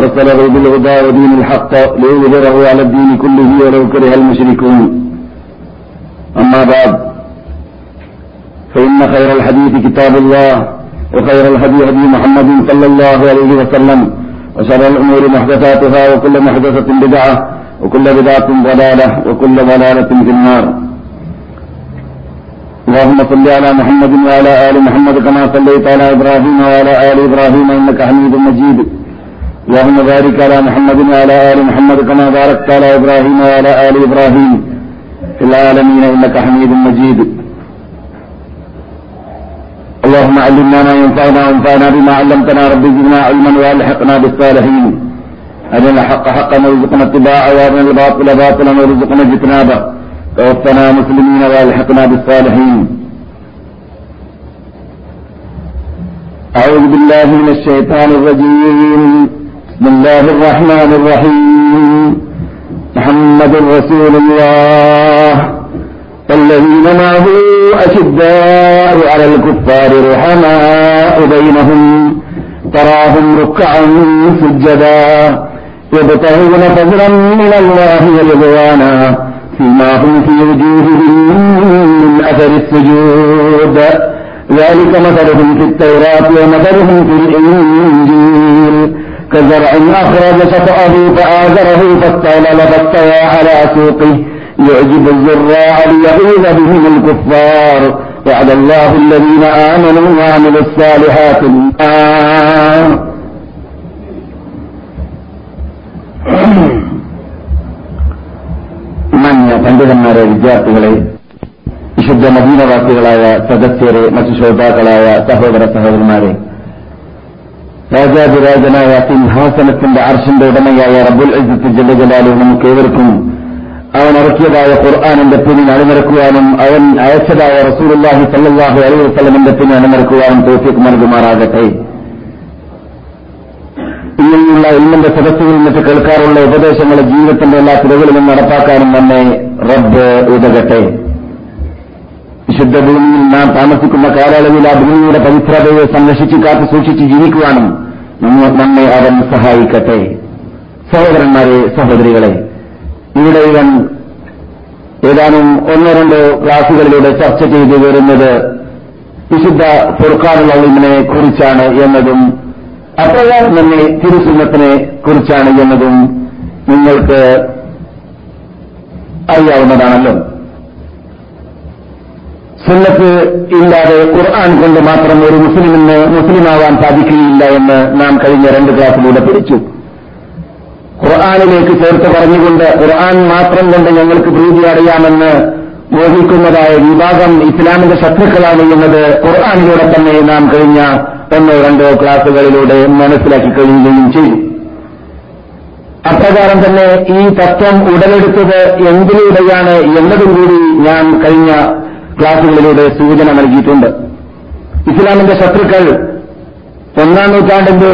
أرسله بالهدى ودين الحق ليظهره على الدين كله ولو كره المشركون. أما بعد فإن خير الحديث كتاب الله وخير الهدي هدي محمد صلى الله عليه وسلم وشر الأمور محدثاتها وكل محدثة بدعة وكل بدعة ضلالة وكل ضلالة في النار. اللهم صل على محمد وعلى آل محمد كما صليت على إبراهيم وعلى آل إبراهيم إنك حميد مجيد. اللهم بارك على محمد وعلى آل محمد كما باركت على إبراهيم وعلى آل إبراهيم في العالمين إنك حميد مجيد. اللهم علمنا ما ينفعنا وانفعنا بما علمتنا رب زدنا علما وألحقنا بالصالحين. أرنا الحق حقا وارزقنا اتباعه وأرنا الباطل باطلا وارزقنا اجتنابه. توفنا مسلمين وألحقنا بالصالحين. أعوذ بالله من الشيطان الرجيم. بسم الله الرحمن الرحيم. محمد رسول الله. والذين معه أشداء على الكفار رحماء بينهم. تراهم ركعا سجدا. يبتغون فضلا من الله ورضوانا فيما هم في وجوههم من أثر السجود. ذلك مثلهم في التوراة ومثلهم في الإنجيل. كزرع أخرج شطأه فآزره فاستغلل فاستوى على سوقه يعجب الزراع ليغيظ بهم الكفار وعد الله الذين آمنوا وعملوا الصالحات النار മാന്യ പണ്ഡിതന്മാരെ വിദ്യാർത്ഥികളെ വിശുദ്ധ മദീനവാസികളായ സദസ്യരെ മറ്റു ശ്രോതാക്കളായ സഹോദര സഹോദരന്മാരെ രാജാതിരാജനായ സിംഹാസനത്തിന്റെ അർഷന്റെ ഉടമയായ റബ്ബുൽ അജിത്ത് ജലജലാലു നമുക്ക് ഏവർക്കും അവൻ ഇറക്കിയതായ ഖുർആാനിന്റെ പിന്നിൽ അണിനിരക്കുവാനും അവൻ അയച്ചതായ റസൂലുല്ലാഹി സല്ലാഹു അലൈഹി വസ്ലമിന്റെ പിന്നിൽ അണിനിരക്കുവാനും തോഫിക്ക് നൽകുമാറാകട്ടെ. ഇങ്ങനെയുള്ള ഇന്നിന്റെ സദസ്സുകളിൽ നിന്നിട്ട് കേൾക്കാറുള്ള ഉപദേശങ്ങളെ ജീവിതത്തിന്റെ എല്ലാ തുറകളിലും നടപ്പാക്കാനും നമ്മെ റബ്ബ് ഉതകട്ടെ. വിശുദ്ധ ഭൂമിയിൽ നാം താമസിക്കുന്ന കാലയളവിൽ ആ ഭൂമിയുടെ പവിത്രതയെ സംരക്ഷിച്ച് കാത്തു സൂക്ഷിച്ച് ജീവിക്കുവാനും നമ്മെ അവൻ സഹായിക്കട്ടെ. സഹോദരന്മാരെ സഹോദരികളെ ഇവിടെ ഇവൻ ഏതാനും ഒന്നോ രണ്ടോ ക്ലാസുകളിലൂടെ ചർച്ച ചെയ്തു വരുന്നത് വിശുദ്ധ ഫുർഖാനുള്ളതിനെ കുറിച്ചാണ് എന്നതും അപ്രകാരം തന്നെ തിരുസുന്നത്തിനെ കുറിച്ചാണ് എന്നതും നിങ്ങൾക്ക് അറിയാവുന്നതാണല്ലോ. സുന്നത്ത് ഇല്ലാതെ ഖുർആൻ കൊണ്ട് മാത്രം ഒരു മുസ്ലിമിന് മുസ്ലിമാവാൻ സാധിക്കുകയില്ല എന്ന് നാം കഴിഞ്ഞ രണ്ട് ക്ലാസ്സിലൂടെ പിടിച്ചു ഖുർആാനിലേക്ക് ചേർത്ത് പറഞ്ഞുകൊണ്ട് ഖുർആൻ മാത്രം കൊണ്ട് ഞങ്ങൾക്ക് പ്രീതി അറിയാമെന്ന് മോഹിക്കുന്നതായ വിഭാഗം ഇസ്ലാമിന്റെ ശത്രുക്കളാണ് എന്നത് ഖുർആാനിലൂടെ തന്നെ നാം കഴിഞ്ഞ ഒന്നോ രണ്ടോ ക്ലാസുകളിലൂടെ മനസ്സിലാക്കി കഴിയുകയും ചെയ്തു. അപ്രകാരം തന്നെ ഈ തത്വം ഉടലെടുത്തത് എന്തിലൂടെയാണ് എന്നതും കൂടി ഞാൻ കഴിഞ്ഞ ക്ലാസുകളിലൂടെ സൂചന നൽകിയിട്ടുണ്ട്. ഇസ്ലാമിന്റെ ശത്രുക്കൾ ഒന്നാം നൂറ്റാണ്ടിന്റെ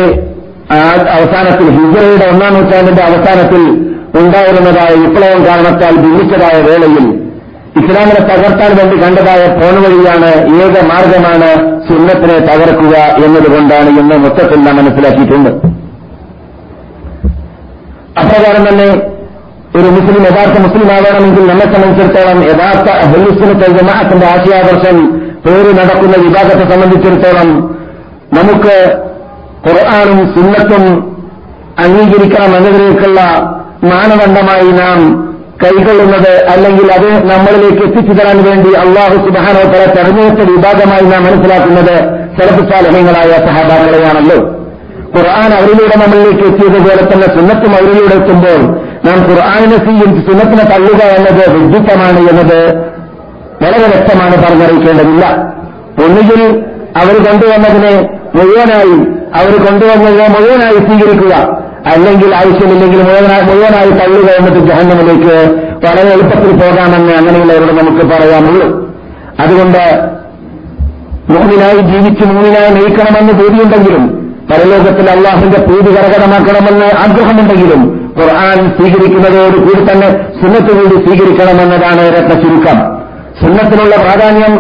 അവസാനത്തിൽ ഹിജറയുടെ ഒന്നാം നൂറ്റാണ്ടിന്റെ അവസാനത്തിൽ ഉണ്ടായിരുന്നതായ വിപ്ലവം കാരണത്താൽ ഭിന്നിച്ചതായ വേളയിൽ ഇസ്ലാമിനെ തകർത്താൻ വേണ്ടി കണ്ടതായ ഫോൺ വഴിയാണ് ഏക മാർഗമാണ് സുന്നത്തിനെ തകർക്കുക എന്നതുകൊണ്ടാണ് ഇന്ന് മൊത്തത്തിൽ നാം മനസ്സിലാക്കിയിട്ടുണ്ട്. അപ്രകാരം തന്നെ ഒരു മുസ്ലിം യഥാർത്ഥ മുസ്ലിം ആവണമെങ്കിൽ നമ്മെ സംബന്ധിച്ചിടത്തോളം യഥാർത്ഥ ഹെല്ലുസിനത്തെ ജമാഅത്തിന്റെ ആശയാദർശം പേര് നടക്കുന്ന വിഭാഗത്തെ സംബന്ധിച്ചിടത്തോളം നമുക്ക് ഖുർആാനും സുന്നത്തും അംഗീകരിക്കണം എന്നതിലേക്കുള്ള മാനദണ്ഡമായി നാം കൈകൊള്ളുന്നത് അല്ലെങ്കിൽ അത് നമ്മളിലേക്ക് എത്തിച്ചു തരാൻ വേണ്ടി അള്ളാഹു സുബാനോ തല തെരഞ്ഞെടുത്ത വിഭാഗമായി നാം മനസ്സിലാക്കുന്നത് ചെലപ്പുസാലഹ്യങ്ങളായ സഹാബാങ്ങളെയാണല്ലോ ഖുർആൻ അവരിലൂടെ നമ്മളിലേക്ക് എത്തിയതുപോലെ തന്നെ സുന്നത്തും അവരിലൂടെ എത്തുമ്പോൾ നാം ഖുർആാനിനെ സ്വീകരിച്ച് സുനത്തിനെ തള്ളുക എന്നത് വിദ്യുത്തമാണ് എന്നത് വളരെ വ്യക്തമാണ് പറഞ്ഞറിയിക്കേണ്ടതില്ല. ഒന്നുകിൽ അവർ കൊണ്ടുവന്നതിനെ മുഴുവനായി അവർ കൊണ്ടുവന്നത് മുഴുവനായി സ്വീകരിക്കുക. അല്ലെങ്കിൽ ആവശ്യമില്ലെങ്കിൽ മുഴുവനായി തള്ളുക എന്നിട്ട് ജഹന്നമിലേക്ക് വളരെ എളുപ്പത്തിൽ പോകാമെന്ന് അങ്ങനെയുള്ളവരോട് നമുക്ക് പറയാമുള്ളൂ അതുകൊണ്ട് മൂന്നിനായി ജീവിച്ച് മൂന്നിനായി നയിക്കണമെന്ന് പേടിയുണ്ടെങ്കിലും പരലോകത്തിൽ അള്ളാഹുവിന്റെ പ്രീതി കരകടമാക്കണമെന്ന് ആഗ്രഹമുണ്ടെങ്കിലും ഖുർആൻ സ്വീകരിക്കുന്നതോടുകൂടി തന്നെ സുന്നത്ത് സ്വീകരിക്കണമെന്നതാണ് രത്ന ചുരുക്കം. സുന്നത്തിനുള്ള പ്രാധാന്യം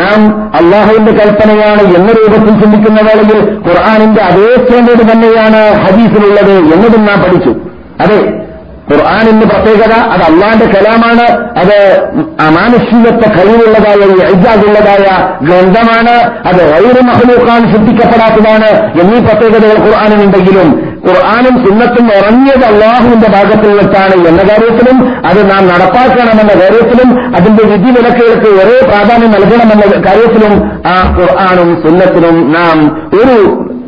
നാം അള്ളാഹുവിന്റെ കൽപ്പനയാണ് എന്ന രൂപത്തിൽ ചിന്തിക്കുന്ന വേളയിൽ ഖുർആാനിന്റെ അതേ സ്റ്റാൻഡേർഡ് തന്നെയാണ് ഹദീസിലുള്ളത് എന്നതും നാം പഠിച്ചു. അതെ ഖുർആാനിന്റെ പ്രത്യേകത അത് അള്ളാന്റെ കലാമാണ്. അത് അമാനുഷികത്വ കഴിവുള്ളതായ ഐജാദുള്ളതായ ഗ്രന്ഥമാണ്. അത് വൈറ് മഹലൂക്കാൻ ശ്രദ്ധിക്കപ്പെടാത്തതാണ് എന്നീ പ്രത്യേകതകൾ ഖുർആാനിനുണ്ടെങ്കിലും ഖുർആാനും സുന്നത്തും ഇറങ്ങിയത് അള്ളാഹുവിന്റെ ഭാഗത്തിൽ വെച്ചാണ് എന്ന കാര്യത്തിലും അത് നാം നടപ്പാക്കണമെന്ന കാര്യത്തിലും അതിന്റെ വിധി വിലക്കുകൾക്ക് ഒരേ പ്രാധാന്യം നൽകണമെന്ന കാര്യത്തിലും ആ ഖുർആാനും സുന്നത്തിനും നാം ഒരു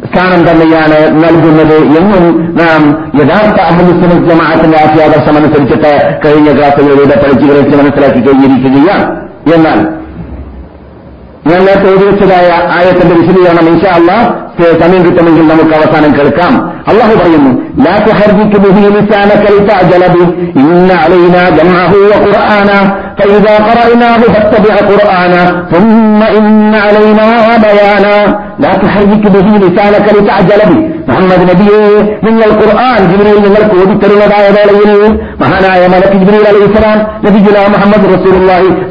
സ്ഥാനം തന്നെയാണ് നൽകുന്നത് എന്നും നാം യഥാർത്ഥ അഹമ്മദ് ജമാഅത്തിന്റെ ആശയാദർശം അനുസരിച്ചിട്ട് കഴിഞ്ഞ ക്ലാസുകളിലൂടെ പഠിച്ചു ഗ്രഹിച്ച് മനസ്സിലാക്കി കഴിഞ്ഞിരിക്കുകയാണ് എന്നാൽ ഞാൻ നേരത്തെ എഴുതിവെച്ചതായ ആയത്തിന്റെ വിശദീകരണം ഇൻഷാ അള്ളാഹ് സമയം കിട്ടുമെങ്കിൽ നമുക്ക് അവസാനം കേൾക്കാം. അള്ളാഹു പറയുന്നു മുഹമ്മദ് നബിയെ നിങ്ങൾ ഖുർആൻ ജിബിനിയിൽ നിങ്ങൾക്ക് ഓടിത്തരുന്നതായ വേളയിൽ മഹാനായ മലക്ക് ജിബിനിൽ അലൈഹി സ്വലാം നബിജുല മുഹമ്മദ് റസൂലി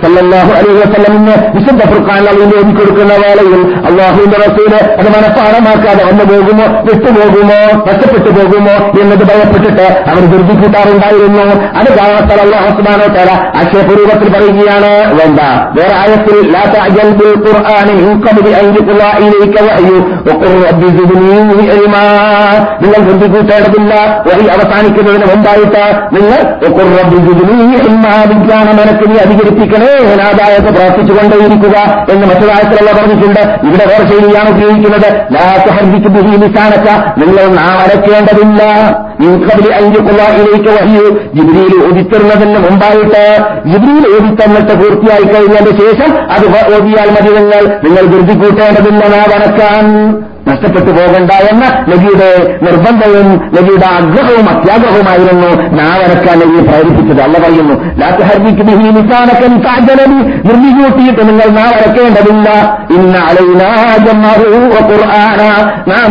സല്ലാഹു അലൈഹി വസ്ലമിന് വിശുദ്ധ ഫുർഖാൻ അലൈഹിന്റെ ഓടിക്കൊടുക്കുന്ന വേളയിൽ അള്ളാഹുവിന്റെ റസൂൽ അത് മനപ്പാട മനഃപ്പാടമാക്കാതെ വന്നു പോകുമോ വിട്ടുപോകുമോ നഷ്ടപ്പെട്ടു പോകുമോ എന്നത് ഭയപ്പെട്ടിട്ട് അവർ ധൃതി കൂട്ടാറുണ്ടായിരുന്നു അത് കാണാത്ത അള്ളാഹു തല തആല ആശയപൂർവത്തിൽ പറയുകയാണ് വേണ്ട. വേറെ ആയത്തിൽ ലാ നിങ്ങൾ ബുദ്ധി കൂട്ടേണ്ടതില്ല വഴി അവസാനിക്കുന്നതിന് മുമ്പായിട്ട് നിങ്ങൾ വിജ്ഞാന എനിക്ക് നീ അധികരിപ്പിക്കണേ. നാദായത് പ്രവർത്തിച്ചുകൊണ്ടേയിരിക്കുക എന്ന് മറ്റൊരായത്തിലുള്ള പറഞ്ഞിട്ടുണ്ട്. ഇവിടെ വേറെ ശൈലിയാണ് ഉപയോഗിക്കുന്നത്. ലാ തുഹർരിക് ബിഹി ലിസാനക. നിങ്ങൾ നാവരക്കേണ്ടതില്ല നിങ്ങൾക്കതിൽ അഞ്ചുക്കുള്ളയിലേക്ക് വഹിയു ജിബ്രിയിൽ ഓതിത്തരുന്നതിന് മുമ്പായിട്ട് ജിബ്രിയിൽ ഓദിത്തന്നിട്ട് പൂർത്തിയായി കഴിഞ്ഞതിന് ശേഷം അത് ഓതിയാൽ മതി നിങ്ങൾ. നിങ്ങൾ ധൃതി കൂട്ടേണ്ടതില്ല നാവനക്കാൻ നഷ്ടപ്പെട്ടു പോകണ്ട എന്ന നബിയുടെ നിർബന്ധവും നബിയുടെ ആഗ്രഹവും അത്യാഗ്രഹവുമായിരുന്നു. നാവനക്കാൻ നബിയെ പ്രേരിപ്പിച്ചത്. അല്ല പറയുന്നു നിർമ്മിക്കൂട്ടിയിട്ട് നിങ്ങൾ നാവരക്കേണ്ടതില്ല ഇന്ന ഖുർആന. നാം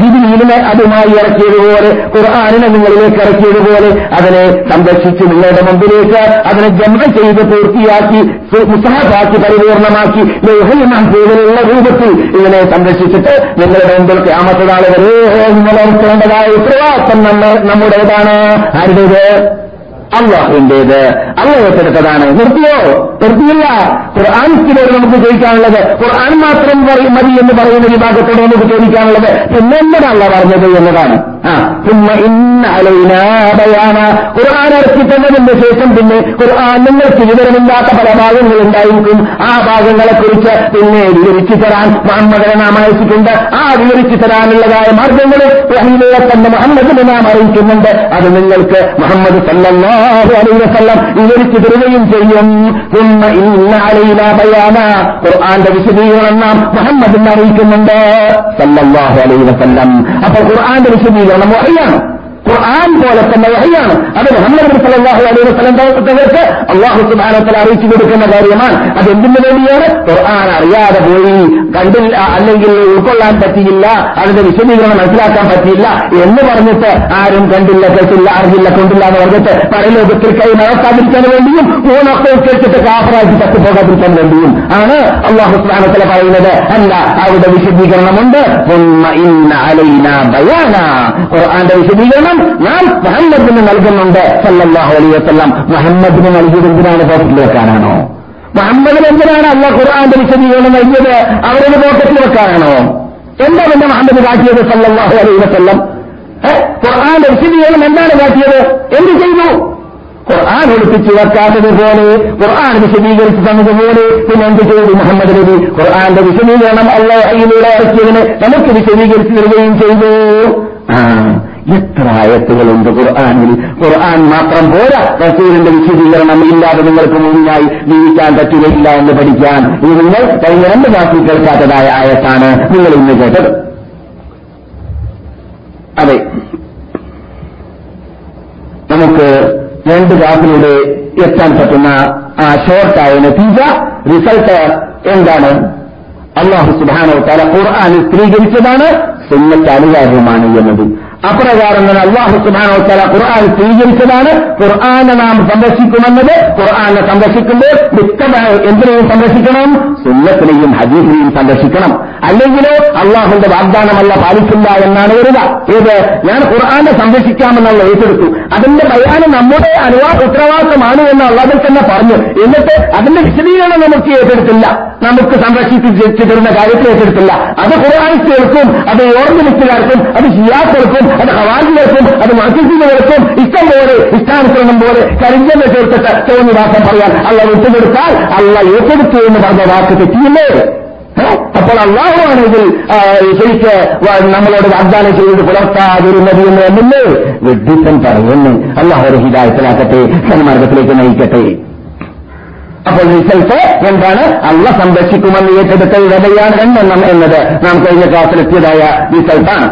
ജിബിലിനെ അതുമായി ഇറക്കിയതുപോലെ ഖുർആാനിനെ നിങ്ങളിലേക്ക് ഇറക്കിയതുപോലെ അതിനെ സംരക്ഷിച്ച് നിങ്ങളുടെ മുമ്പിലേക്ക് അതിനെ ജന്മ ചെയ്ത് പൂർത്തിയാക്കി മുസാഫാക്കി പരിപൂർണമാക്കി ലോഹയമാക്കിയതിനുള്ള രൂപത്തിൽ ഇതിനെ സംരക്ഷിച്ചിട്ട് നിങ്ങളുടെ മുമ്പിൽ ക്യാമത്തനാൾ വരെ. നിലനിർത്തേണ്ടതായ ഉത്തരവാദിത്തം നമ്മൾ നമ്മുടേതാണ്. ആരുടേത്? അള്ളാഹുവിന്റേത് അള്ള ഏറ്റെടുത്തതാണ് നിർത്തിയോ? നിർത്തിയില്ല. ഖുർആാനിനോട് നമുക്ക് ചോദിക്കാനുള്ളത് ഖുർആൻ മാത്രം പറയും മതി എന്ന് പറയുന്ന വിഭാഗത്തോട് നമുക്ക് ചോദിക്കാനുള്ളത് പിന്നെ എന്താണ് പറഞ്ഞത് എന്നതാണ്. അലൈനാടയാന ഖുർആൻ ഇറക്കി ശേഷം പിന്നെ ഖുർആൻ നിങ്ങൾക്ക് വിവരമില്ലാത്ത പല ഭാഗങ്ങൾ ഉണ്ടായിരിക്കും ആ ഭാഗങ്ങളെ കുറിച്ച് പിന്നെ വിവരിച്ചു തരാൻ മുഹമ്മദിനെ നാം അയച്ചിട്ടുണ്ട് ആ വിവരിച്ചു തരാനുള്ളതായ മാർഗങ്ങൾ റഹീലയെ തന്നെ മുഹമ്മദിനെ നാം അറിയിക്കുന്നുണ്ട്. അത് നിങ്ങൾക്ക് മുഹമ്മദ് സല്ലല്ലാഹു അലൈഹി വസല്ലം വിവരിച്ചു തരുകയും ചെയ്യും. പിന്നെ ഇന്ന അലൈന ബയാന. ഖുർആന്റെ വിശദീകരണം നാം മുഹമ്മദിനെ അറിയിക്കുന്നുണ്ട്. സല്ലാഹു അലൈഹി വസല്ലം. അപ്പോൾ ഖുർആന്റെ വിശദീകരണം വഹിയാണ് ഖുർആൻ പോലെ തന്നെ വഹിയാണ്. അത് മുഹമ്മദ് സല്ലല്ലാഹു അലൈഹി വസ്ലം തങ്ങൾക്ക് അള്ളാഹു സുബാനത്തിൽ അറിയിച്ചു കൊടുക്കുന്ന കാര്യമാണ്. അത് എന്തിനു വേണ്ടിയാണ്? ഖുർആൻ അറിയാതെ പോയി കണ്ടില്ല അല്ലെങ്കിൽ ഉൾക്കൊള്ളാൻ പറ്റിയില്ല അതിന്റെ വിശദീകരണം മനസ്സിലാക്കാൻ പറ്റിയില്ല എന്ന് പറഞ്ഞിട്ട് ആരും കണ്ടില്ല കേട്ടില്ല അറിയില്ല കൊണ്ടില്ല എന്ന് പറഞ്ഞിട്ട് പരലോകത്തിൽ കൈ നടത്താതിരിക്കാൻ വേണ്ടിയും മൂന്നൊക്കെ കേട്ടിട്ട് കാഫറാക്കി തട്ടുപോകാതിരിക്കാൻ വേണ്ടിയും ആണ് അള്ളാഹു സുബാനത്തിൽ പറയുന്നത്. അല്ല അവിടെ വിശദീകരണമുണ്ട്. ഖുർആന്റെ വിശദീകരണം ഞാൻ മുഹമ്മദിന് നൽകുന്നുണ്ട് സല്ലാഹു അലൈഹി വസല്ലം. മുഹമ്മദിന് നൽകിയത് എന്തിനാണ് പോക്കറ്റിൽ വെക്കാനാണോ മുഹമ്മദിന് എന്തിനാണ് അല്ല ഖുർആാന്റെ വിശദീകരണം നൽകിയത്? അവരത് പോക്കറ്റിൽ വെക്കാനാണോ? എന്താ പിന്നെ മുഹമ്മദ് കാട്ടിയത് സല്ലാഹു അലൈഹി വസല്ലം? ഖുർആന്റെ വിശദീകരണം എന്താണ് കാട്ടിയത്? എന്ത് ചെയ്തു? ഖുർആൻ ഒളിപ്പിച്ചു വെക്കാത്തതുപോലെ ഖുർആൻ വിശദീകരിച്ചു തന്നതുപോലെ പിന്നെ എന്ത് ചെയ്തു മുഹമ്മദ് നബി? ഖുർആന്റെ വിശദീകരണം അള്ളാഹയിലൂടെ ഇറക്കിയതിന് നമുക്ക് വിശദീകരിച്ചു തരികയും ചെയ്തു. എത്ര ആയത്തുകളുണ്ട് ഖുർആാനിൽ? ഖുർആൻ മാത്രം പോരാ. റസൂലിന്റെ വിശദീകരണം ഇല്ലാതെ നിങ്ങൾക്ക് മുന്നായി ജീവിക്കാൻ പറ്റുകയില്ല എന്ന് പഠിക്കാൻ. ഇത് നിങ്ങൾ കഴിഞ്ഞ രണ്ട് മാസം കേൾക്കാത്തതായ ആയത്താണ്. നിങ്ങൾ ഇന്ന് കേട്ടത്. അതെ. നമുക്ക് രണ്ട് ക്ലാസ്സിലൂടെ എത്താൻ പറ്റുന്ന ആ ഷോർട്ടായ നതീജ റിസൾട്ട് എന്താണ്? അള്ളാഹു സുബാനോ തല ഖുർആാനിൽ സ്ത്രീകരിച്ചതാണ് സുന്നത്ത് അനിവാര്യമാണ് എന്നത്. അപ്രകാരം തന്നെ അള്ളാഹു സുബാനോ തല ഖുർആൻ സ്വീകരിച്ചതാണ്. ഖുർആാനെ നാം സംരക്ഷിക്കുമെന്നത് ഖുർആാനെ സംരക്ഷിക്കുമ്പോൾ മിക്കതായ എന്തിനേയും സംരക്ഷിക്കണം? സുന്നത്തിനെയും ഹദീസിനെയും സംരക്ഷിക്കണം. അല്ലെങ്കിലോ അള്ളാഹുന്റെ വാഗ്ദാനമല്ല പാലിക്കില്ല എന്നാണ് വരിക. ഏത് ഞാൻ ഖുർആാനെ സംരക്ഷിക്കാമെന്നുള്ള ഏറ്റെടുത്തു. അതിന്റെ ബയാനം നമ്മുടെ അനുവാദ ഉത്തരവാദിത്തമാണ് എന്ന് അള്ളാഹിൽ തന്നെ പറഞ്ഞു. എന്നിട്ട് അതിന്റെ വിശദീകരണം നമുക്ക് ഏറ്റെടുത്തില്ല. നമുക്ക് സംരക്ഷിച്ച് തരുന്ന കാര്യത്തിൽ ഏറ്റെടുത്തില്ല. അത് ഖുർആാനിസ്റ്റുകൾക്കും അത് ഓർമ്മലിസ്റ്റുകാർക്കും അത് ഷിയാക്കൾക്കും അത് ഹവാജികൾക്കും അത് മത്സ്യങ്ങൾക്കും ഇഷ്ടം പോലെ ഇഷ്ടാനുസരണം പോലെ കരിഞ്ചെന്ന് ചേർത്തിട്ട് തോന്നിവാസം പറയാൻ അള്ള വിട്ടുകൊടുത്താൽ അള്ള ഏറ്റെടുത്തു എന്ന് പറഞ്ഞ വാക്ക് തെറ്റിയില്ലേ? അപ്പോൾ അള്ളാഹുവാണെങ്കിൽ ശരിക്ക് നമ്മളോട് വാഗ്ദാനം ചെയ്ത് പുലർത്താതിരുന്നത് എന്ന് എന്നല്ലേ വിഡ്ഢിത്തം പറയുന്നു. അള്ളാഹു ഹിതായത്തിലാക്കട്ടെ സന്മാർഗത്തിലേക്ക് നയിക്കട്ടെ. അപ്പോൾ റിസൾട്ട് എന്താണ്? അള്ള സംരക്ഷിക്കുമെന്ന് ഏറ്റെടുത്ത ഇടവയാണ് രണ്ടെണ്ണം എന്നത്. നാം കഴിഞ്ഞ ക്ലാസ്സിലെത്തിയതായ റിസൾട്ടാണ്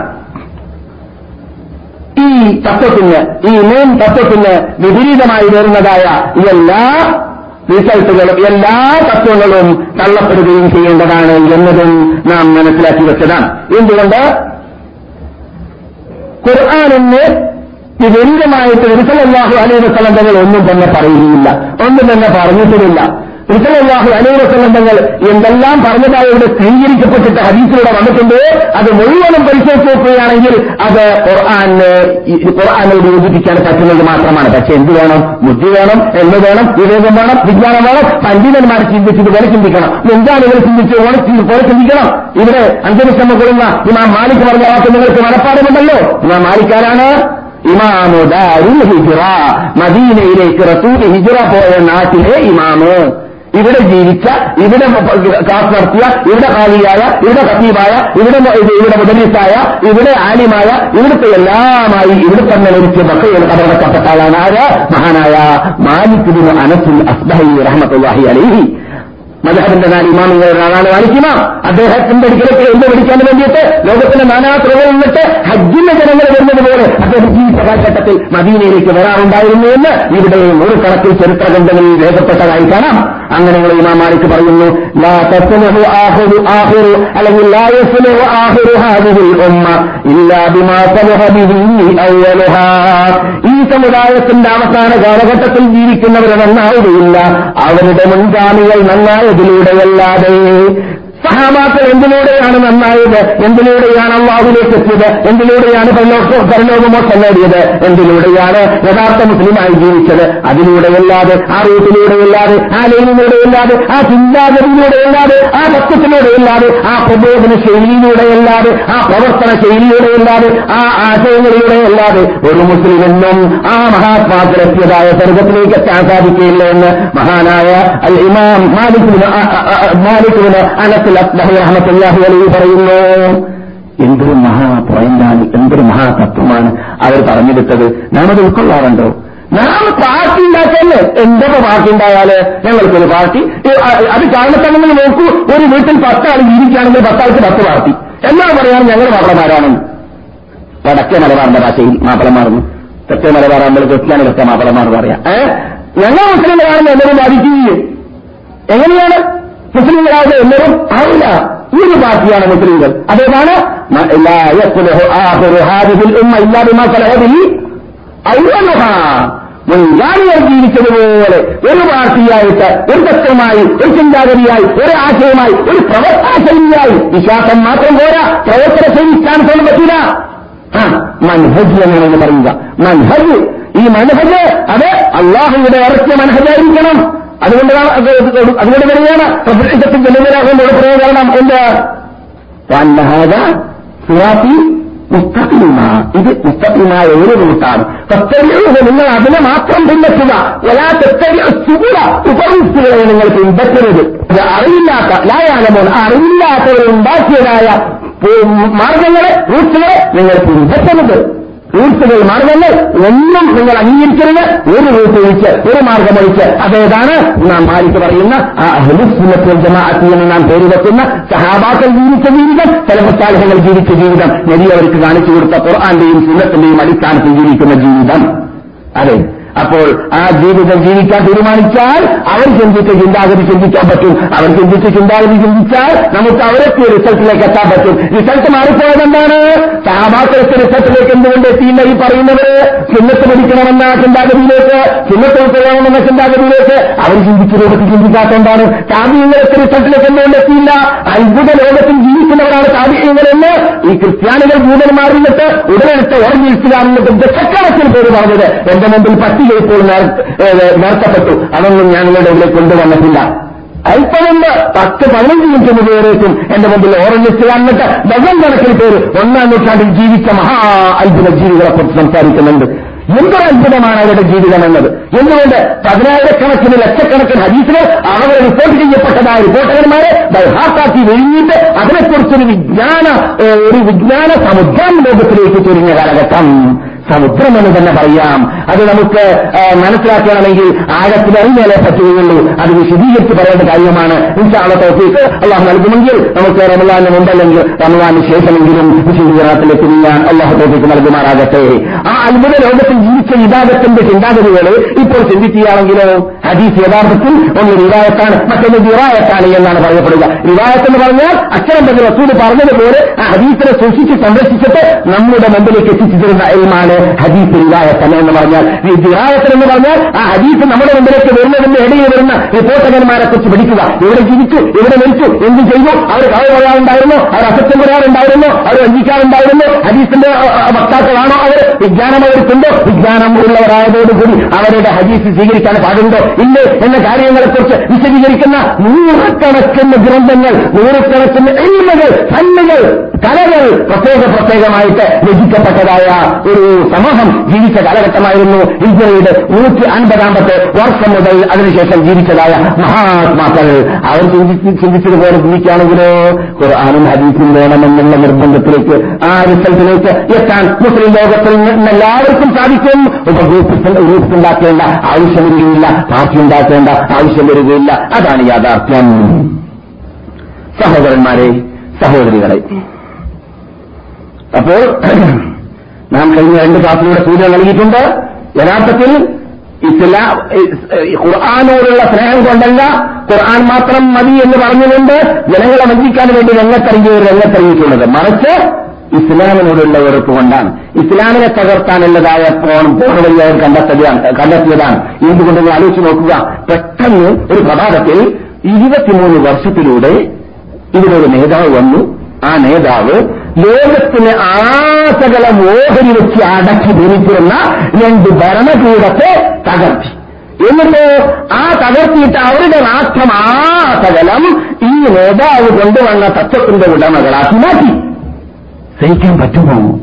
ഈ തത്വത്തിന് ഈ മൂന്ന് തത്വത്തിന് വിപരീതമായി വരുന്നതായ എല്ലാ റിസൾട്ടുകളും എല്ലാ തത്വങ്ങളും തള്ളപ്പെടുകയും ചെയ്യേണ്ടതാണ് എന്നതും നാം മനസ്സിലാക്കി വെച്ചതാണ്. എന്തുകൊണ്ട്? ഖുർആാനിന് വിപരീതമായിട്ട് റിസലല്ലാഹു അലൈഹി വസല്ലം തങ്ങൾ ഒന്നും തന്നെ പറയുകയില്ല. ഒന്നും തന്നെ പറഞ്ഞിട്ടുമില്ല. അലൈഹി വസല്ലം തങ്ങൾ എന്തെല്ലാം പറഞ്ഞതായി ഇവിടെ സ്വീകരിക്കപ്പെട്ടിട്ട് ഹദീസിലൂടെ വന്നിട്ടുണ്ട് അത് മുഴുവനും പരിശോധിച്ച് നോക്കുകയാണെങ്കിൽ അത് ഖുർആാനെ ഖുർആാനോട് യോജിപ്പിക്കാൻ പറ്റുന്നത് മാത്രമാണ്. പക്ഷെ എന്ത് വേണം? ബുദ്ധി വേണം എന്ന് വേണം വിവേകം വേണം വിജ്ഞാനം വേണം പണ്ഡിതന്മാർ ചിന്തിച്ചതുപോലെ ചിന്തിക്കണം. എന്താണ് ഇവർ ചിന്തിച്ച് പോലെ ചിന്തിക്കണം? ഇവിടെ അഞ്ചനിഷ്ടം കൊള്ളുന്ന ഇമാം മാലിക് പറഞ്ഞ വാക്ക് നിങ്ങൾക്ക് മനഃപ്പാടമുണ്ടല്ലോ ഇമാം മാലിക്കാരാണ് ഇമാമു ദാരുൽ ഹിജ്റ മദീനയിലേക്ക് റസൂൽ ഹിജ്റ പോയ നാട്ടിലെ ഇമാമ്. ഇവിടെ ജീവിച്ച ഇവിടെ ക്ലാസ് നടത്തിയ ഇവിടെ ഖാലിയായ ഇവിടെ ഖത്തീബായ ഇവിടെ ഇവിടെ മുദലീസായ ഇവിടെ ആലിമായ ഇവിടുത്തെ എല്ലാമായി ഇവിടെ തന്നെ മരിച്ച് ബക്കയിൽ കബറടക്കപ്പെട്ട ആളാണ് ആര്? മഹാനായ മാലിക്കുബിന് അനസുൽ അസ്ബഹി റഹ്മത്തുല്ലാഹി അലൈഹി. മദഹബിന്റെ നാല് ഇമാമികളാണ് മാലിക്കുമാം അദ്ദേഹത്തിന്റെ അടുക്കലേക്ക് എന്ത് പഠിക്കാൻ വേണ്ടിയിട്ട് ലോകത്തിന്റെ നാനാത്രകൾ നിന്നിട്ട് ഹജ്ജിന്റെ ജനങ്ങൾ വരുന്നത് പോലെ അദ്ദേഹം ഈ കാലഘട്ടത്തിൽ മദീനയിലേക്ക് വരാറുണ്ടായിരുന്നു എന്ന് ഇവിടെ നൂറുകണക്കിൽ ചരിത്ര ഗ്രന്ഥങ്ങളിൽ രേഖപ്പെട്ടതായി കാണാം. അങ്ങനെയുള്ള ഇമാം മാലിക്ക് പറയുന്നു അല്ലെങ്കിൽ ഈ സമുദായത്തിന്റെ അവസാന കാലഘട്ടത്തിൽ ജീവിക്കുന്നവർ നന്നാവുകയില്ല അവരുടെ മുൻഗാമികൾ നന്നായതിലൂടെയല്ലാതെ സഹാബാക്കൾ എന്തിലൂടെയാണ് നന്നായത്? എന്തിലൂടെയാണ് അള്ളാഹുലേക്ക് എത്തിയത്? എന്തിലൂടെയാണ് പരലോകമോക്ഷം നേടിയത് എന്തിലൂടെയാണ് യഥാർത്ഥ മുസ്ലിമായി ജീവിച്ചത്? അതിലൂടെയല്ലാതെ ആ റൂട്ടിലൂടെയല്ലാതെ ആ ലൈനിലൂടെയല്ലാതെ ആ ചിന്താഗതിയിലൂടെയല്ലാതെ ആ തത്വത്തിലൂടെയല്ലാതെ ആ പ്രബോധന ശൈലിയിലൂടെയല്ലാതെ ആ പ്രവർത്തന ശൈലിയിലൂടെയല്ലാതെ ആ ആശയങ്ങളിലൂടെയല്ലാതെ ഒരു മുസ്ലിമെന്നും ആ മഹാത്മാക്കളെത്തിയതായ സ്വർഗത്തിലേക്ക് എത്താൻ സാധിക്കില്ല എന്ന് മഹാനായ അൽ ഇമാം മാലിക്കുവിന് മാലിക്കുവിന് അനത്തിൽ അസ്ലഹി റഹ്മത്തുല്ലാഹി പറയുന്നു. എന്തൊരു മഹാ പോയിന്റാണ് എന്തൊരു മഹാതത്വമാണ് അവർ പറഞ്ഞെടുത്തത്. നാം അത് ഉൾക്കൊള്ളാറുണ്ടോ? നാം പാർട്ടി ഉണ്ടാക്കല്ലേ എന്തൊക്കെ പാർട്ടി ഉണ്ടായാൽ ഞങ്ങൾക്കൊരു പാർട്ടി. അത് കാരണത്തന്നെ നോക്കൂ. ഒരു വീട്ടിൽ പത്താൾ ജീവിക്കുകയാണെങ്കിൽ പത്താൾക്ക് പത്ത് പാർട്ടി. എന്നാ പറയാൻ ഞങ്ങൾ മാപ്പിളമാരാണെന്ന് വടക്കേ മലബാറിന്റെ ഭാഷയിൽ മാപ്പിളമാർന്നു തെക്കേ മലബാറാകുമ്പോൾ ക്രിസ്ത്യാനികളൊക്കെ മാപ്പിളമാർ പറയാം. ഏഹ് ഞങ്ങൾ കാരണം എല്ലാവരും ബാധിക്കുകയും എങ്ങനെയാണ്? മുസ്ലിങ്ങളാവുക എല്ലാവരും ആവില്ല ഈ ഒരു പാർട്ടിയാണ് മുസ്ലിങ്ങൾ. അതേതാണ് ജീവിച്ചതുപോലെ ഒരു പാർട്ടിയായിട്ട് ഒരു തത്വമായി ഒരു ചിന്താഗതിയായി ഒരു ആശയമായി ഒരു പ്രവർത്തന ശൈലിയായി വിശ്വാസം മാത്രം പോരാ പ്രവർത്തന ശൈലി സ്ഥാനത്തോളം പറ്റില്ല ആ മൻഹജ് എന്നാണ് പറയുക. മൻഹജ് ഈ മനഹജ് അത് അള്ളാഹുയുടെ ഇറക്കിയ മനഹജായിരിക്കണം അതുകൊണ്ടാണ് അതുകൊണ്ട് വരികയാണ് പ്രസിദ്ധത്തിൽ ജനകരാകുമ്പോൾ പ്രയോജനം എന്ത് വന്നഹാജ സുറാത്തി മുസ്തഖീമ ഇത് മുസ്തഖീമായ ഒരു റൂട്ടാണ് പ്രത്യക്ഷ നിങ്ങൾ അതിനെ മാത്രം പിൻപറ്റുക ഒരാ തെറ്റരിയ സുഖ ഉപവിസ്തുകളെ നിങ്ങൾ പിൻപറ്റരുത് ഇത് അറിയില്ലാത്ത ലായാലമോൻ അറിയില്ലാത്തവരുണ്ടാക്കിയതായ മാർഗങ്ങളെ റൂട്ടുകളെ നിങ്ങൾ പിൻപറ്റരുത് റൂട്ടുകൾ മാർഗങ്ങൾ ഒന്നും നിങ്ങൾ അംഗീകരിക്കരുത്. ഒരു റൂട്ട് ഒരു മാർഗം ഒഴിച്ച്. അതേതാണ് നാം മാലിക്ക് പറയുന്ന ആ ഹലുസുന്നത്തിൽ ജമാഅത്തി എന്ന് നാം പേര് വെക്കുന്ന സഹാബാക്കൾ ജീവിച്ച ജീവിതം ചില ജീവിച്ച ജീവിതം. നബി അവർക്ക് കാണിച്ചു കൊടുത്ത ഖുർആാന്റെയും സുന്നത്തിന്റെയും അടിസ്ഥാനത്തിൽ ജീവിക്കുന്ന ജീവിതം. അതെ. അപ്പോൾ ആ ജീവിതം ജീവിക്കാൻ തീരുമാനിച്ചാൽ അവർ ചിന്തിച്ച ചിന്താഗതി ചിന്തിക്കാൻ പറ്റും. അവർ ചിന്തിച്ച ചിന്താഗതി ചിന്തിച്ചാൽ നമുക്ക് അവരെത്തിയ റിസൾട്ടിലേക്ക് എത്താൻ പറ്റും. റിസൾട്ട് മാറിപ്പോയത് എന്താണ്? സാമാക്കളത്തെ റിസൾട്ടിലേക്ക് എന്തുകൊണ്ട് എത്തിയില്ല ഈ പറയുന്നവര്? ചിഹ്നത്ത് പഠിക്കണമെന്ന ചിന്താഗതിയിലേക്ക് ചിഹ്നത്ത് ഉൾക്കൊള്ളണമെന്ന ചിന്താഗതിയിലേക്ക് അവർ ചിന്തിച്ച രൂപത്തിൽ ചിന്തിക്കാത്തതുകൊണ്ടാണ്. താപിയങ്ങളത്തെ റിസൾട്ടിലേക്ക് എന്തുകൊണ്ട് എത്തിയില്ല? അത്ഭുത ലോകത്തിൽ ജീവിക്കുന്നവരാണ് താപിയങ്ങളെന്ന് ഈ ക്രിസ്ത്യാനികൾ നിന്നിട്ട് ഉടനെടുത്ത് ഓർമ്മിച്ചിലാണെന്നിട്ട് ദശക്കണക്കിന് പേര് പറഞ്ഞത്. എന്റെ മുമ്പിൽ പട്ടിക ഇപ്പോൾ നടത്തപ്പെട്ടു അതൊന്നും ഞാൻ നിങ്ങളുടെ ഇവിടെ കൊണ്ടുവന്നിട്ടില്ല. അല്പമുണ്ട് മുമ്പ് പത്ത് പതിനഞ്ച് മിനിറ്റ് മുതലേക്കും എന്റെ മുമ്പിൽ ഓറഞ്ച് കാണിട്ട് ഡസൻ കണക്കിൽ പേര് ഒന്നാം നൂറ്റാണ്ടിൽ ജീവിച്ച മഹാ അത്ഭുത ജീവികളെ കുറിച്ച് സംസാരിക്കുന്നുണ്ട്. എന്തൊരു അത്ഭുതമാണ് അവരുടെ ജീവിതം എന്നത്? എന്തുകൊണ്ട് പതിനായിരക്കണക്കിന് ലക്ഷക്കണക്കിന് ഹദീസിന് അവർ റിപ്പോർട്ട് ചെയ്യപ്പെട്ടതായ റിപ്പോർട്ടർമാരെ ബൈഹാർട്ടാക്കി വിഴുങ്ങിയിട്ട് അതിനെക്കുറിച്ചൊരു വിജ്ഞാന ഒരു വിജ്ഞാന സമുദ്രം ലോകത്തിലേക്ക് ചുരുങ്ങിയ കാലഘട്ടം. സമുദ്രമെന്ന് തന്നെ പറയാം. അത് നമുക്ക് മനസ്സിലാക്കണമെങ്കിൽ ആഴത്തിൽ അറിഞ്ഞാലേ പറ്റുകയുള്ളൂ. അത് വിശദീകരിച്ച് പറയേണ്ട കാര്യമാണ്. ഇൻഷാള്ള തോഫീക്ക് അള്ളാഹു നൽകുമെങ്കിൽ നമുക്ക് റമലാന് മുമ്പല്ലെങ്കിൽ റമലാന് ശേഷമെങ്കിലും വിശദീകരണത്തിലേക്ക് നീങ്ങാൻ അള്ളാഹു തോഫീക്ക് നൽകുമാറാകട്ടെ. ആ അത്ഭുത ലോകത്തിൽ ജീവിച്ച വിഭാഗത്തിന്റെ ചിന്താഗതികൾ ഇപ്പോൾ ചിന്തിക്കുകയാണെങ്കിലോ ഹദീസ് യഥാർത്ഥത്തിൽ ഒന്ന് റിവായത്താണ് മറ്റൊന്ന് വിവായത്താണ് എന്നാണ് പറയപ്പെടുക. റിവായത്ത് എന്ന് പറഞ്ഞാൽ അക്ഷരം തന്നെ റസൂൽ പറഞ്ഞതുപോലെ ആ ഹദീസിനെ സൂക്ഷിച്ച് സംരക്ഷിച്ചിട്ട് നമ്മുടെ മുമ്പിലേക്ക് എത്തിച്ചു എൽമാണ് ഹദീസ് റിവായത്തൻ എന്ന് പറഞ്ഞാൽ ദിറായത്തൻ എന്ന് പറഞ്ഞാൽ ആ ഹദീസ് നമ്മുടെ മുമ്പിലേക്ക് വരുന്നതിന്റെ ഇടയിൽ വരുന്ന റിപ്പോർട്ടകന്മാരെ കുറിച്ച് പഠിക്കുക. ഇവിടെ ജീവിച്ചു ഇവിടെ മരിച്ചു എന്ത് ചെയ്തു? അവർ പറയാറുണ്ടായിരുന്നു അവർ അസത്യം പറയാറുണ്ടായിരുന്നു അവർ വഞ്ചിക്കാറുണ്ടായിരുന്നു ഹദീസിന്റെ വക്താക്കളാണോ അവർ? വിജ്ഞാനം അവർക്കുണ്ടോ? വിജ്ഞാനം ഉള്ളവരായതോടുകൂടി അവരുടെ ഹദീസ് സ്വീകരിക്കാൻ പാടുണ്ടോ? ഇല്ലേ? എന്ന കാര്യങ്ങളെക്കുറിച്ച് വിശദീകരിക്കുന്ന നൂറുകണക്കിന് ഗ്രന്ഥങ്ങൾ നൂറുകണക്കിന് എണ്ണകൾ കലകൾ പ്രത്യേക പ്രത്യേകമായിട്ട് രചിക്കപ്പെട്ടതായ ഒരു സമൂഹം ജീവിച്ച കാലഘട്ടമായിരുന്നു. ഇന്ത്യയുടെ നൂറ്റി അൻപതാമത്തെ വർഷം മുതൽ അതിനുശേഷം ജീവിച്ചതായ മഹാത്മാക്കൾ. അവർ ചിന്തിച്ചതുപോലെ ജീവിക്കുകയാണെങ്കിലോ ഖുർആാനും ഹദീസും വേണമെന്നുള്ള നിർബന്ധത്തിലേക്ക് ആ റിസൾട്ടിലേക്ക് എത്താൻ മുസ്ലിം ലോകത്തിൽ എല്ലാവർക്കും സാധിക്കും. ഉപഗ്രൂപ്പിണ്ടാക്കേണ്ട ആവശ്യം വരികയില്ല പാർട്ടി ഉണ്ടാക്കേണ്ട ആവശ്യം വരികയില്ല. അതാണ് യാഥാർത്ഥ്യം. സഹോദരന്മാരെ സഹോദരികളെ. അപ്പോൾ നാം കഴിഞ്ഞ രണ്ട് ക്ലാസ്സിലൂടെ സൂചന നൽകിയിട്ടുണ്ട്. യഥാർത്ഥത്തിൽ ഖുർആാനോടുള്ള സ്നേഹം കൊണ്ടല്ല ഖുർആൻ മാത്രം മതി എന്ന് പറഞ്ഞുകൊണ്ട് ജനങ്ങളെ വഞ്ചിക്കാൻ വേണ്ടി രംഗത്തിറങ്ങിയ ഒരു രംഗത്തിറങ്ങിയിട്ടുള്ളത്. മറിച്ച് ഇസ്ലാമിനോടുള്ള വെറുപ്പ് കൊണ്ടാണ്. ഇസ്ലാമിനെ തകർത്താനുള്ളതായ പോണം പോണ വഴി അവർ കണ്ടെത്തുകയാണ് കണ്ടെത്തിയതാണ്. എന്തുകൊണ്ട് നിങ്ങൾ ആലോചിച്ച് നോക്കുക? പെട്ടെന്ന് ഒരു പ്രഭാതത്തിൽ ഇരുപത്തിമൂന്ന് വർഷത്തിലൂടെ ഇതിനൊരു നേതാവ് വന്നു. ആ നേതാവ് ലോകത്തിന് ആസകലം ഓഹരി വെച്ച് അടക്കി ധരിച്ചിരുന്ന രണ്ട് ഭരണകൂടത്തെ തകർത്തി. എന്നിട്ട് ആ തകർത്തിയിട്ട് അവരുടെ രാഷ്ട്രം ആസകലം ഈ നേതാവ് കൊണ്ടുവന്ന തത്വത്തിന്റെ ഉടമകളാക്കി മാറ്റി സഹിക്കാൻ പറ്റുമോ?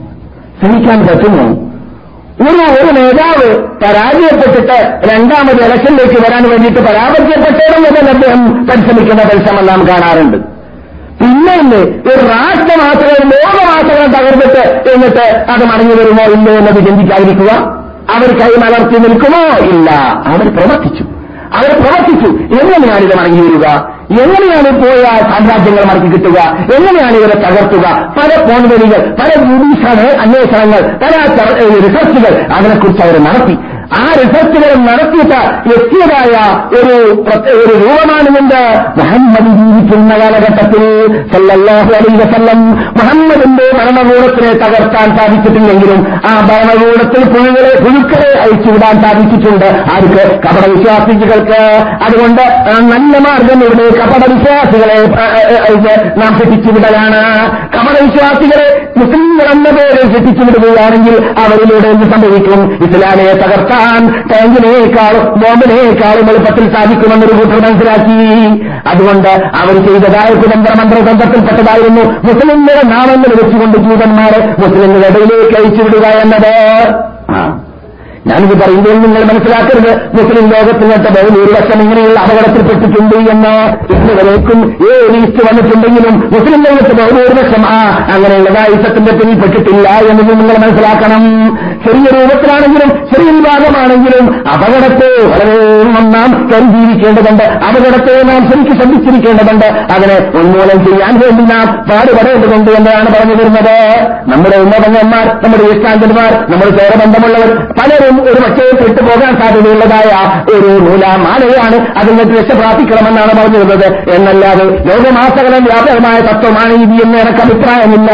സഹിക്കാൻ പറ്റുമോ? ഒരു ഒരു നേതാവ് പരാജയപ്പെട്ടിട്ട് രണ്ടാമത് ഇലക്ഷനിലേക്ക് വരാൻ വേണ്ടിയിട്ട് പരാജയപ്പെട്ടേരും മുതൽ അദ്ദേഹം പരിശ്രമിക്കുന്ന പരിശ്രമം നാം കാണാറുണ്ട്. പിന്നെ ഇന്ന് ഒരു രാഷ്ട്രമാസകം ലോകമാസകം തകർന്നിട്ട് എന്നിട്ട് അത് മടങ്ങി വരുമോ ഇല്ലോ എന്നത് ചിന്തിക്കാതിരിക്കുക? അവർ കൈമലർത്തി നിൽക്കുമോ? ഇല്ല. അവർ പ്രവർത്തിച്ചു. അവർ പ്രവർത്തിച്ചു. എങ്ങനെയാണ് ഇത് മടങ്ങി വരിക എങ്ങനെയാണ് പോയ സാമ്രാജ്യങ്ങൾ മടക്കി കിട്ടുക? എങ്ങനെയാണ് ഇവരെ തകർത്തുക? പല പോൺവലികൾ പല അന്വേഷണങ്ങൾ പല റിസർച്ചുകൾ അതിനെക്കുറിച്ച് അവർ നടത്തി. ആ റിസർച്ചുകൾ നടത്തിയിട്ട് എത്തിയതായ ഒരു ഒരു രൂപമാണ് രൂപമാണിത് മുഹമ്മദ് ജീവിക്കുന്ന കാലഘട്ടത്തിൽ സല്ലല്ലാഹു അലൈഹി വസല്ലം മുഹമ്മദിന്റെ ഭരണകൂടത്തിനെ തകർക്കാൻ സാധിച്ചിട്ടില്ലെങ്കിലും ആ ഭരണകൂടത്തിൽ പുഴുകളെ പുഴുക്കളെ അയച്ചുവിടാൻ സാധിച്ചിട്ടുണ്ട്. ആർക്ക്? കപട വിശ്വാസികൾക്ക് അതുകൊണ്ട് നല്ല മാർഗം ഇവിടെ കപട വിശ്വാസികളെ നാം തെറ്റിച്ചുവിടലാണ് കപട വിശ്വാസികളെ മുസ്ലിങ്ങൾ എന്ന പേരിൽ തെറ്റിച്ചുവിടുകയാണെങ്കിൽ അവരിലൂടെ എന്ത് സംഭവിക്കും? ഇസ്ലാമിനെ തകർത്താൻ ടാങ്കിനേക്കാളും ബോംബിനേക്കാളും എളുപ്പത്തിൽ സാധിക്കുമെന്നൊരു കൂട്ടർ മനസ്സിലാക്കി. അതുകൊണ്ട് അവർ ചെയ്തതായ കുതന്ത്രമന്ത്ര തന്ത്രത്തിൽപ്പെട്ടതായിരുന്നു മുസ്ലിങ്ങളുടെ നാമങ്ങൾ വെച്ചുകൊണ്ട് ജൂതന്മാരെ മുസ്ലിങ്ങളുടെ ഇടയിലേക്ക് അയച്ചുവിടുക എന്നത്. ഞാനിത് പറയുമ്പോൾ നിങ്ങൾ മനസ്സിലാക്കരുത്. മുസ്ലിം ലോകത്തിനൊക്കെ ബഹു ഭൂരിപക്ഷം ഇങ്ങനെയുള്ള അപകടത്തിൽപ്പെട്ടിട്ടുണ്ട് എന്ന് ഇന്നുവരേക്കും ഏ ലീസ്റ്റ് വന്നിട്ടുണ്ടെങ്കിലും മുസ്ലിം ലോകത്ത് ബഹുഭൂരിപക്ഷം ആ അങ്ങനെയുള്ളതായ ഇഷ്ടത്തിന്റെ പിന്നിൽ പെട്ടിട്ടില്ല എന്ന് നിങ്ങൾ മനസ്സിലാക്കണം. ചെറിയ രൂപത്തിലാണെങ്കിലും ചെറിയ വിഭാഗമാണെങ്കിലും അപകടത്തെ വളരെ നാം കരുതിയിരിക്കേണ്ടതുണ്ട് അപകടത്തെ നാം ശരിക്കും ശ്രദ്ധിച്ചിരിക്കേണ്ടതുണ്ട്. അതിനെ ഉന്മൂലം ചെയ്യാൻ വേണ്ടി നാം പാടുപെടേണ്ടതുണ്ട് എന്നാണ് പറഞ്ഞു വരുന്നത് നമ്മുടെ ഉന്നതന്മാർ നമ്മുടെ ജ്യേഷ്ഠാന്തന്മാർ നമ്മുടെ ചേരബന്ധമുള്ളവർ പലരും ഒരു പക്ഷേ പെട്ടുപോകാൻ സാധ്യതയുള്ളതായ ഒരു നൂലാമാലയാണ് അതിൽ നിന്ന് രക്ഷ പ്രാപിക്കണമെന്നാണ് പറഞ്ഞിരുന്നത്. എന്നല്ലാതെ ലോകമാസകലം വ്യാപകമായ തത്വമാണ് ഇത് എന്ന് എനിക്ക് അഭിപ്രായമില്ല.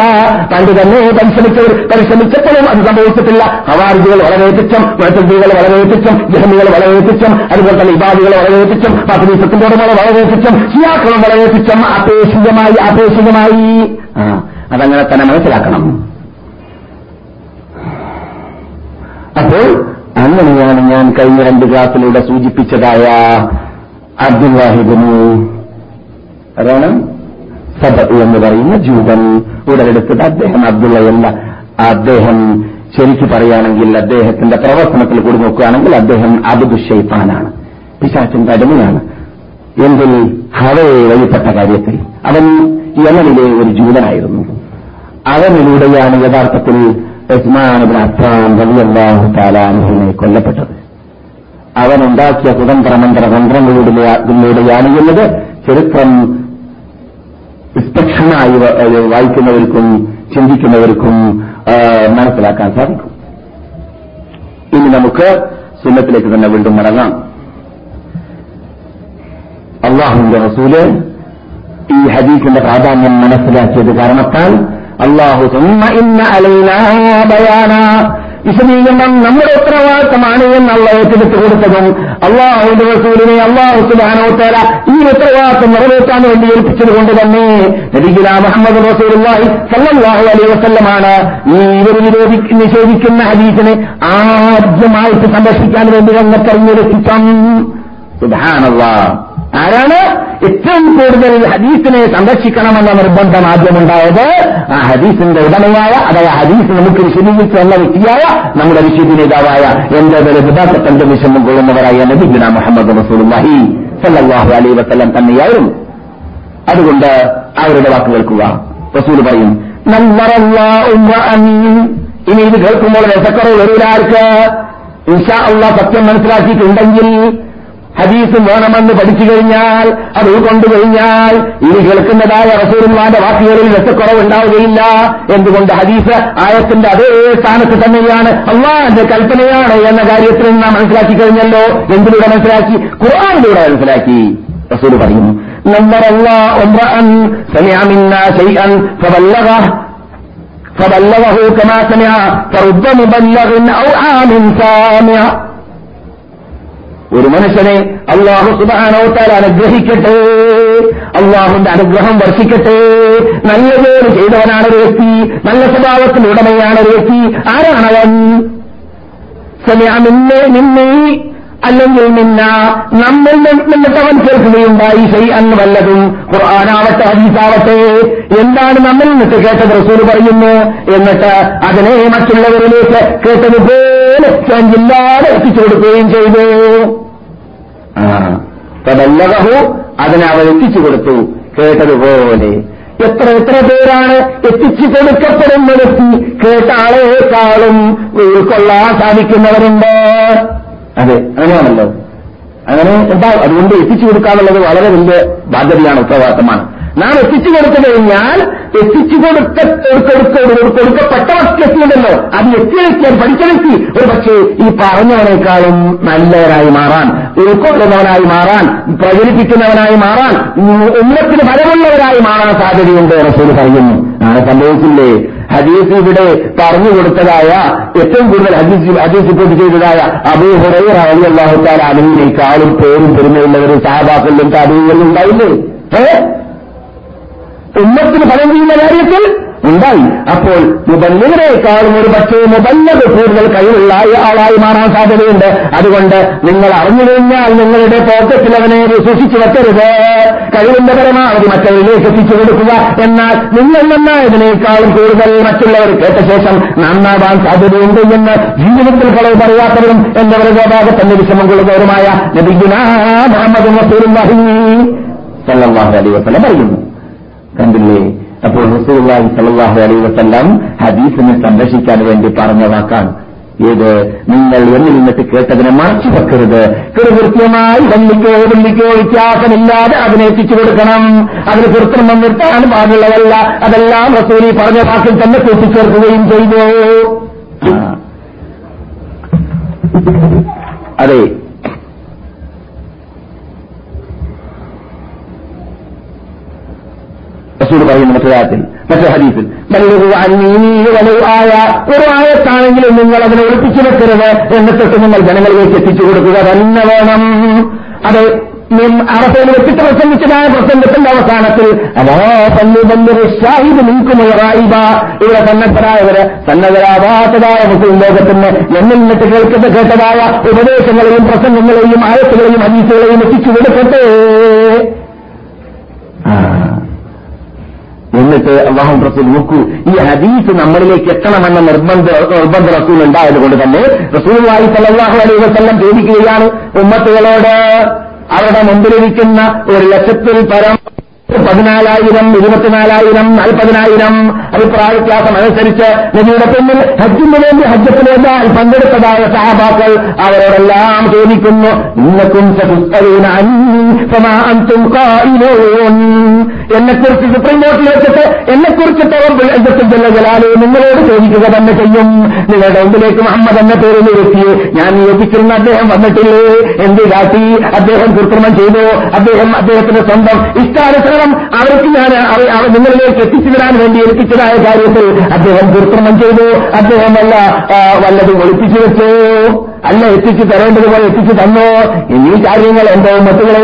പണ്ട് തന്നെ പരിശ്രമിച്ചവർ പരിശ്രമിച്ചപ്പോഴും അത് സംഭവിച്ചിട്ടില്ല. ഹവാരിജികൾ വളരെ എത്തിച്ചും മുഴത്തുകൾ വളരെ എത്തിച്ചും ജഹമികൾ വളരെ എത്തിച്ചും അതുപോലെ തന്നെ ഇബാദികൾ വളരെ എത്തിച്ചും പത്രീസത്തിന്റെ ഉടമകൾ വളരെ എത്തിച്ചും ഷിയാക്കളും വളരെ എത്തിച്ചും അപേക്ഷികമായി അപേക്ഷികമായി. അതങ്ങനെ തന്നെ മനസ്സിലാക്കണം. അപ്പോൾ അങ്ങനെയാണ് ഞാൻ കഴിഞ്ഞ രണ്ട് ക്ലാസ്സിലൂടെ സൂചിപ്പിച്ചതായ അബ്ദുല്ലാഹിബിന് അതാണ് സബത്ത് എന്ന് പറയുന്ന ജൂതൻ. ഉടലെടുത്തത് അദ്ദേഹം അബ്ദുള്ളയല്ല അദ്ദേഹം ശരിക്ക് പറയുകയാണെങ്കിൽ അദ്ദേഹത്തിന്റെ പ്രവർത്തനത്തിൽ കൂടി നോക്കുകയാണെങ്കിൽ അദ്ദേഹം അബുദു ഷെയ്ത്താനാണ് പിശാച്ചിന്റെ അടിമയാണ്. എന്തിൽ? ഹവയെ വഴിപ്പെട്ട കാര്യത്തിൽ. അവൻ യമനിലെ ഒരു ജൂതനായിരുന്നു. അവനിലൂടെയാണ് യഥാർത്ഥത്തിൽ ഉസ്മാൻ കൊല്ലപ്പെട്ടത്. അവൻ ഉണ്ടാക്കിയ കുതന്ത്രമന്ത്ര തന്ത്രങ്ങളിലൂടെയാണ് എന്നത് ചരിത്രം നിഷ്പക്ഷമായി വായിക്കുന്നവർക്കും ചിന്തിക്കുന്നവർക്കും മനസ്സിലാക്കാൻ സാധിക്കും. ഇനി നമുക്ക് സുന്നത്തിലേക്ക് തന്നെ വീണ്ടും മടങ്ങാം. അള്ളാഹുന്റെ റസൂൽ ഈ ഹദീസിന്റെ പ്രാധാന്യം മനസ്സിലാക്കിയത് കാരണത്താൽ അള്ളാഹു വിശദീകരണം നമ്മുടെ ഉത്തരവാദിത്തമാണ് എന്നുള്ള ഏറ്റെടുത്ത് കൊടുത്തതും അള്ളാഹുന്റെ റസൂലിനെ അള്ളാഹു സുബാനോത്തര ഈ ഉത്തരവാദിത്തം നിറവേറ്റാൻ വേണ്ടി ഏൽപ്പിച്ചത് കൊണ്ട് തന്നെ നബിഗുല മുഹമ്മദ് റസൂലുള്ളാഹി സല്ലാഹു അലൈ വസല്ലമാണ് ഈ ഇവർ നിരോധി നിഷേധിക്കുന്ന ഹദീസിനെ ആദ്യമായിട്ട് സംരക്ഷിക്കാൻ വേണ്ടി രംഗത്തെറിഞ്ഞെടുപ്പിക്കാം സുബാനല്ലാ ആരാണ്? ഏറ്റവും കൂടുതൽ ഹദീസിനെ സംരക്ഷിക്കണമെന്ന നിർബന്ധം ആദ്യമുണ്ടായത് ആ ഹദീസിന്റെ ഉടമയായ അതായത് ഹദീസ് നമുക്ക് വിശദീകരിച്ചു എന്ന വ്യക്തിയായ നമ്മുടെ വിശുദ്ധ നേതാവായ എന്റെ വിദാസത്തിന്റെ വിഷമം കൊള്ളുന്നവരായ നബിഗുന മുഹമ്മദ് റസൂലുള്ളാഹി സല്ലല്ലാഹു അലൈഹി വസല്ലം തന്നെയായിരുന്നു. അതുകൊണ്ട് അവരുടെ വാക്ക് കേൾക്കുക. റസൂൽ പറയും ഇനി ഇത് കേൾക്കുമ്പോൾ രസക്കുറവ് വരൂലാർക്ക് ഇൻഷാ അള്ള സത്യം മനസ്സിലാക്കിയിട്ടുണ്ടെങ്കിൽ ഹദീസ് വേണമെന്ന് പഠിച്ചു കഴിഞ്ഞാൽ അത് ഉൾക്കൊണ്ടു കഴിഞ്ഞാൽ ഇനി കേൾക്കുന്നതായ റസൂലുള്ളാന്റെ വാക്കുകളിൽ രസക്കുറവുണ്ടാവുകയില്ല എന്തുകൊണ്ട് ഹദീസ് ആയത്തിന്റെ അതേ സ്ഥാനത്ത് തന്നെയാണ് അള്ളാന്റെ കൽപ്പനയാണ് എന്ന കാര്യത്തിൽ നാം മനസ്സിലാക്കി കഴിഞ്ഞല്ലോ എന്തിലൂടെ മനസ്സിലാക്കി ഖുർആാനിലൂടെ മനസ്സിലാക്കി റസൂൽ പറയുന്നു നമ്പർ فبلغه كما سمع فرب مبلغ أو عام سامع ഒരു മനുഷ്യനെ അള്ളാഹു സുബാനോത്താൽ അനുഗ്രഹിക്കട്ടെ അള്ളാഹുന്റെ അനുഗ്രഹം വർഷിക്കട്ടെ നല്ല ജോലി ചെയ്തവനാണ് ഒരു വ്യക്തി നല്ല സ്വഭാവത്തിന് ഉടമയാണ് ഒരു വ്യക്തി ആരാണവൻ നിന്നെ നിന്നെ അല്ലെങ്കിൽ നിന്ന നമ്മൾ നിന്നിട്ടവൻ കേൾക്കുകയുണ്ടായി ശൈ അന്ന് വല്ലതും ഖുർആാനാവട്ടെ ഹദീസാവട്ടെ എന്താണ് നമ്മൾ നിന്നിട്ട് കേട്ടത് റസൂൽ പറയുന്നു? എന്നിട്ട് അതിനെ മറ്റുള്ളവരിലേക്ക് കേട്ടതുപോലെ ജില്ലാതെ എത്തിച്ചു കൊടുക്കുകയും ചെയ്തു. തടല്ലകഹു അതിനെ അവൻ എത്തിച്ചു കൊടുത്തു. കേട്ടതുപോലെ എത്ര എത്ര പേരാണ് എത്തിച്ചു കൊടുക്കപ്പെടുന്ന വ്യക്തി കേട്ട ആളെക്കാളും ഉൾക്കൊള്ളാൻ സാധിക്കുന്നവരുണ്ട്. അതെ അങ്ങനെയാണല്ലോ. അങ്ങനെ എന്താ അതുകൊണ്ട് എത്തിച്ചു കൊടുക്കാനുള്ളത് വളരെ വലിയ ബാധ്യതയാണ് ഉത്തരവാദിത്തമാണ്. നാം എത്തിച്ചു കൊടുത്തു കഴിഞ്ഞാൽ എത്തിച്ചു കൊടുത്ത കൊടുക്കപ്പെട്ട എത്തിയുണ്ടല്ലോ അത് എത്തിയ വ്യക്തിയാണ് പഠിച്ച വ്യക്തി ഒരു പക്ഷേ ഈ പറഞ്ഞവനേക്കാളും നല്ലവനായി മാറാൻ ഉൾക്കൊള്ളുന്നവനായി മാറാൻ പ്രചരിപ്പിക്കുന്നവനായി മാറാൻ ഉന്നത്തിന് ഫലമുള്ളവരായി മാറാൻ സാധ്യതയുണ്ട് റസൂൽ പറയുന്നു. അങ്ങനെ സംഭവിച്ചില്ലേ? ഹദീസ് ഇവിടെ പറഞ്ഞു കൊടുത്തതായ ഏറ്റവും കൂടുതൽ ഹദീസ് ഹദീസ് റിപ്പോർട്ട് ചെയ്തതായ അബൂ ഹുറൈറ അലി അള്ളാഹുത്താൽ അലിനേക്കാളും പേരും പെരുമയുള്ളവരും സഹബാക്കളിലും താപീകളിലും ഉണ്ടായില്ലേ? ഏ? ഉമ്മത്തിന് ഫലം ചെയ്യുന്ന കാര്യത്തിൽ ഉണ്ടായി. അപ്പോൾ മുബല്ലിനേക്കാളും ഒരു പക്ഷേ മുബല്ലത് കൂടുതൽ കഴിവുള്ള ആളായി മാറാൻ സാധ്യതയുണ്ട്. അതുകൊണ്ട് നിങ്ങൾ അറിഞ്ഞു കഴിഞ്ഞാൽ നിങ്ങളുടെ പോക്കറ്റിൽ അവനെ വിശ്വസിച്ചു വെക്കരുത്. കഴിവിന്റെ പരമാവധി മറ്റവരിലേക്ക് എത്തിച്ചു കൊടുക്കുക. എന്നാൽ നിങ്ങൾ നന്നായതിനേക്കാളും കൂടുതൽ മറ്റുള്ളവർ കേട്ട ശേഷം നന്നാവാൻ സാധ്യതയുണ്ട് എന്ന് ജീവിതത്തിൽ കളവ് പറയാത്തവരും എന്റെ വൃതഭാഗത്തിന്റെ വിഷമം കൊള്ളുന്നവരുമായ നബിഗുന മുഹമ്മദ് പറയുന്നു. കണ്ടില്ലേ? അപ്പോൾ റസൂലുള്ളാഹി സലാഹു അലൈ വസ്ല്ലാം ഹദീസിനെ സംരക്ഷിക്കാൻ വേണ്ടി പറഞ്ഞ വാക്കാണ് ഏത്? നിങ്ങൾ എന്നിൽ നിന്നിട്ട് കേട്ടതിനെ മറച്ചു വെക്കരുത്. കൃത്യമായി വല്ലിക്കോ വല്ലിക്കോ വ്യത്യാസമില്ലാതെ അതിനെ എത്തിച്ചു കൊടുക്കണം. അതിന് കൃത്രിമം നിർത്താൻ പാടുള്ളതല്ല അതെല്ലാം റസൂലി പറഞ്ഞ വാക്കിൽ തന്നെ കൂട്ടിച്ചേർക്കുകയും ചെയ്തു. അതെ റസൂൽ പറയുന്നു മറ്റൊരാത്തിൽ മറ്റൊരു ആയ ഒരു ആയത്താണെങ്കിലും നിങ്ങൾ അതിനെ ഒളിപ്പിച്ചു വെക്കരുത്. എന്നിട്ട് നിങ്ങൾ ജനങ്ങളിലേക്ക് എത്തിച്ചു കൊടുക്കുക. തന്നെ വേണം. അത് അറഫയിൽ വെച്ചിട്ട് പ്രസംഗിച്ചതായ പ്രസംഗത്തിന്റെ അവസാനത്തിൽ ഇവിടെ സന്നദ്ധരായവര് സന്നദ്ധരാവാത്തതായ മുസ്ലിം ലോകത്തിന് എന്നിൽ നിന്നിട്ട് കേൾക്കുന്ന കേട്ടതായ ഉപദേശങ്ങളെയും പ്രസംഗങ്ങളെയും ആയത്തുകളെയും അനീസുകളെയും എത്തിച്ചു കൊടുക്കട്ടെ. ആ എന്നിട്ട് അള്ളാഹു റസൂൽ നോക്കൂ ഈ ഹദീസ് നമ്മളിലേക്ക് എത്തണമെന്ന നിർബന്ധ നിർബന്ധ റസൂൽ ഉണ്ടായതുകൊണ്ട് തന്നെ റസൂലായി സല്ലാഹു അലൈഹി വസ്ല്ലം ചോദിക്കുകയാണ് ഉമ്മത്തുകളോട് അവരുടെ മുമ്പിലിരിക്കുന്ന ഒരു ലക്ഷത്തിൽ പരം പതിനാലായിരം ഇരുപത്തിനാലായിരം നാൽപ്പതിനായിരം അഭിപ്രായ വ്യത്യാസം അനുസരിച്ച് നബിയുടെ പിന്നിൽ ഹജ്ജിന് വേണ്ടി ഹജ്ജത്തിലേതായി പങ്കെടുത്തതായ സഹാബാക്കൾ അവരോടെല്ലാം ചോദിക്കുന്നു ഇന്നക്കും എന്നെക്കുറിച്ച് സുപ്രീം കോർട്ടിൽ വെച്ചിട്ട് എന്നെക്കുറിച്ചിട്ട് ചെല്ല ജലാലു നിങ്ങളോട് ചോദിക്കുക തന്നെ ചെയ്യും. നിങ്ങളുടെ മുമ്പിലേക്ക് മുഹമ്മദ് എന്ന പേരിൽ വ്യക്തി ഞാൻ നിയോഗിച്ചിരുന്ന അദ്ദേഹം വന്നിട്ടില്ലേ? എന്ത് കാട്ടി അദ്ദേഹം കൃത്രിമം ചെയ്തു? അദ്ദേഹം അദ്ദേഹത്തിന്റെ സ്വന്തം ഇഷ്ടാനുസരണം അവർക്ക് ഞാൻ നിങ്ങളിലേക്ക് എത്തിച്ചു വിടാൻ വേണ്ടി എത്തിച്ചതായ കാര്യത്തിൽ അദ്ദേഹം ദുർക്രമം ചെയ്തു. അദ്ദേഹം വല്ല വല്ലതും ഒളിപ്പിച്ചു വെച്ചു? അല്ല എത്തിച്ചു തരേണ്ടതുപോലെ എത്തിച്ചു തന്നോ? എന്നീ കാര്യങ്ങൾ എന്റെ മറ്റുകളെ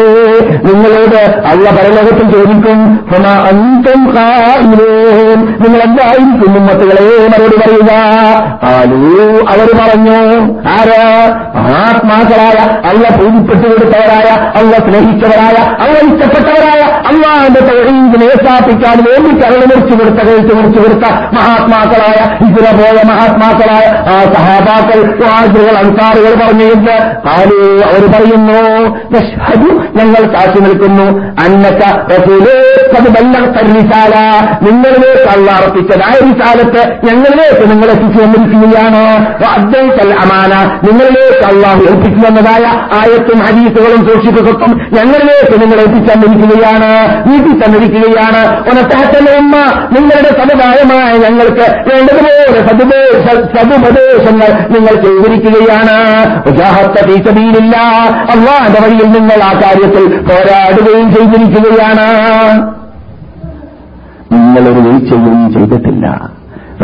നിങ്ങളോട് അല്ല പരലോകത്തിൽ ചോദിക്കും. നിങ്ങൾ എന്തായിരിക്കും മറ്റുകളെ മറുപടി പറയുക? ആലൂ അവർ പറഞ്ഞു ആരാ? മഹാത്മാക്കളായ അല്ല പൂജിപ്പെട്ടു കൊടുത്തവരായ അല്ല സ്നേഹിച്ചവരായ അല്ല ഇഷ്ടപ്പെട്ടവരായ അള്ളാന്റെ തൊഴിലിനെ സ്ഥാപിക്കാൻ വേണ്ടി കരൾ മുറിച്ചു കൊടുത്ത കഴിച്ചു മുറിച്ചു കൊടുത്ത മഹാത്മാക്കളായ ഇതിനെ പോയ മഹാത്മാക്കളായ ആ സഹാബാക്കൾ വാജുകൾ അൻസാറുകൾ പറഞ്ഞിട്ട് ആലൂ അവർ പറയുന്നു ഞങ്ങൾ സാക്ഷി നിൽക്കുന്നു. അന്നക്ക നിങ്ങളിലേക്ക് അള്ള അർപ്പിച്ചതായ റിസാലത്ത് ഞങ്ങളിലേക്ക് നിങ്ങൾ എത്തിച്ചു വന്നിരിക്കുകയാണ് അമാന നിങ്ങളിലേക്ക് അള്ളാഹു ഏൽപ്പിച്ചു വന്നതായ ആയത്തും ഹരീസുകളും സൂക്ഷിപ്പും ഞങ്ങളിലേക്ക് നിങ്ങൾ എത്തിച്ചു തന്നിരിക്കുകയാണ്. വീട്ടിൽ തന്നിരിക്കുകയാണ്. ഉമ്മ നിങ്ങളുടെ സമുദായമായ ഞങ്ങൾക്ക് വേണ്ടതുപോലെ സതുപദേശങ്ങൾ നിങ്ങൾ ചെയ്തിരിക്കുകയാണ്. അള്ളാന്റെ വഴിയിൽ നിങ്ങൾ ആ കാര്യത്തിൽ പോരാടുകയും ചെയ്തിരിക്കുകയാണ്. നിങ്ങളൊരു വീഴ്ചയും ചെയ്തിട്ടില്ല.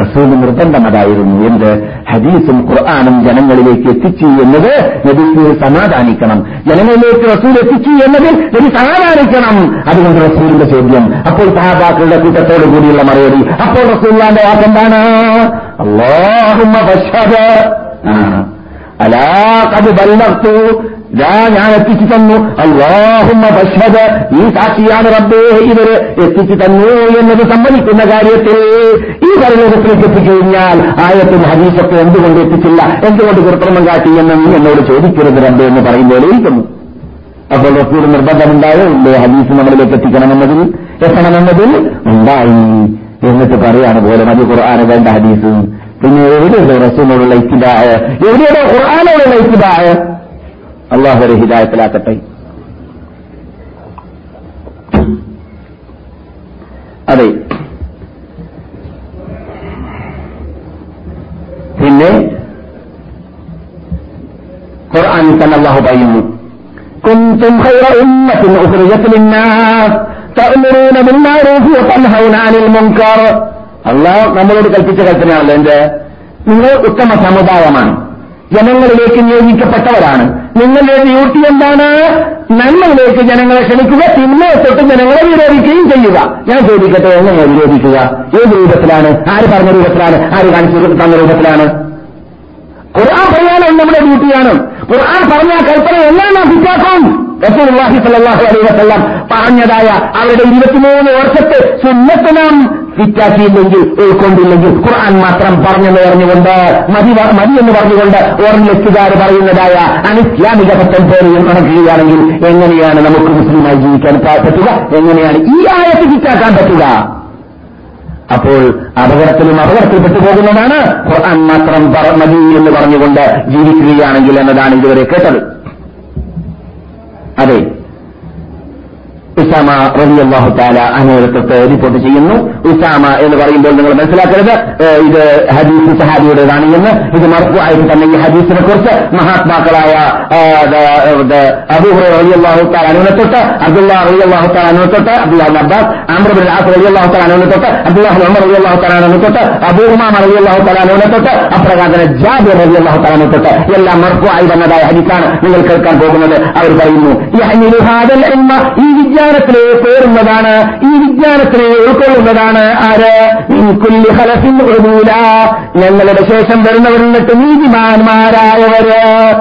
റസൂൽ നിർബന്ധമതായിരുന്നു. എന്ത്? ഹദീസും ഖുർആാനും ജനങ്ങളിലേക്ക് എത്തിച്ചു എന്നത് നബിക്ക് സമാധാനിക്കണം. ജനങ്ങളിലേക്ക് റസൂൽ എത്തിച്ചു എന്നത് നബി സമാധാനിക്കണം. അതുകൊണ്ട് റസൂലിന്റെ ചോദ്യം അപ്പോൾ സഹാബാക്കളുടെ കൂട്ടത്തോടു കൂടിയുള്ള മറുപടി അപ്പോൾ റസൂല്ലാന്റെ വാക്കെന്താണ്? അള്ളാഹുമ്മ അലാ കത് ബല്ലർത്തു ഞാൻ എത്തിച്ചു തന്നു. അള്ളാഹുമ്മ പശ്വത് ഈ സാക്ഷിയാണ് റബ്ബേ ഇവർ എത്തിച്ചു തന്നു എന്നത് സമ്മതിക്കുന്ന കാര്യത്തിൽ ഈ പരലോകത്തിലേക്ക് എത്തിക്കഴിഞ്ഞാൽ ആയത്തും ഹദീസൊക്കെ എന്തുകൊണ്ട് എത്തിച്ചില്ല? എന്തുകൊണ്ട് കൃത്രിമം കാട്ടി എന്ന് നീ എന്നോട് ചോദിക്കരുത് റബ്ബേ എന്ന് പറയുമ്പോൾ ഇരിക്കുന്നു അപ്പോൾ റസൂൽ നിർബന്ധമുണ്ടായോ ഇല്ലേ ഹദീസ് നമ്മളിലേക്ക് എത്തിക്കണമെന്നതിൽ എത്തണമെന്നതിൽ ഉണ്ടായി. എന്നിട്ട് പറയാണ് പോലെ മതി ഖുർആാന് വേണ്ട ഹദീസ്. പിന്നെ എവിടെയുണ്ടോ റസൂലിനോടുള്ള ഇത്തിബായ എവിടെയാണോ ഖുർആാനോടുള്ള ഇത്തിബായ അള്ളാഹു വരെ ഹിദായത്തിലാക്കട്ടെ അതെ പിന്നെ ഖുർആൻ തന്നെ അള്ളാഹു പറയുന്നു كنتم خير أمة أخرجت للناس تأمرون بالمعروف وتنهون عن المنكر അള്ളാഹ് നമ്മളോട് കൽപ്പിച്ച കൽപ്പനയാണല്ലോ എന്റെ നിങ്ങൾ ഉത്തമ സമുദായമാണ്. ജനങ്ങളിലേക്ക് നിയോഗിക്കപ്പെട്ടവരാണ്. നിങ്ങളുടെ ഡ്യൂട്ടി എന്താണ്? നന്മയിലേക്ക് ജനങ്ങളെ ക്ഷണിക്കുക തിന്മയെ തൊട്ട് ജനങ്ങളെ വിരോധിക്കുകയും ചെയ്യുക. ഞാൻ ചോദിക്കട്ടെ എങ്ങനെ വിരോധിക്കുക? ഏത് രൂപത്തിലാണ്? ആര് പറഞ്ഞ രൂപത്തിലാണ്? ആര് കാണിച്ചു തന്ന രൂപത്തിലാണ്? ഖുർആൻ പറയാനും നമ്മുടെ ഡ്യൂട്ടിയാണ്. ഖുർആൻ പറഞ്ഞ കൽപ്പന എങ്ങനെ നാം ഫിറ്റാക്കും വസല്ലം പറഞ്ഞതായ അവരുടെ ഇരുപത്തിമൂന്ന് വർഷത്തെ സുന്നത്ത് ഫിറ്റാക്കിയില്ലെങ്കിൽ ഉൾക്കൊണ്ടില്ലെങ്കിൽ ഖുർആൻ മാത്രം പറഞ്ഞെന്ന് പറഞ്ഞുകൊണ്ട് മതി മതി എന്ന് പറഞ്ഞുകൊണ്ട് ഓർമ്മലെത്തുകാർ പറയുന്നതായ അനിസ്ലാമിക പറ്റം പോലെയും കണക്കുകയാണെങ്കിൽ എങ്ങനെയാണ് നമുക്ക് മുസ്ലിമായി ജീവിക്കാൻ പറ്റുക? എങ്ങനെയാണ് ഈ ആയത്ത് ഫിറ്റാക്കാൻ പറ്റുക? അപ്പോൾ അപകടത്തിലും അപകടത്തിൽപ്പെട്ടു പോകുന്നതാണ് ഖുർആൻ മാത്രം മതി എന്ന് പറഞ്ഞുകൊണ്ട് ജീവിക്കുകയാണെങ്കിൽ എന്നതാണ് ഇതുവരെ കേട്ടത്. അതെ. ഉസാമ റബി അള്ളാഹു താല തൊട്ട് റിപ്പോർട്ട് ചെയ്യുന്നു. ഉസാമ എന്ന് പറയുമ്പോൾ നിങ്ങൾ മനസ്സിലാക്കരുത്. ഇത് ഹദീസ് സഹാബിയുടേതാണ് എന്ന്. ഇത് മറക്കുമായിട്ട് തന്നെ ഈ ഹദീസിനെ കുറിച്ച് മഹാത്മാക്കളായ അബൂഹുറ റബി അള്ളാഹു അനുവിനെ തൊട്ട് അബ്ദുള്ള റബി അള്ളാഹു അനുവിനെ തൊട്ട് Abdullah Abbas Amr bin As റളിയല്ലാഹു താല അനുവിനെ തൊട്ട് അബ്ദുല്ലാഹ് ഉമർ റളിയല്ലാഹു താല അനുവിനെ തൊട്ട് അബൂ ഉമാമ താല അനുവിനെ തൊട്ട് അപ്രകാരം ജാബിർ റളിയല്ലാഹു തആല അനുവിനെ തൊട്ട് എല്ലാം മറക്കുമായി വന്നതായ ഹദീസാണ് നിങ്ങൾ കേൾക്കാൻ പോകുന്നത്. അവർ പറയുന്നു ഈ ഹാദൽ ഇൽമ ഈ വിജ്ഞാനത്തിലെ ഈ വിജ്ഞാനത്തിനെ ഉൾക്കൊള്ളുന്നതാണ് ആര്? ഞങ്ങളുടെ ശേഷം വരുന്നവരുന്നിട്ട് നീതിമാന്മാരായവര്.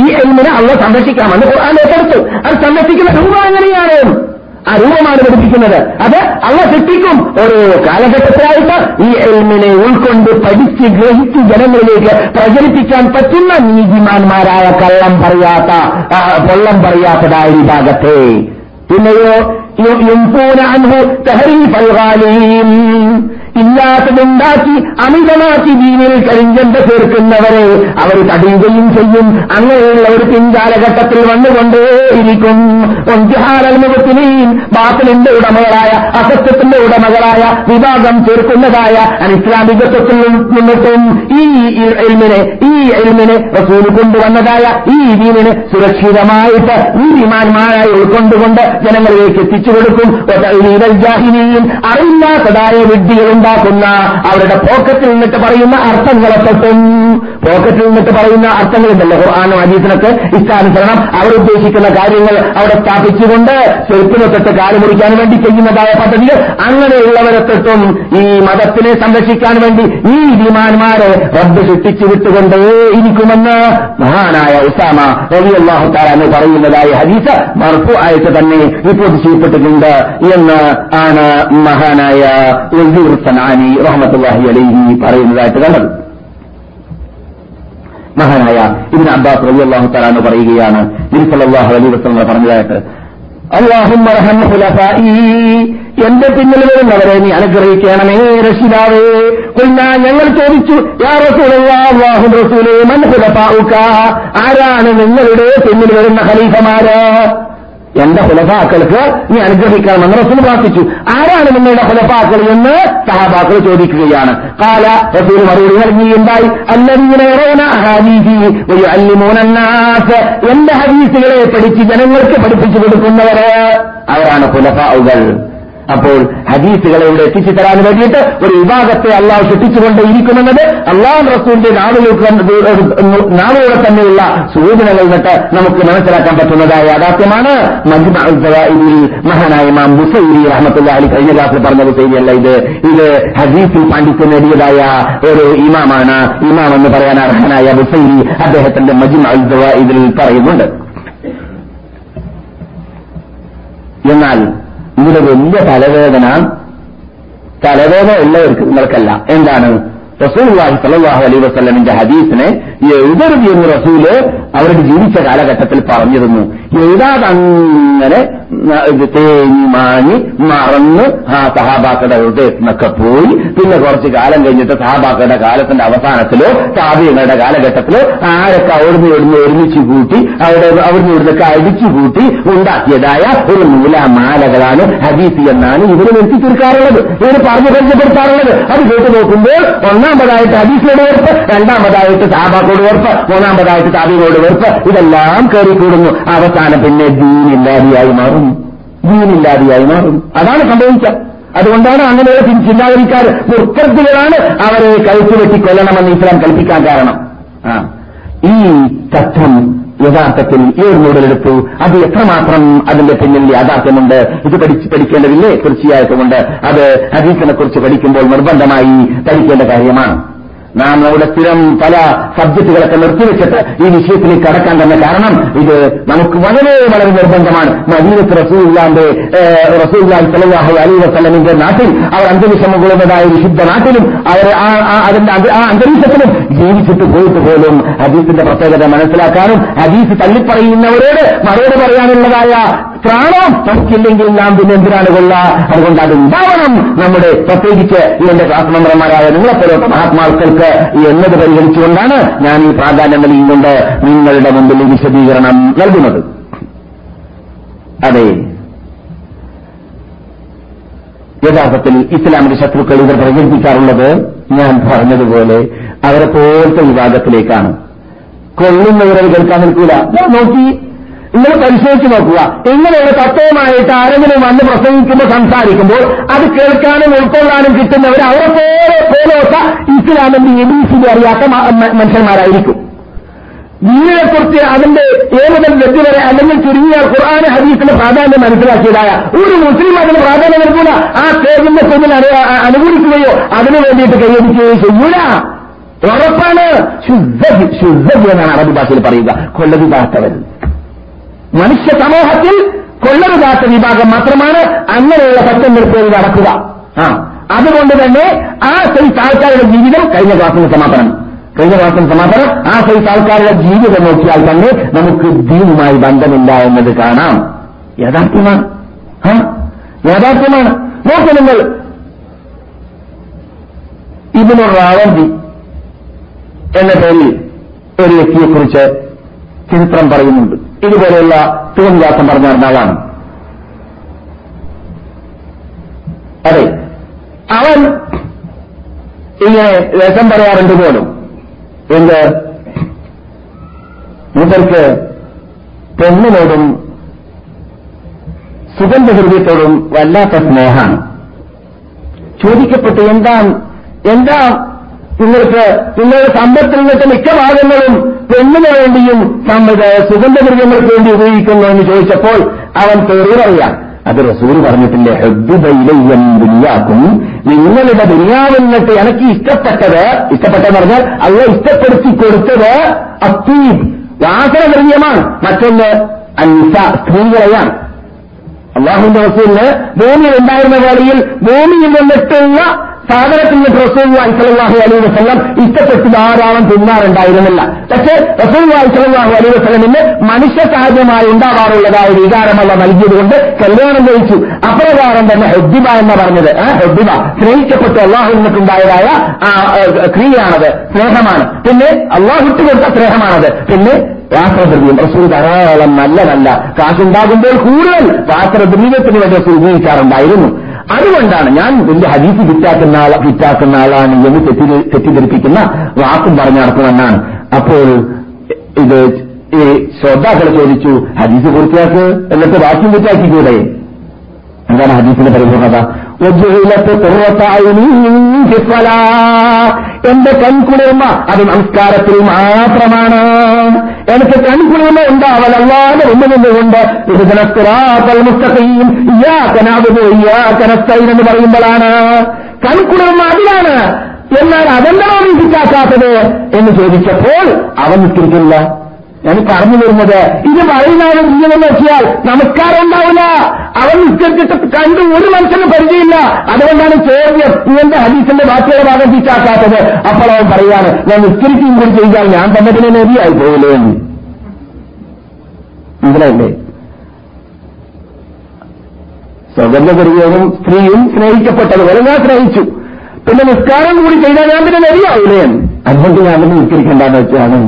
ഈ എൽമിനെ അള്ള സംരക്ഷിക്കാമെന്ന് ഖുർആൻ ഏറ്റെടുത്തു. അത് സംരക്ഷിക്കുന്ന രൂപം എങ്ങനെയാണ്? ആ രൂപമാണ് പഠിപ്പിക്കുന്നത്. അത് അള്ള സൃഷ്ടിക്കും. ഒരു കാലഘട്ടത്തിലായിട്ട് ഈ എൽമിനെ ഉൾക്കൊണ്ട് പഠിച്ച് ഗ്രഹിച്ച് ജനങ്ങളിലേക്ക് പ്രചരിപ്പിക്കാൻ പറ്റുന്ന നീതിമാന്മാരായ കള്ളം പറയാത്ത കൊള്ളം പറയാത്തതായ വിഭാഗത്തെ പിന്നെയോ യുംഫൂന അൻഹു തഹരീഫൽ ഗാലിം ഇല്ലാത്തതുണ്ടാക്കി അമിതമാക്കി ദീനിൽ കരിഞ്ചന്ത ചേർക്കുന്നവരെ അവർ തടയുകയും ചെയ്യും. അങ്ങനെയുള്ള ഒരു പിൻകാലഘട്ടത്തിൽ വന്നുകൊണ്ടേയിരിക്കും. ഒഞ്ചഹാരൽമുഖത്തിനെയും ബാത്തിലിന്റെ ഉടമകളായ അസത്യത്തിന്റെ ഉടമകളായ വിഭാഗം ചേർക്കുന്നതായ അനിസ്ലാമികത്വത്തിൽ നിന്നിട്ടും ഈ എൽമിനെ ഈ എൽമിനെ റസൂൽ കൊണ്ടുവന്നതായ ഈ ദീനിനെ സുരക്ഷിതമായിട്ട് ഈ നീതിമാന്മാരായി ഉൾക്കൊണ്ടുകൊണ്ട് ജനങ്ങളിലേക്ക് എത്തിച്ചു കൊടുക്കും. അറിയില്ലാത്തതായ വിഡ്ഢികൾ ഉണ്ടാക്കുന്ന അവരുടെ പോക്കറ്റിൽ നിന്നിട്ട് പറയുന്ന അർത്ഥങ്ങളെ തൊട്ടും പോക്കറ്റിൽ നിന്നിട്ട് പറയുന്ന അർത്ഥങ്ങളുണ്ടല്ലോ ഖുർആാനും അജീസിനൊക്കെ ഇഷ്ടാനുസരണം. അവർ ഉദ്ദേശിക്കുന്ന കാര്യങ്ങൾ അവിടെ സ്ഥാപിച്ചുകൊണ്ട് ചെറുപ്പിനെ തൊട്ട് കാൽ മുറിക്കാൻ വേണ്ടി ചെയ്യുന്നതായ പദ്ധതികൾ അങ്ങനെയുള്ളവരെ തൊട്ടും ഈ മതത്തിനെ സംരക്ഷിക്കാൻ വേണ്ടി ഈ വിമാന്മാരെ റബ്ബ് സൃഷ്ടിച്ചു വിട്ടുകൊണ്ടേ ഇരിക്കുമെന്ന് മഹാനായ ഉസാമ റളിയല്ലാഹു തആല എന്ന് പറയുന്നതായ ഹദീസ് മർഫു ആയിട്ട് തന്നെ റിപ്പോർട്ട് ചെയ്യപ്പെട്ടിട്ടുണ്ട് എന്ന് ആണ് മഹാനായ വസീർ സനാനി റഹ്മത്തുള്ളാഹി അലൈഹി പറയുന്നതായിട്ട് കണ്ടത്. മഹാനായ ഇബ്നു അബ്ബാസ് റളിയല്ലാഹു തആല എന്ന് പറയുകയാണ് നബി സല്ലല്ലാഹു അലൈഹി വസല്ലം പറഞ്ഞതായിട്ട് അല്ലാഹുമ്മ റഹം ഖുലഫായി എന്റെ പിന്നിൽ വരുന്നവരെ നീ അനുഗ്രഹിക്കണമേ രക്ഷിതാവേ. കൊല്ല ഞങ്ങൾ ചോദിച്ചു യാ റസൂലല്ലാഹ് അല്ലാഹു റസൂലേ ഖുലഫാഉക? ആരാണ് നിങ്ങളുടെ പിന്നിൽ വരുന്ന ഖലീഫമാര്? എന്റെ ഹുലഫാക്കൾക്ക് നീ അനുഗ്രഹിക്കണമെന്ന് റസൂൽ പ്രാർത്ഥിച്ചു. ആരാണ് നിങ്ങളുടെ ഹുലഫാക്കൾ എന്ന് സഹാബാക്കൾ ചോദിക്കുകയാണ്. കാല റസൂൽ മറുപടി നൽകിയുണ്ടായി എന്റെ ഹദീസുകളെ പഠിച്ച് ജനങ്ങൾക്ക് പഠിപ്പിച്ചു കൊടുക്കുന്നവര് അവരാണ് ഹുലഫാവുകൾ അപ്പോൾ ഹദീസുകളെ ഇവിടെ എത്തിച്ചു തരാൻ വേണ്ടിയിട്ട് ഒരു വിഭാഗത്തെ അള്ളാഹ് സൃഷ്ടിച്ചുകൊണ്ട് ഇരിക്കുമെന്നത് അള്ളാഹ് റസൂലിന്റെ നാവുകളെ തന്നെയുള്ള സൂചനകൾ നിന്നിട്ട് നമുക്ക് മനസ്സിലാക്കാൻ പറ്റുന്നതായ യാഥാർത്ഥ്യമാണ്. മഹാനായ മാം ബുസൈരി റഹ്മത്തുള്ള അലി കഴിഞ്ഞ ക്ലാസ്സിൽ പറഞ്ഞ ബുസൈരി അല്ല ഇത്. ഇത് ഹദീസിൽ പാണ്ഡിത്യം നേടിയതായ ഒരു ഇമാമാണ്. ഇമാം എന്ന് പറയാൻ അർഹനായ ബുസൈരി അദ്ദേഹത്തിന്റെ മജിമ ഇതിൽ പറയുന്നുണ്ട്. എന്നാൽ ഇവിടെ വലിയ തലവേദന തലവേദന ഉള്ളവർക്ക് നിങ്ങൾക്കല്ല എന്താണ്? റസൂൽവാഹി സലാഹു അലൈ വസ്ലമിന്റെ ഹദീസിനെ എഴുതരുത് എന്ന് റസൂൽ അവരുടെ ജീവിച്ച കാലഘട്ടത്തിൽ പറഞ്ഞിരുന്നു. എഴുതാതെ അങ്ങനെ തേഞ്ഞി മാഞ്ഞി മറന്ന് ആ സഹാബാക്കളുടെ ഹൃദയത്തിനൊക്കെ പോയി. പിന്നെ കുറച്ച് കാലം കഴിഞ്ഞിട്ട് സഹാബാക്കളുടെ കാലത്തിന്റെ അവസാനത്തിലോ താപിയങ്ങളുടെ കാലഘട്ടത്തിലോ ആരൊക്കെ അവിടുന്ന് ഇവിടുന്ന് ഒരുമിച്ച് കൂട്ടി അവിടെ അവിടുന്ന് ഇവിടുന്നൊക്കെ അടിച്ചു കൂട്ടി ഉണ്ടാക്കിയതായ ഒരു നൂലാമാലകളാണ് ഹദീസി എന്നാണ് ഇവർ നിർത്തി തീർക്കാറുള്ളത്. ഇവർ പറഞ്ഞു പരിചയപ്പെടുത്താറുള്ളത്. അത് കേട്ടു നോക്കുമ്പോൾ ഒന്നാമതായിട്ട് ഹദീസിനോട് വെറുപ്പ് രണ്ടാമതായിട്ട് സാബാക്കോട് വെറുപ്പ് മൂന്നാമതായിട്ട് താബിയോട് വെറുപ്പ്. ഇതെല്ലാം കയറിക്കൂടുന്നു അവസാനം പിന്നെ ദീനില്ലാതെയായി മാറും ദീനില്ലാതെയായി മാറും അതാണ് സംഭവിച്ചത് അതുകൊണ്ടാണ് അങ്ങനെയുള്ള ചിന്താഗതിക്കാർ മുർക്കത്തുകളാണ് അവരെ കഴുത്തു വെട്ടി കൊല്ലണമെന്ന് ഇസ്ലാം കൽപ്പിക്കാൻ കാരണം. ഈ തത്വം യഥാർത്ഥത്തിൽ ഏത് മോഡലെടുത്തു അത് എത്രമാത്രം അതിന്റെ പിന്നിൽ യാഥാർത്ഥ്യമുണ്ട്? ഇത് പഠിച്ച് പഠിക്കേണ്ടതില്ലേ? തീർച്ചയായിട്ടുമുണ്ട്. അത് ഹദീസിനെ കുറിച്ച് പഠിക്കുമ്പോൾ നിർബന്ധമായി പഠിക്കേണ്ട കാര്യമാണ്. നാം നമ്മുടെ സ്ഥിരം പല സബ്ജക്റ്റുകളൊക്കെ നിർത്തിവെച്ചിട്ട് ഈ വിഷയത്തിലേക്ക് കടക്കാൻ തന്നെ കാരണം ഇത് നമുക്ക് വളരെ വളരെ നിർബന്ധമാണ്. മദീനത്ത് റസൂല്ലാന്റെ റസൂല്ലാൻ സലാഹു അലി വസ്ലമിന്റെ നാട്ടിൽ അവർ അന്തരീക്ഷം കൊള്ളുന്നതായ വിശുദ്ധ നാട്ടിലും അവർ അതിന്റെ ആ അന്തരീക്ഷത്തിലും ജീവിച്ചിട്ട് പോയിട്ട് പോലും ഹദീസിന്റെ പ്രത്യേകത മനസ്സിലാക്കാനും ഹദീസ് തള്ളിപ്പറയുന്നവരോട് മറുപടി പറയാനുള്ളതായ പ്രാണം നമുക്കില്ലെങ്കിൽ നാം പിന്നെ എന്തിനാണ് കൊള്ള? അതുകൊണ്ട് അത് ഉണ്ടാവണം നമ്മുടെ പ്രത്യേകിച്ച് ഇതിന്റെ ക്ലാസ് മെമ്പർമാരായ നിങ്ങളെപ്പോലത്തെ മഹാത്മാക്കൾക്ക് എന്നത് പരിഗണിച്ചുകൊണ്ടാണ് ഞാൻ ഈ പ്രാധാന്യം നൽകിക്കൊണ്ട് നിങ്ങളുടെ മുമ്പിൽ വിശദീകരണം നൽകുന്നത്. അതെ. യഥാർത്ഥത്തിൽ ഇസ്ലാമിന്റെ ശത്രുക്കൾ ഇവർ പ്രചരിപ്പിക്കാറുള്ളത് ഞാൻ പറഞ്ഞതുപോലെ അവരെ പോലത്തെ വിവാദത്തിലേക്കാണ്. കൊള്ളുന്നവരെ കേൾക്കാൻ നിൽക്കൂല. നോക്കി നിങ്ങൾ പരിശോധിച്ച് നോക്കുക. ഇങ്ങനെയുള്ള തത്വമായിട്ട് ആരെങ്കിലും വന്ന് പ്രസംഗിക്കുമ്പോൾ സംസാരിക്കുമ്പോൾ അത് കേൾക്കാനും ഉൾക്കൊള്ളാനും കിട്ടുന്നവർ അവരെ പോലെ പോലോത്ത ഇസ്ലാമിന്റെ എബിസിനെ അറിയാത്ത മനുഷ്യന്മാരായിരിക്കും. ദീനിനെക്കുറിച്ച് അതിന്റെ ഏതൊരു വ്യക്തി വരെ അല്ലെങ്കിൽ ചുരുങ്ങിയ ഖുർആൻ ഹദീസിന്റെ പ്രാധാന്യം മനസ്സിലാക്കിയതായ ഒരു മുസ്ലിം അതിന് പ്രാധാന്യം നൽകൂല. ആ സ്റ്റേജിന്റെ സ്വന്തം അനു- അനുകൂലിക്കുകയോ അതിനു വേണ്ടിയിട്ട് കൈയടിക്കുകയോ ചെയ്യൂല. ഉറപ്പാണ്. ശുദ്ധ ശുദ്ധ എന്നാണ് അറബി ഭാഷയിൽ പറയുക. കൊള്ളരുതാത്തവർ മനുഷ്യ സമൂഹത്തിൽ കൊള്ളരുതാത്ത വിഭാഗം മാത്രമാണ് അങ്ങനെയുള്ള സത്യം നിർത്തിയത് നടക്കുക. ആ അതുകൊണ്ട് തന്നെ ആ സൈസ് ആൾക്കാരുടെ ജീവിതം കഴിഞ്ഞ ക്ലാസ്സിന് സമാപനം. കഴിഞ്ഞ ക്ലാസ്സിന് സമാപനം ആ സൈസ് ആൾക്കാരുടെ ജീവിതം നോക്കിയാൽ തന്നെ നമുക്ക് ദീനുമായി ബന്ധമില്ല എന്നത് കാണാം. യാഥാർത്ഥ്യമാണ്. യാഥാർത്ഥ്യമാണ്. നോക്കൂ നിങ്ങൾ. ഇതിനൊരു റാവന്തി എന്ന പേരിൽ ഒരു വ്യക്തിയെക്കുറിച്ച് ചരിത്രം പറയുന്നുണ്ട്. ഇതുപോലെയുള്ള തൂൺവാസം പറഞ്ഞ ഒരാളാണ് അതെ. അവൻ ഇങ്ങനെ രസം പറയാറുണ്ട് പോലും. എന്ത്? മൂപ്പർക്ക് പെണ്ണിനോടും സുഗന്ധഹൃദയത്തോടും വല്ലാത്ത സ്നേഹമാണ്. ചോദിക്കപ്പെട്ട് എന്താ എന്താ നിങ്ങൾക്ക് നിങ്ങളുടെ സമ്പത്തിൽ നിന്നിട്ട് മിക്ക ഭാഗങ്ങളും പെണ്ണിന് വേണ്ടിയും സമ്മത സുഗന്ധമൃഗങ്ങൾക്ക് വേണ്ടി ഉപയോഗിക്കുന്നു എന്ന് ചോദിച്ചപ്പോൾ അവൻ തെറി പറയാം അത് റസൂൽ പറഞ്ഞിട്ടില്ലേ ഹെദ്ദുബൈലയ്യം ദുനിയാക്കും. നിങ്ങളുടെ ദുനിയാവിൽ നിന്നിട്ട് എനിക്ക് ഇഷ്ടപ്പെട്ടത് ഇഷ്ടപ്പെട്ട പറഞ്ഞാൽ അല്ല ഇഷ്ടപ്പെടുത്തി കൊടുത്തത് അത്തീബ്. വാസനദ്രവ്യമാണ് മറ്റൊന്ന് അൻസ സ്ത്രീകളെയാണ്. അള്ളാഹുന്റെ റസൂലിന് ഭൂമിയിൽ ഉണ്ടായിരുന്ന വേളയിൽ ഭൂമിയിൽ നിന്നിട്ടുള്ള സാധനത്തിൽ നിന്ന് റസൂൽവാഹി സലാഹു അലൈഹി വസ്ലം ഇഷ്ടപ്പെട്ട് ധാരാളം തിന്നാറുണ്ടായിരുന്നില്ല. പക്ഷേ റസൂൽവാഹി സലാഹു അലൈഹി വസ്ലമിന് മനുഷ്യ സഹജമായി ഉണ്ടാവാറുള്ളതായ വികാരമല്ല നൽകിയതുകൊണ്ട് കല്യാണം കഴിച്ചു. അപ്രകാരം തന്നെ ഹെദ്ദിബ എന്ന് പറഞ്ഞത് ഹെദ്ദിബ സ്നേഹിക്കപ്പെട്ട് അള്ളാഹു നിന്നിട്ടുണ്ടായതായ ആ ക്രിയയാണത് സ്നേഹമാണ്. പിന്നെ അള്ളാഹു കൊടുത്ത സ്നേഹമാണത്. പിന്നെ പാത്രദ്രവ്യം. റസൂൽ ധാരാളം നല്ല നല്ല കാശുണ്ടാകുമ്പോൾ കൂടുതൽ പാത്രദ്രവ്യത്തിന് വേണ്ടി റസൂൽ ഉപയോഗിക്കാറുണ്ടായിരുന്നു. അതുകൊണ്ടാണ് ഞാൻ വലിയ ഹദീസ് വിറ്റാക്കുന്ന ആളാ വിറ്റാക്കുന്ന ആളാണ് എന്ന് തെറ്റി തെറ്റിദ്ധരിപ്പിക്കുന്ന വാക്കും പറഞ്ഞു നടക്കുമെന്നാണ്. അപ്പോൾ ഇത് ഈ ശ്രോതാക്കൾ ചോദിച്ചു ഹദീസ് പൂർത്തിയാക്ക്? എന്നിട്ട് വാക്യം ഫിറ്റാക്കിക്കൂടെ എന്താണ് ഹദീസിന്റെ പരിപൂർണത? എന്റെ കൺകുളിർമ അത് നമസ്കാരത്തിൽ മാത്രമാണ്. എനിക്ക് കൺകുളിർമ ഉണ്ടാവലല്ലാതെ ഒന്നു നിന്നുകൊണ്ട് ഇതിനസ്തുറാത്തൽ മുസ്തഖീം. ഇയാക്കനാവുന്നു ഇയാക്കനസ്തൈൻ എന്ന് പറയുമ്പോഴാണ്. കൺകുളിർമ അതിലാണ്. എന്നാൽ അതെന്താണോ നീ ഫിറ്റാക്കാത്തത് എന്ന് ചോദിച്ചപ്പോൾ അവൻ നിസ്കരിക്കില്ല ഞാൻ പറഞ്ഞു വരുന്നത് ഇത് പറയുന്നവരെ ജീവിതം നോക്കിയാൽ നമസ്കാരം ഉണ്ടാവില്ല. അവൻ നിസ്കരിച്ചിട്ട് കണ്ടു ഒരു മനുഷ്യന് പരിചയമില്ല. അതുകൊണ്ടാണ് ചോദ്യം ഇവന്റെ ഹദീസിന്റെ ബാക്കിയുള്ള ഭാഗം തിരിച്ചാക്കാത്തത് അപ്പോൾ അവൻ പറയുകയാണ് ഞാൻ നിസ്കരിക്കുകയും കൂടി ചെയ്താൽ ഞാൻ തന്നെ പിന്നെ നദിയായി പോകില്ലേ എന്ന് മനസ്സിലായില്ലേ പരിചയവും സ്ത്രീയും സ്നേഹിക്കപ്പെട്ടതുപോലെ ഞാൻ സ്നേഹിച്ചു. പിന്നെ നിസ്കാരം കൂടി ചെയ്താൽ ഞാൻ പിന്നെ നദിയാവില്ലേ അതുകൊണ്ട് ഞാൻ പിന്നെ നിസ്കരിക്കേണ്ടെന്ന് വെച്ചാണ്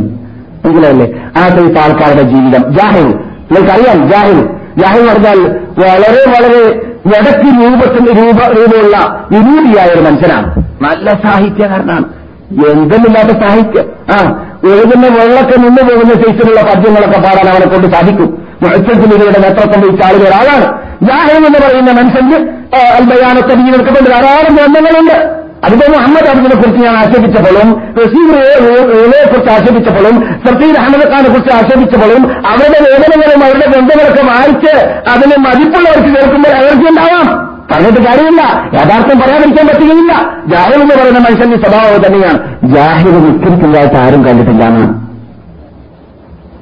മനസ്സിലായില്ലേ അങ്ങനത്തെ സൈസ് ആൾക്കാരുടെ ജീവിതം. ജാഹിൽ നിങ്ങൾക്കറിയാം ജാഹിൽ ജാഹിൽ പറഞ്ഞാൽ വളരെ വളരെ വടക്ക് രൂപത്തിന് രൂപ രൂപമുള്ള വിരൂപിയായ ഒരു മനുഷ്യനാണ്. നല്ല സാഹിത്യകാരനാണ്. എന്തെന്നില്ലാത്ത സാഹിത്യം. ആ ഒഴുകുന്ന വെള്ളമൊക്കെ നിന്ന് പോകുന്ന സൈസിലുള്ള പദ്യങ്ങളൊക്കെ പാടാൻ അവനെ കൊണ്ട് സാധിക്കും. മുഴച്ചത്തിലിവരുടെ നേതൃത്വം വഹിച്ച ആളുകൾ ഒരാളാണ് ജാഹിൽ എന്ന് പറയുന്ന മനുഷ്യന് അൽബയാനത്തെ നീ നിൽക്കുന്നുണ്ട് ധാരാളം ഗ്രന്ഥങ്ങളുണ്ട്. അതിപ്പോ മുഹമ്മദ് അബ്ദിനെ കുറിച്ച് ഞാൻ ആക്ഷേപിച്ചപ്പോഴും റസീബിനെ കുറിച്ച് ആക്ഷേപിച്ചപ്പോഴും സഫീർ അഹമ്മദ് ഖാനെ കുറിച്ച് ആക്ഷേപിച്ചപ്പോഴും അവരുടെ വേദനകളും അവരുടെ ബന്ധങ്ങളൊക്കെ വായിച്ച് അതിന് മതിപ്പുള്ളവർക്ക് കേൾക്കുമ്പോൾ അലർജി ഉണ്ടാവാം. പറഞ്ഞിട്ട് കാര്യമില്ല. യാഥാർത്ഥ്യം പറയാതിരിക്കാൻ പറ്റുകയില്ല. ജാഹിർ എന്ന് പറയുന്ന മനുഷ്യന്റെ സ്വഭാവം തന്നെയാണ്. ജാഹിർ നിസ്കരിക്കുന്നതായിട്ട് ആരും കണ്ടിട്ടില്ല എന്നാണ്.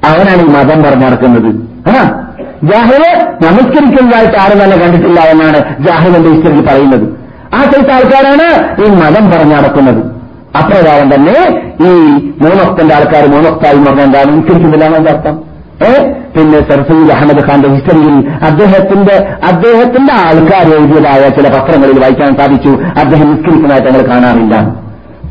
അവനാണ് ഈ മതം പറഞ്ഞു നടക്കുന്നത് ആ? ജാഹിറ് നമസ്കരിക്കുന്നതായിട്ട് ആരും തന്നെ കണ്ടിട്ടില്ല എന്നാണ് ജാഹിറിന്റെ ഹിസ്റ്ററിൽ പറയുന്നത്. ആ സൈസ് ആൾക്കാരാണ് ഈ മതം പറഞ്ഞടക്കുന്നത് അപ്രകാരം തന്നെ ഈ മൂന്നൊക്തന്റെ ആൾക്കാർ മൂന്നൊക്തായി പറഞ്ഞ എന്താണ്? നിസ്കരിക്കുന്നില്ല എന്നതിന്റെ അർത്ഥം. ഏ? പിന്നെ സർസീൽ അഹമ്മദ് ഖാന്റെ ഹിസ്റ്ററിയിൽ അദ്ദേഹത്തിന്റെ അദ്ദേഹത്തിന്റെ ആൾക്കാർ എഴുതിയതായ ചില പത്രങ്ങളിൽ വായിക്കാൻ സാധിച്ചു. അദ്ദേഹം നിസ്കരിക്കുന്നതായിട്ട് ഞങ്ങൾ കാണാറില്ല.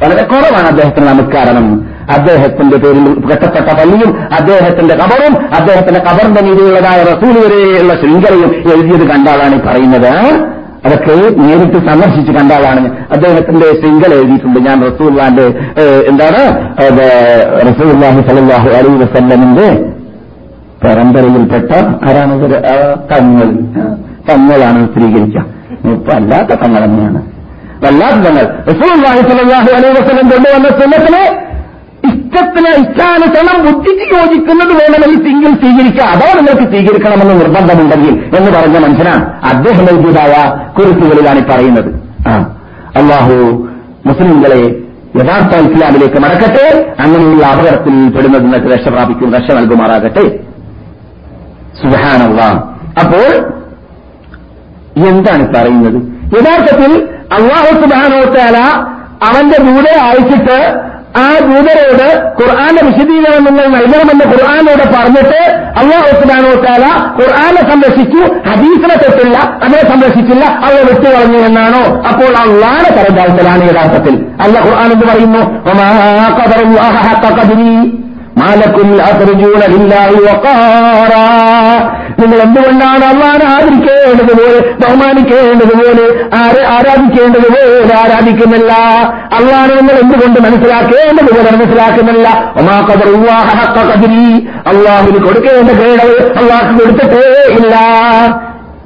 വളരെ കുറവാണ് അദ്ദേഹത്തിന് നമസ്കാരം അദ്ദേഹത്തിന്റെ പേരിൽ കെട്ടപ്പെട്ട പള്ളിയും അദ്ദേഹത്തിന്റെ കബറും അദ്ദേഹത്തിന്റെ കബറിന്റെ നീതിയുള്ളതായ റസൂൽ വരെയുള്ള ശൃംഖലയും എഴുതിയത് കണ്ടാലാണ് ഈ പറയുന്നത്. അതൊക്കെ നേരിട്ട് സന്ദർശിച്ച് കണ്ട ആളാണ് അദ്ദേഹത്തിന്റെ ശൃംഖല എഴുതിയിട്ടുണ്ട് ഞാൻ റസൂല്ലാന്റെ എന്താണ്? റസൂല്ലാഹി സലാഹു അലൈ വസല്ലമിന്റെ പരമ്പരയിൽപ്പെട്ട ആരാണ് തങ്ങൾ. തങ്ങളാണ് ഇപ്പൊ അല്ലാത്ത തങ്ങൾ തന്നെയാണ്. വല്ലാത്ത തങ്ങൾ. റസൂല്ലാഹി സലാഹു അലൈ വസ്ലം കൊണ്ടുവന്ന സുന്നത്തിനെ ഇഷ്ടത്തിന് ഇഷ്ടാനുസരണം ബുദ്ധിക്ക് യോജിക്കുന്നത് വേണമെങ്കിൽ സിംഗിൾ സ്വീകരിക്കുക. അതോ നിങ്ങൾക്ക് സ്വീകരിക്കണമെന്ന് നിർബന്ധമുണ്ടെങ്കിൽ എന്ന് പറഞ്ഞ മനുഷ്യനാണ് അദ്ദേഹം എഴുതിയതായ കുറിപ്പുകളിലാണ് പറയുന്നത്. അള്ളാഹു മുസ്ലിംകളെ യഥാർത്ഥ ഇസ്ലാമിലേക്ക് മടക്കട്ടെ. അങ്ങനെയുള്ള അപകടത്തിൽ പെടുന്നത് നിങ്ങൾക്ക് രക്ഷ പ്രാപിക്കും രക്ഷ നൽകുമാറാകട്ടെ. സുഹാനുള്ള അപ്പോൾ എന്താണ് പറയുന്നത്? യഥാർത്ഥത്തിൽ അള്ളാഹു സുബാനോത്താല അവന്റെ ദൂരെ അയച്ചിട്ട് ആ ദൂതരോട് ഖുർആാന്റെ വിശദീകരണം നിങ്ങൾ നൽകണമെന്ന് ഖുർആാനോട് പറഞ്ഞിട്ട് അള്ളാഹു സുബാനോത്താല ഖുർആാനെ സംരക്ഷിച്ചു ഹദീസിനെ തൊട്ടില്ല അതിനെ സംരക്ഷിച്ചില്ല അവരെ വിട്ടുകളഞ്ഞു എന്നാണോ? അപ്പോൾ അള്ളാഹെ തരംതാഴ്ത്തലാണ് യഥാർത്ഥത്തിൽ. അല്ല ഖുർആൻ എന്ന് പറയുന്നു? "വമാ ഖദറുല്ലാഹ ഹഖ ഖദ്രി മാലക്കും നിങ്ങൾ എന്തുകൊണ്ടാണ് അള്ളാനെ ആദരിക്കേണ്ടതുപോലെ ബഹുമാനിക്കേണ്ടതുപോലെ ആരെ ആരാധിക്കേണ്ടതുപോലെ ആരാധിക്കുന്നില്ല? അള്ളാനെ നിങ്ങൾ എന്തുകൊണ്ട് മനസ്സിലാക്കേണ്ടതുപോലെ മനസ്സിലാക്കുന്നില്ല? അള്ളാഹുവിന് കൊടുക്കേണ്ട കേടവ് അള്ളാഹ് കൊടുത്തിട്ടേ ഇല്ല.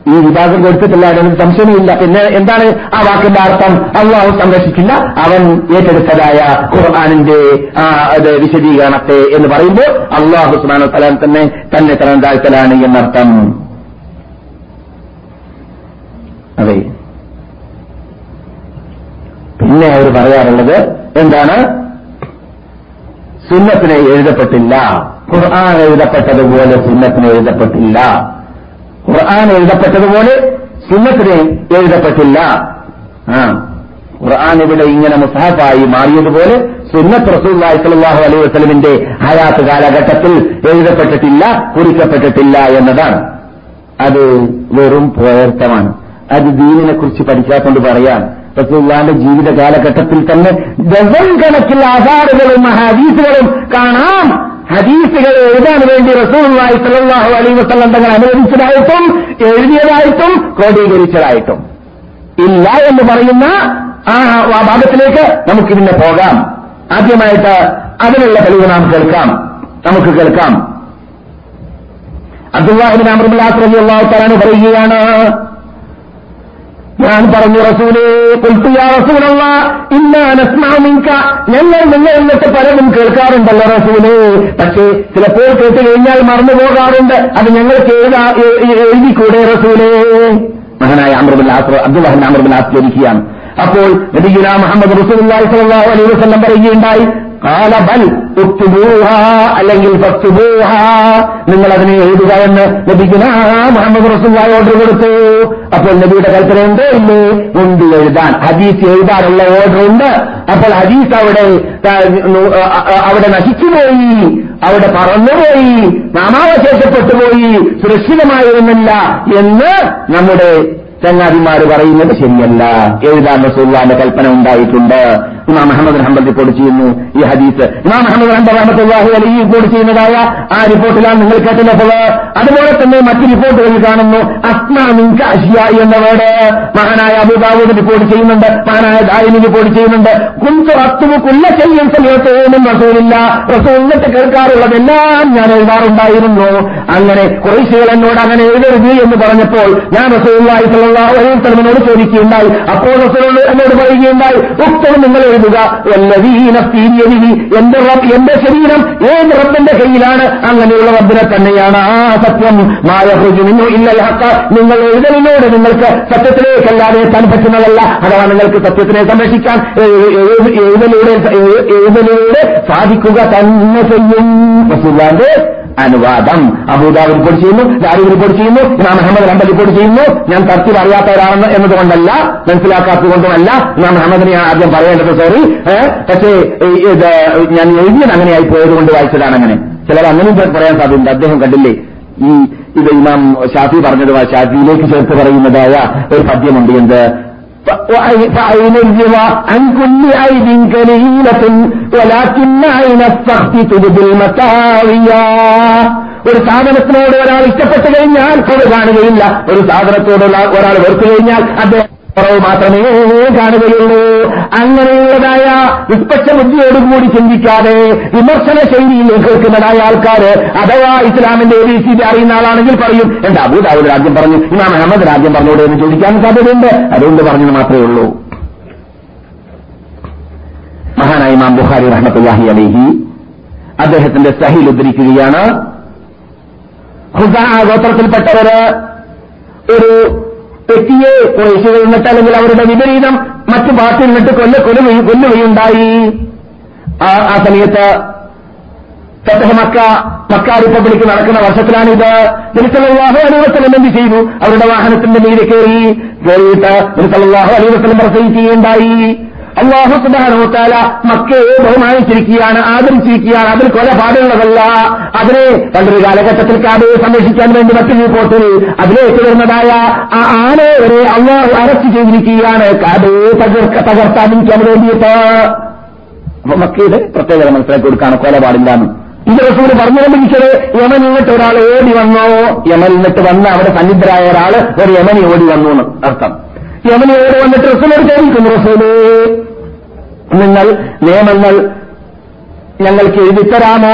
ഈ വിഭാഗം കൊടുത്തിട്ടില്ല എന്നൊരു സംശയമില്ല. പിന്നെ എന്താണ് ആ വാക്കിന്റെ അർത്ഥം? അള്ളാഹു സംരക്ഷിക്കില്ല. അവൻ ഏറ്റെടുത്തതായ ഖുർആാനിന്റെ വിശദീകരണത്തെ എന്ന് പറയുമ്പോൾ അള്ളാഹു സുബാന തലാൻ തന്നെ തന്നെ തരം താഴ്ത്തലാണ് എന്നർത്ഥം. അതെ. പിന്നെ അവർ പറയാറുള്ളത് എന്താണ്? സുന്നത്തിന് എഴുതപ്പെട്ടില്ല. ഖുർആൻ എഴുതപ്പെട്ടതുപോലെ സുന്നത്തിന് എഴുതപ്പെട്ടില്ല. ഖുർആൻ എഴുതപ്പെട്ടതുപോലെ സുന്നത്തിന് എഴുതപ്പെട്ടില്ല. ആ. ഖുർആൻ ഇവിടെ ഇങ്ങനെ മുസാഫായി മാറിയതുപോലെ സുന്നത്ത് റസൂല്ലാഹി സ്വല്ലല്ലാഹു അലൈഹി വസ്ലമിന്റെ ഹയാത്ത് കാലഘട്ടത്തിൽ എഴുതപ്പെട്ടിട്ടില്ല കുറിക്കപ്പെട്ടിട്ടില്ല എന്നതാണ്. അത് വെറും പോയർത്ഥമാണ് അത് ദീനിനെ കുറിച്ച് പഠിക്കാത്തോണ്ട് പറയാം. റസൂല്ലാന്റെ ജീവിത കാലഘട്ടത്തിൽ തന്നെ ദസം കണക്കിൽ ആധാറുകളും ഹദീസുകളും കാണാം. ഹദീസുകൾ എഴുതാൻ വേണ്ടി റസൂലുള്ളാഹി സ്വല്ലല്ലാഹു അലൈഹി വസ്ലം തങ്ങൾ അനുവദിച്ചതായിട്ടും എഴുതിയതായിട്ടും ക്രോഡീകരിച്ചതായിട്ടും. ഇല്ല എന്ന് പറയുന്ന ആ ഭാഗത്തിലേക്ക് നമുക്ക് പിന്നെ പോകാം. ആദ്യമായിട്ട് അതിനുള്ള തെളിവ് നാം കേൾക്കാം. നമുക്ക് കേൾക്കാം. അബ്ദുല്ലാഹിബിൻ അമറുല്ലാസ് റബി അള്ളാഹു തലാന് പറയുകയാണ് ഞാൻ പറഞ്ഞു റസൂലേ കുൽത്തുയാ റസൂലല്ല ഇന്നാ നസ്മഅു മിൻക. ഞങ്ങൾ നിങ്ങൾ എന്നിട്ട് പലരും കേൾക്കാറുണ്ടല്ലോ റസൂലേ. പക്ഷേ ചിലപ്പോൾ കേട്ട് കഴിഞ്ഞാൽ മറന്നു പോകാറുണ്ട്. അത് ഞങ്ങൾക്ക് എഴുതാ എഴുതിക്കൂടെ റസൂലേ? മഹാനായ അമറുബുൽ ആസ് അബ്ദുല്ലാഹിൻ അമറുബുൽ ആസ് അപ്പോൾ മുഹമ്മദ് റസൂൽ അലൈഹി വസല്ലം പറയുകയുണ്ടായി കാലബൽ അല്ലെങ്കിൽ നിങ്ങൾ അതിനെ എഴുതുക എന്ന് ലഭിക്കുന്ന മുഹമ്മദ് റസൂലായി ഓർഡർ കൊടുത്തു. അപ്പോൾ നബിയുടെ കൽപ്പന ഉണ്ട് ഇല്ലേ ഉണ്ട് എഴുതാൻ. ഹദീസ് എഴുതാനുള്ള ഓർഡർ ഉണ്ട്. അപ്പോൾ ഹദീസ് അവിടെ അവിടെ നശിച്ചുപോയി. അവിടെ പറന്നുപോയി. നാമാവശേഷപ്പെട്ടുപോയി. സുരക്ഷിതമായിരുന്നില്ല എന്ന് നമ്മുടെ ചങ്ങാതിമാർ പറയുന്നത് ശരിയല്ല. എഴുതാൻ റസൂള്ളാന്റെ കൽപ്പന ഉണ്ടായിട്ടുണ്ട്. ഇമാം മുഹമ്മദ് ഹംബൽ റിപ്പോർട്ട് ചെയ്യുന്നു ഈ ഹദീസ്. ഇമാം മുഹമ്മദ് ഹംബൽ റഹ്മത്തുള്ളാഹി അലി റിപ്പോർട്ട് ചെയ്യുന്നതായ ആ റിപ്പോർട്ടിലാണ് നിങ്ങൾ കേട്ടിട്ടുള്ളത്. അതുപോലെ തന്നെ മറ്റ് റിപ്പോർട്ടുകളിൽ കാണുന്നു അസ്മാ മിൻക എന്ന മഹാനായ അബുദാവൂദ് റിപ്പോർട്ട് ചെയ്യുന്നുണ്ട് മഹാനായ ദാരിന് റിപ്പോർട്ട് ചെയ്യുന്നുണ്ട്. കുഞ്ചു അത്തുമു കുല്ല ചെയ്യും സമയത്തോന്നും റസൂലില്ല. റസൂലിട്ട് കേൾക്കാറുള്ളതെല്ലാം ഞാൻ എഴുതാറുണ്ടായിരുന്നു. അങ്ങനെ കുറേശ്ശികൾ എന്നോട് അങ്ങനെ എഴുതരുത് എന്ന് പറഞ്ഞപ്പോൾ ഞാൻ റസൂലുള്ളാഹി സ്വല്ലല്ലാഹു അലൈഹി വസല്ലമയോട് ചോദിക്കുകയുണ്ടായി. അപ്പോൾ റസൂൽ എന്നോട് പറയുകയുണ്ടായി ഉക്തം നിങ്ങൾ എഴുതുക എന്റെ എന്റെ ശരീരം ഏത് റബ്ബിന്റെ കയ്യിലാണ്? അങ്ങനെയുള്ള റബ്ബിനെ തന്നെയാണ് ആ സത്യം. മായഹുജു നിന്നു ഇല്ല ഹക്ക നിങ്ങൾ എഴുതലിനോട് നിങ്ങൾക്ക് സത്യത്തിലേക്കല്ലാതെ എത്താൻ പറ്റുന്നതല്ല. അഥവാ നിങ്ങൾക്ക് സത്യത്തിനെ സംരക്ഷിക്കാൻ എഴു- എഴു- എഴുതലിലൂടെ എഴു- എഴുതലിലൂടെ സാധിക്കുക തന്നെ ചെയ്യും. അനുവാദം. അബൂദാബ് റിപ്പോർട്ട് ചെയ്യുന്നു ദാരി റിപ്പോർട്ട് ചെയ്യുന്നു ഇമാം മുഹമ്മദ് ഹംബൽ റിപ്പോർട്ട് ചെയ്യുന്നു. ഞാൻ തർത്തിൽ അറിയാത്ത ഒരാളെന്ന് എന്നതുകൊണ്ടല്ല മനസ്സിലാക്കാത്തതുകൊണ്ടുമല്ല ഞാൻ മുഹമ്മദിനെ ആദ്യം പറയേണ്ടത് സോറി പക്ഷേ ഞാൻ എഴുതിയത് അങ്ങനെയായി പോയത് കൊണ്ട് വായിച്ചതാണ് അങ്ങനെ. ചിലർ അങ്ങനെയും പറയാൻ സാധ്യതയുണ്ട്. അദ്ദേഹം കണ്ടില്ലേ ഈ ഇത് ഇമാം ഷാഫി പറഞ്ഞത് ഷാഫിയിലേക്ക് ചേർത്ത് പറയുന്നതായ ഒരു പദ്യമുണ്ട് എന്ത്? فعين الرضا عن كل عيب كليلة ولكن عين السخط تبدي المساوية ഒരു സാധനത്തിനോട് ഒരാൾ ഇഷ്ടപ്പെട്ടു കഴിഞ്ഞാൽ അത് കാണുകയില്ല ഒരു സാധനത്തോട് ഒരാൾ വെറുത്തു കഴിഞ്ഞാൽ അദ്ദേഹം കുറവ് മാത്രമേ കാണുകയുള്ളൂ. അങ്ങനെയുള്ളതായ നിഷ്പക്ഷ ബുദ്ധിയോടുകൂടി ചിന്തിക്കാതെ വിമർശന ശൈലിയിൽ കേൾക്കുന്നതായ ആൾക്കാർ അഥവാ ഇസ്ലാമിന്റെ എ ബി സി അറിയുന്ന ആളാണെങ്കിൽ പറയും എന്റെ അബൂദാവൂദ് രാജ്യം പറഞ്ഞു ഇമാം അഹമ്മദ് രാജ്യം പറഞ്ഞോട് എന്ന് ചോദിക്കാൻ സാധ്യതയുണ്ട്. അതുകൊണ്ട് പറഞ്ഞത് മാത്രമേ ഉള്ളൂ. മഹാനായ ഇമാം ബുഖാരി റഹ്മത്തുല്ലാഹി അലേഹി അദ്ദേഹത്തിന്റെ സഹിൽ ഉദ്ധരിക്കുകയാണ്. ഗോത്രത്തിൽപ്പെട്ടവര് ഒരു വ്യക്തിയെ കുറേശ്ശികൾ നിന്നിട്ട് അല്ലെങ്കിൽ അവരുടെ വിപരീതം മറ്റു പാർട്ടിയിൽ നിന്നിട്ട് കൊല്ല കൊല്ലുകയും കൊല്ലുകയുണ്ടായി. ആ സമയത്ത് ഫതഹ് മക്ക മക്ക റിപ്പബ്ലിക് നടക്കുന്ന വർഷത്തിലാണിത്. നിരുസലാഹു അലൈ വസ്ലം എന്ത് ചെയ്തു? അവരുടെ വാഹനത്തിന്റെ മീതെ കയറി കയറിയിട്ട് നിരുസലാഹു അലൈ വസ്ലം പ്രസംഗിക്കുകയുണ്ടായി. അള്ളാഹു സുബാനോത്താല മക്കയെ ബഹുമാനിച്ചിരിക്കുകയാണ് ആദരിച്ചിരിക്കുകയാണ്. അതിൽ കൊല പാടുള്ളതല്ല. അതിനെ പണ്ടൊരു കാലഘട്ടത്തിൽ കാബയെ സംരക്ഷിക്കാൻ വേണ്ടി മറ്റൊരു റിപ്പോർട്ടിൽ അതിലേക്ക് വരുന്നതായ ആ ആനയെ വരെ അള്ളാഹു അറസ്റ്റ് ചെയ്തിരിക്കുകയാണ്. കാബയെ തകർത്താതിരിക്കാൻ വേണ്ടിയിട്ട്. അപ്പൊ മക്കയുടെ പ്രത്യേകത മനസ്സിലാക്കി കൊടുക്കാണ് കൊല പാടില്ലാന്ന് ഇത് റസൂൽ പറഞ്ഞുകൊണ്ടിരിച്ചത് യമൻ എന്നിട്ട് ഒരാൾ ഓടി വന്നോ? യമൻ എന്നിട്ട് വന്ന അവിടെ സന്നിധരായ ഒരാൾ ഒരു യമനി ഓടി വന്നു എന്ന് അർത്ഥം. യമനി ഓടി വന്നിട്ട് റസൂലോട് ചോദിക്കുന്നു റസൂൽ നിങ്ങൾ നിയമങ്ങൾ ഞങ്ങൾക്ക് എഴുതിത്തരാമോ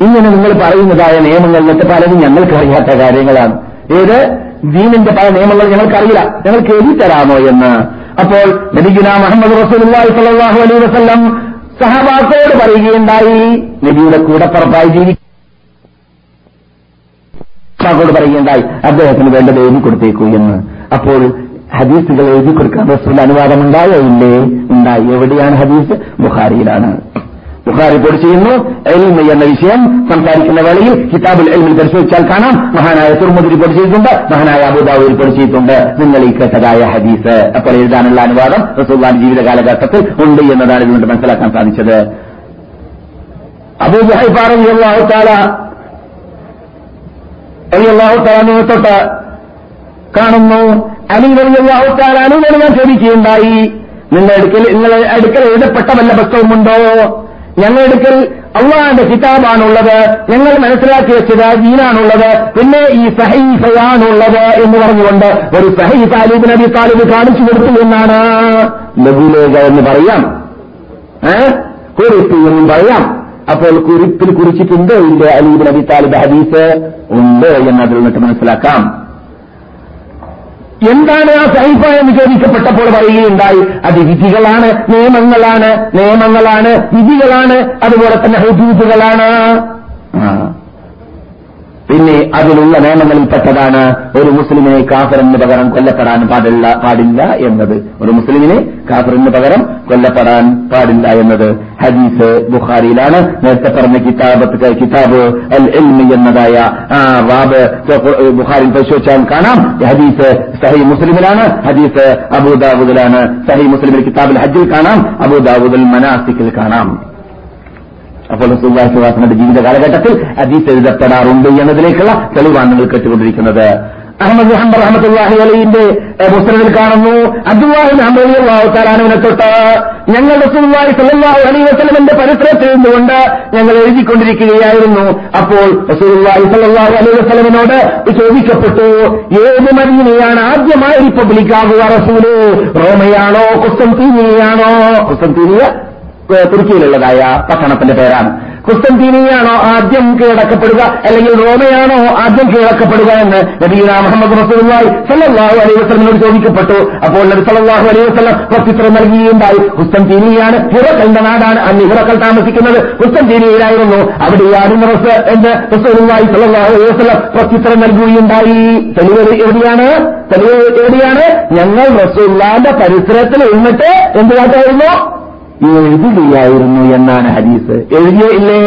ഇങ്ങനെ നിങ്ങൾ പറയുന്നതായ എന്നിട്ട് പലതും ഞങ്ങൾക്ക് അറിയാത്ത കാര്യങ്ങളാണ്. ഏത്? ദീനിന്റെ പല നിയമങ്ങൾ ഞങ്ങൾക്കറിയില്ല. ഞങ്ങൾക്ക് എഴുതിത്തരാമോ എന്ന്. അപ്പോൾ നബിഗുന മുഹമ്മദ് റസൂലുള്ളാഹി സ്വല്ലല്ലാഹു അലൈഹി വസല്ലം സഹബാക്കളോട് പറയുകയുണ്ടായി. നബിയുടെ കൂടപ്പുറപ്പായി ജീവിക്കോട് പറയുകയുണ്ടായി. അദ്ദേഹത്തിന് വേണ്ടത് എഴുതി കൊടുത്തേക്കൂ എന്ന്. അപ്പോൾ ഹദീസുകൾ എഴുതി കൊടുക്കാൻ റസൂൽ അനുവാദം ഉണ്ടായോ. ഇല്ലേ ഉണ്ടായി എവിടെയാണ് ഹദീസ്? ബുഖാരിയിലാണ്. ബുഖാരി റിപ്പോർട്ട് ചെയ്യുന്നു. എൽമ എന്ന വിഷയം സംസാരിക്കുന്ന വേളയിൽ കിതാബുൽ എൽമിൽ പരിശോധിച്ചാൽ കാണാം. മഹാനായ തുർമുദ് റിപ്പോർട്ട് ചെയ്തിട്ടുണ്ട്. മഹാനായ അബുദാവ് റിപ്പോർട്ട് ചെയ്തിട്ടുണ്ട്. നിങ്ങൾ ഈ കേട്ടതായ ഹദീസ്. അപ്പോൾ എഴുതാനുള്ള അനുവാദം റസൂബാൻ ജീവിത കാലഘട്ടത്തിൽ ഉണ്ട് എന്നതാണ് ഇതുകൊണ്ട് മനസ്സിലാക്കാൻ സാധിച്ചത്. അബൂബാഹുത്താല അലിയല്ലാഹുത്താലിനെ തൊട്ട് കാണുന്നു. അലി അനുവിനോട് ഞാൻ ചോദിക്കുകയുണ്ടായി നിങ്ങൾ അടുക്കൽ നിങ്ങളെ അടുക്കൽ എഴുതപ്പെട്ട വല്ല പുസ്തകമുണ്ടോ? ഞങ്ങളുടെ അടുക്കൽ അള്ളാന്റെ കിതാബാണുള്ളത്. ഞങ്ങൾ മനസ്സിലാക്കി വെച്ചത് ദീനാണുള്ളത്. പിന്നെ ഈ സഹീഫയാണുള്ളത് എന്ന് പറഞ്ഞുകൊണ്ട് ഒരു സഹീ താലിബ് നബി താലിബ് കാണിച്ചു കൊടുത്തു എന്നാണ് ലഘുലേഖ എന്ന് പറയാം. കുറിപ്പ് എന്ന് പറയാം. അപ്പോൾ കുറിപ്പിൽ കുറിച്ചിട്ടുണ്ടോ ഇതിന്റെ അലീബ് നബി താലിബ് ഹദീസ്? ഉണ്ട് എന്നതിൽ നിന്നിട്ട് മനസ്സിലാക്കാം. എന്താണ് ആ സൈഫ എന്ന് ചോദിക്കപ്പെട്ടപ്പോൾ പറയുകയുണ്ടായി അത് വിധികളാണ് നിയമങ്ങളാണ് നിയമങ്ങളാണ് വിധികളാണ് അതുപോലെ തന്നെ ഹുദൂദുകളാണ്. പിന്നെ അതിലുള്ള നിയമങ്ങളിൽപ്പെട്ടതാണ് ഒരു മുസ്ലിമിനെ കാഫറിന് പകരം കൊല്ലപ്പെടാൻ പാടില്ല പാടില്ല എന്നത്. ഒരു മുസ്ലിമിനെ കാഫറിന് പകരം കൊല്ലപ്പെടാൻ പാടില്ല എന്നത്. ഹദീസ് ബുഖാരിയിലാണ്. നേരത്തെ പറഞ്ഞ കിതാബ് കിതാബ് അൽ എൽമി എന്നതായ ആ വാബ് ബുഖാരിൽ പരിശോധിച്ചാൽ കാണാം. ഹദീസ് സഹി മുസ്ലിമിലാണ്. ഹദീസ് അബൂദാബുദിലാണ് സഹി മുസ്ലിമിൽ കിതാബിൽ ഹജ്ജിൽ കാണാം. അബൂദാബുദൽ മനാസിക്കിൽ കാണാം. അപ്പോൾ സുല്ലാസുവാസന്റെ ജീവിത കാലഘട്ടത്തിൽ അജീസ് എഴുതപ്പെടാറുണ്ട് എന്നതിലേക്കുള്ള തെളിവാണ് നിങ്ങൾ കേട്ടുകൊണ്ടിരിക്കുന്നത്. അഹമ്മദ് ഹംബർ അഹമ്മദ് അലീന്റെ പുസ്തകത്തിൽ കാണുന്നു അബ്ദുല്ലാഹി അഹമ്മദിനെ തൊട്ട് ഞങ്ങൾ റസൂല്ലാഹി സല്ലാഹു അലൈ വസ്ലമിന്റെ പരിസരത്തിൽ നിന്നുകൊണ്ട് ഞങ്ങൾ എഴുതിക്കൊണ്ടിരിക്കുകയായിരുന്നു. അപ്പോൾ റസൂല്ലാഹി സല്ലാഹു അലൈ വസ്ലമിനോട് ചോദിക്കപ്പെട്ടു ഏത് മദീനയാണ് ആദ്യമായി റിപ്പബ്ലിക് ആകുക റസൂൽ? റോമയാണോ കുസ്തംതീനിയാണോ കുസ്തംതീനിയ തുർക്കിയിലുള്ളതായ പട്ടണത്തിന്റെ പേരാണ്. കുസ്തന്തീനിയാണോ ആദ്യം കീഴടക്കപ്പെടുക അല്ലെങ്കിൽ റോമയാണോ ആദ്യം കീഴടക്കപ്പെടുക എന്ന് നബീന മുഹമ്മദ് റസൂലുമായി സല്ലല്ലാഹു അലൈഹി വസ്ലമിനോട് ചോദിക്കപ്പെട്ടു. അപ്പോൾ നബി സല്ലല്ലാഹു അലൈഹി വസല്ലം പ്രത്യുത്തരം നൽകിയുണ്ടായി കുസ്തന്തീനിയാണ് ഹിറക്കലിന്റെ നാടാണ് അന്ന് ഹിറക്കൽ താമസിക്കുന്നത് കുസ്തന്തീനിയിലായിരുന്നു അവിടെ റസ് എന്ന് റസൂലുമായി സല്ലല്ലാഹു അലൈഹി വസല്ലം പ്രത്യുത്തരം നൽകുകയുണ്ടായി. തെളിവ് എവിടെയാണ്? തെളിവ് എവിടെയാണ്? ഞങ്ങൾ റസൂല്ലാന്റെ പരിസരത്തിൽ ഇരുന്നിട്ട് എന്ത് കാട്ടായിരുന്നു എഴുതുകയായിരുന്നു എന്നാണ് ഹദീസ്. എഴുതിയോ ഇല്ലേ?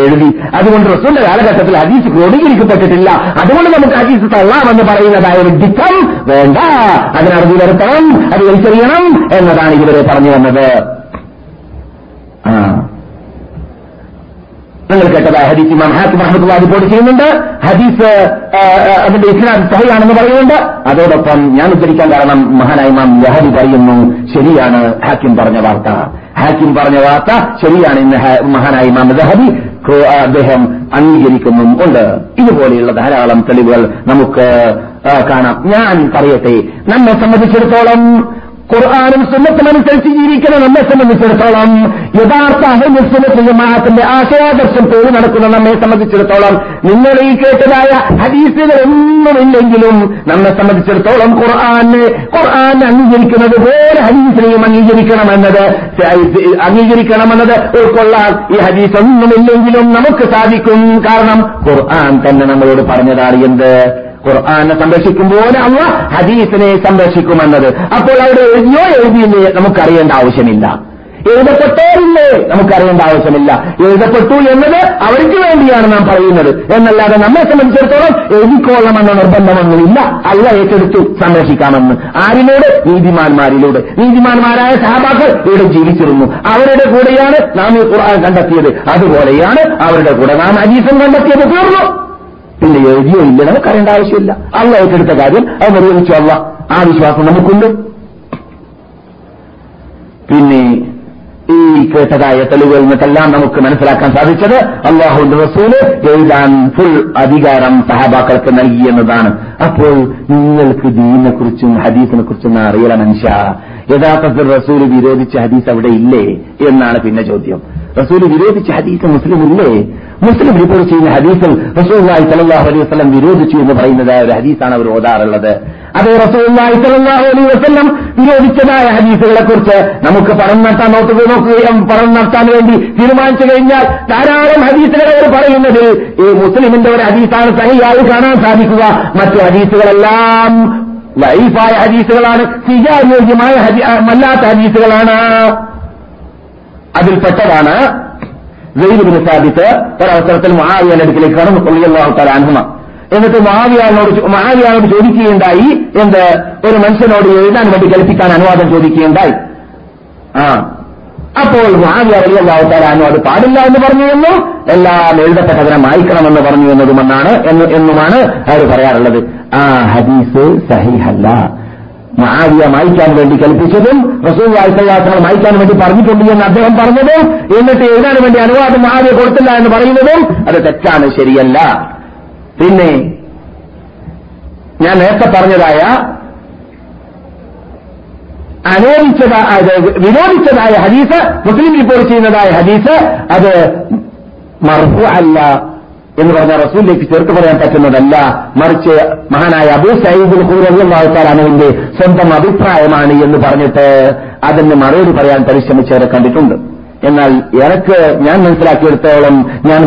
എഴുതി. അതുകൊണ്ട് റസൂലിന്റെ കാലഘട്ടത്തിൽ ഹദീസ് ക്രോഡീകരിക്കപ്പെട്ടിട്ടില്ല. അതുകൊണ്ട് നമുക്ക് ഹദീസ് തള്ളാമെന്ന് പറയുന്നതായ ദിക്കം വേണ്ട. അതിനറുതി വരുത്തണം അത് വലിച്ചെറിയണം എന്നതാണ് ഇവരെ പറഞ്ഞു വന്നത്. നിങ്ങൾ കേട്ടതായ ഹദീസ് ഇമാം ഹാക്കിം റഹ്മത്തുള്ള റിപ്പോർട്ട് ചെയ്യുന്നുണ്ട്. ഹദീസ് അതിന്റെ ഇസ്ലാം സഹിയാണെന്ന് പറയുന്നുണ്ട്. അതോടൊപ്പം ഞാൻ ഉദ്ധരിക്കാൻ കാരണം മഹാനായ ഇമാം ലഹരി പറയുന്നു. ശരിയാണ് ഹാക്കിം പറഞ്ഞ വാർത്ത. ഹാക്കിം പറഞ്ഞ വാർത്ത ശരിയാണ് ഇന്ന് മഹാനായ ഇമാം ഖു- അദ്ദേഹം അംഗീകരിക്കുന്നും ഉണ്ട്. ഇതുപോലെയുള്ള ധാരാളം തെളിവുകൾ നമുക്ക് കാണാം. ഞാൻ പറയട്ടെ നമ്മെ സംബന്ധിച്ചിടത്തോളം ഖുർആാനും സുന്നത്തും അനുസരിച്ച് ജീവിക്കുന്ന നമ്മെ സംബന്ധിച്ചിടത്തോളം യഥാർത്ഥ അഹ്ലുസുന്നത്ത് ആശയാദർശം പേര് നടക്കുന്ന നമ്മെ സംബന്ധിച്ചിടത്തോളം നിങ്ങൾ ഈ കേട്ടതായ ഹദീസുകളൊന്നുമില്ലെങ്കിലും നമ്മെ സംബന്ധിച്ചിടത്തോളം ഖുർആാന് ഖുർആാനെ അംഗീകരിക്കുന്നത് പോലെ ഹദീസിനെയും അംഗീകരിക്കണമെന്നത് അംഗീകരിക്കണമെന്നത് ഉൾക്കൊള്ളാൻ ഈ ഹദീസ് ഒന്നുമില്ലെങ്കിലും നമുക്ക് സാധിക്കും. കാരണം ഖുർആൻ തന്നെ നമ്മളോട് പറഞ്ഞതാണ് എന്ത്? ഖുർആനെ സംരക്ഷിക്കുമ്പോൾ അള്ള ഹദീസിനെ സംരക്ഷിക്കുമെന്നത്. അപ്പോൾ അവിടെ എഴുതിയോ എഴുതിയില്ലേ നമുക്കറിയേണ്ട ആവശ്യമില്ല. എഴുതപ്പെട്ടോരില്ലേ നമുക്കറിയേണ്ട ആവശ്യമില്ല. എഴുതപ്പെട്ടു എന്നത് അവർക്ക് വേണ്ടിയാണ് നാം പറയുന്നത്. എന്നല്ലാതെ നമ്മെ സംബന്ധിച്ചിടത്തോളം എഴുതിക്കോളണമെന്ന നിർബന്ധമൊന്നുമില്ല. അല്ല ഏറ്റെടുത്തു സംരക്ഷിക്കാമെന്ന്. ആരിലൂടെ? നീതിമാന്മാരിലൂടെ. നീതിമാന്മാരായ സഹബാക്കൾ ഇവിടെ ജീവിച്ചിരുന്നു. അവരുടെ കൂടെയാണ് നാം ഈ ഖുർആൻ കണ്ടെത്തിയത്. അതുപോലെയാണ് അവരുടെ കൂടെ നാം അജീസം കണ്ടെത്തിയത്. തീർന്നു. പിന്നെ എഴുതിയോ ഇല്ല നമുക്കറിയേണ്ട ആവശ്യമില്ല. അള്ള ഏറ്റെടുത്ത കാര്യം അത് നിർവഹിച്ചു അല്ല ആ വിശ്വാസം നമുക്കുണ്ട്. പിന്നെ ഈ കേട്ടതായ തെളിവുകളിൽ നിന്നെല്ലാം നമുക്ക് മനസ്സിലാക്കാൻ സാധിച്ചത് അള്ളാഹുന്റെ റസൂൽ എഴുതാൻ ഫുൾ അധികാരം സഹാബാക്കൾക്ക് നൽകി എന്നതാണ്. അപ്പോൾ നിങ്ങൾക്ക് ദീനിനെ കുറിച്ചും ഹദീസിനെ കുറിച്ചും അറിയല മനുഷ്യ യഥാർത്ഥത്തിൽ റസൂൽ വിരോധിച്ച ഹദീസ് അവിടെ ഇല്ലേ എന്നാണ് പിന്നെ ചോദ്യം. റസൂൽ വിരോധിച്ച ഹദീസ് മുസ്ലിം ഇല്ലേ മുസ്ലിം റിപ്പോർട്ട് ചെയ്യുന്ന ഹദീസിൽ റസൂല്ലായി സലല്ലാഹു അലൈഹി വസ്ലം വിരോധിച്ചു എന്ന് പറയുന്നതായ ഒരു ഹദീസാണ് അവർ ഓതാറുള്ളത്. അതേ റസൂല്ലായി സലല്ലാഹു അലൈഹി വസ്ലം വിരോധിച്ചതായ ഹദീസുകളെ കുറിച്ച് നമുക്ക് പറഞ്ഞു നടത്താൻ നോക്കുക നോക്കുകയും പണം നടത്താൻ വേണ്ടി തീരുമാനിച്ചു കഴിഞ്ഞാൽ ധാരാളം ഹദീസുകൾ അവർ പറയുന്നത് ഈ മുസ്ലിമിന്റെ ഒരു ഹദീസാണ് സഹിയായി കാണാൻ സാധിക്കുക. മറ്റു ഹദീസുകളെല്ലാം ലൈഫായ ഹദീസുകളാണ് സ്വീകാര്യോഗ്യമായ അല്ലാത്ത ഹദീസുകളാണ്. അതിൽപ്പെട്ടതാണ് ജയ്ബിന് സാബിത്ത് ഒരവസരത്തിൽ മഹാവിയാന്റെ അടുക്കിലേക്ക് കടന്നു. കൊള്ളിയല്ലാഹു തലാൻഹുമ എന്നിട്ട് മഹാവിയാനോട് മഹാവിയാനോട് ചോദിക്കുകയുണ്ടായി. എന്ത്? ഒരു മനുഷ്യനോട് എഴുതാൻ വേണ്ടി കൽപ്പിക്കാൻ അനുവാദം ചോദിക്കുകയുണ്ടായി. ആ. അപ്പോൾ മഹാവിയ അലിയല്ലാഹു തലാനു അത് പാടില്ല എന്ന് പറഞ്ഞു എന്നും. എല്ലാം എഴുതപ്പെട്ടതിനെ മായ്ക്കണമെന്ന് പറഞ്ഞു എന്നതുമെന്നാണ് എന്ന് എന്നുമാണ് അവർ പറയാറുള്ളത്. ആ ഹദീസ് സഹിഹല്ല. മഹാവിയ മായിക്കാൻ വേണ്ടി കൽപ്പിച്ചതും റസൂൽ വായ്പയാസങ്ങൾ മായിക്കാൻ വേണ്ടി പറഞ്ഞിട്ടുണ്ട് എന്ന് അദ്ദേഹം പറഞ്ഞതും എന്നിട്ട് എഴുതാൻ വേണ്ടി അനുവാദം മഹാവിയ കൊടുത്തില്ല എന്ന് പറയുന്നതും അത് തെറ്റാണ് ശരിയല്ല. പിന്നെ ഞാൻ നേരത്തെ പറഞ്ഞതായ അനുവദിച്ചതായ വിരോധിച്ചതായ ഹദീസ് മുസ്ലിം റിപ്പോർട്ട് ചെയ്യുന്നതായ ഹദീസ് അത് മർഹു അല്ല. എന്ന് പറഞ്ഞ റസൂലിലേക്ക് ചേർത്ത് പറയാൻ പറ്റുന്നതല്ല. മറിച്ച് മഹാനായ അബൂ സയ്യിദുൽ ഹൂറിന്റെ സ്വന്തം അഭിപ്രായമാണ് എന്ന് പറഞ്ഞിട്ട് അതിന് മറുപടി പറയാൻ പരിശ്രമിച്ചവരെ കണ്ടിട്ടുണ്ട്. എന്നാൽ എനിക്ക് ഞാൻ മനസ്സിലാക്കിയെടുത്തോളം ഞാൻ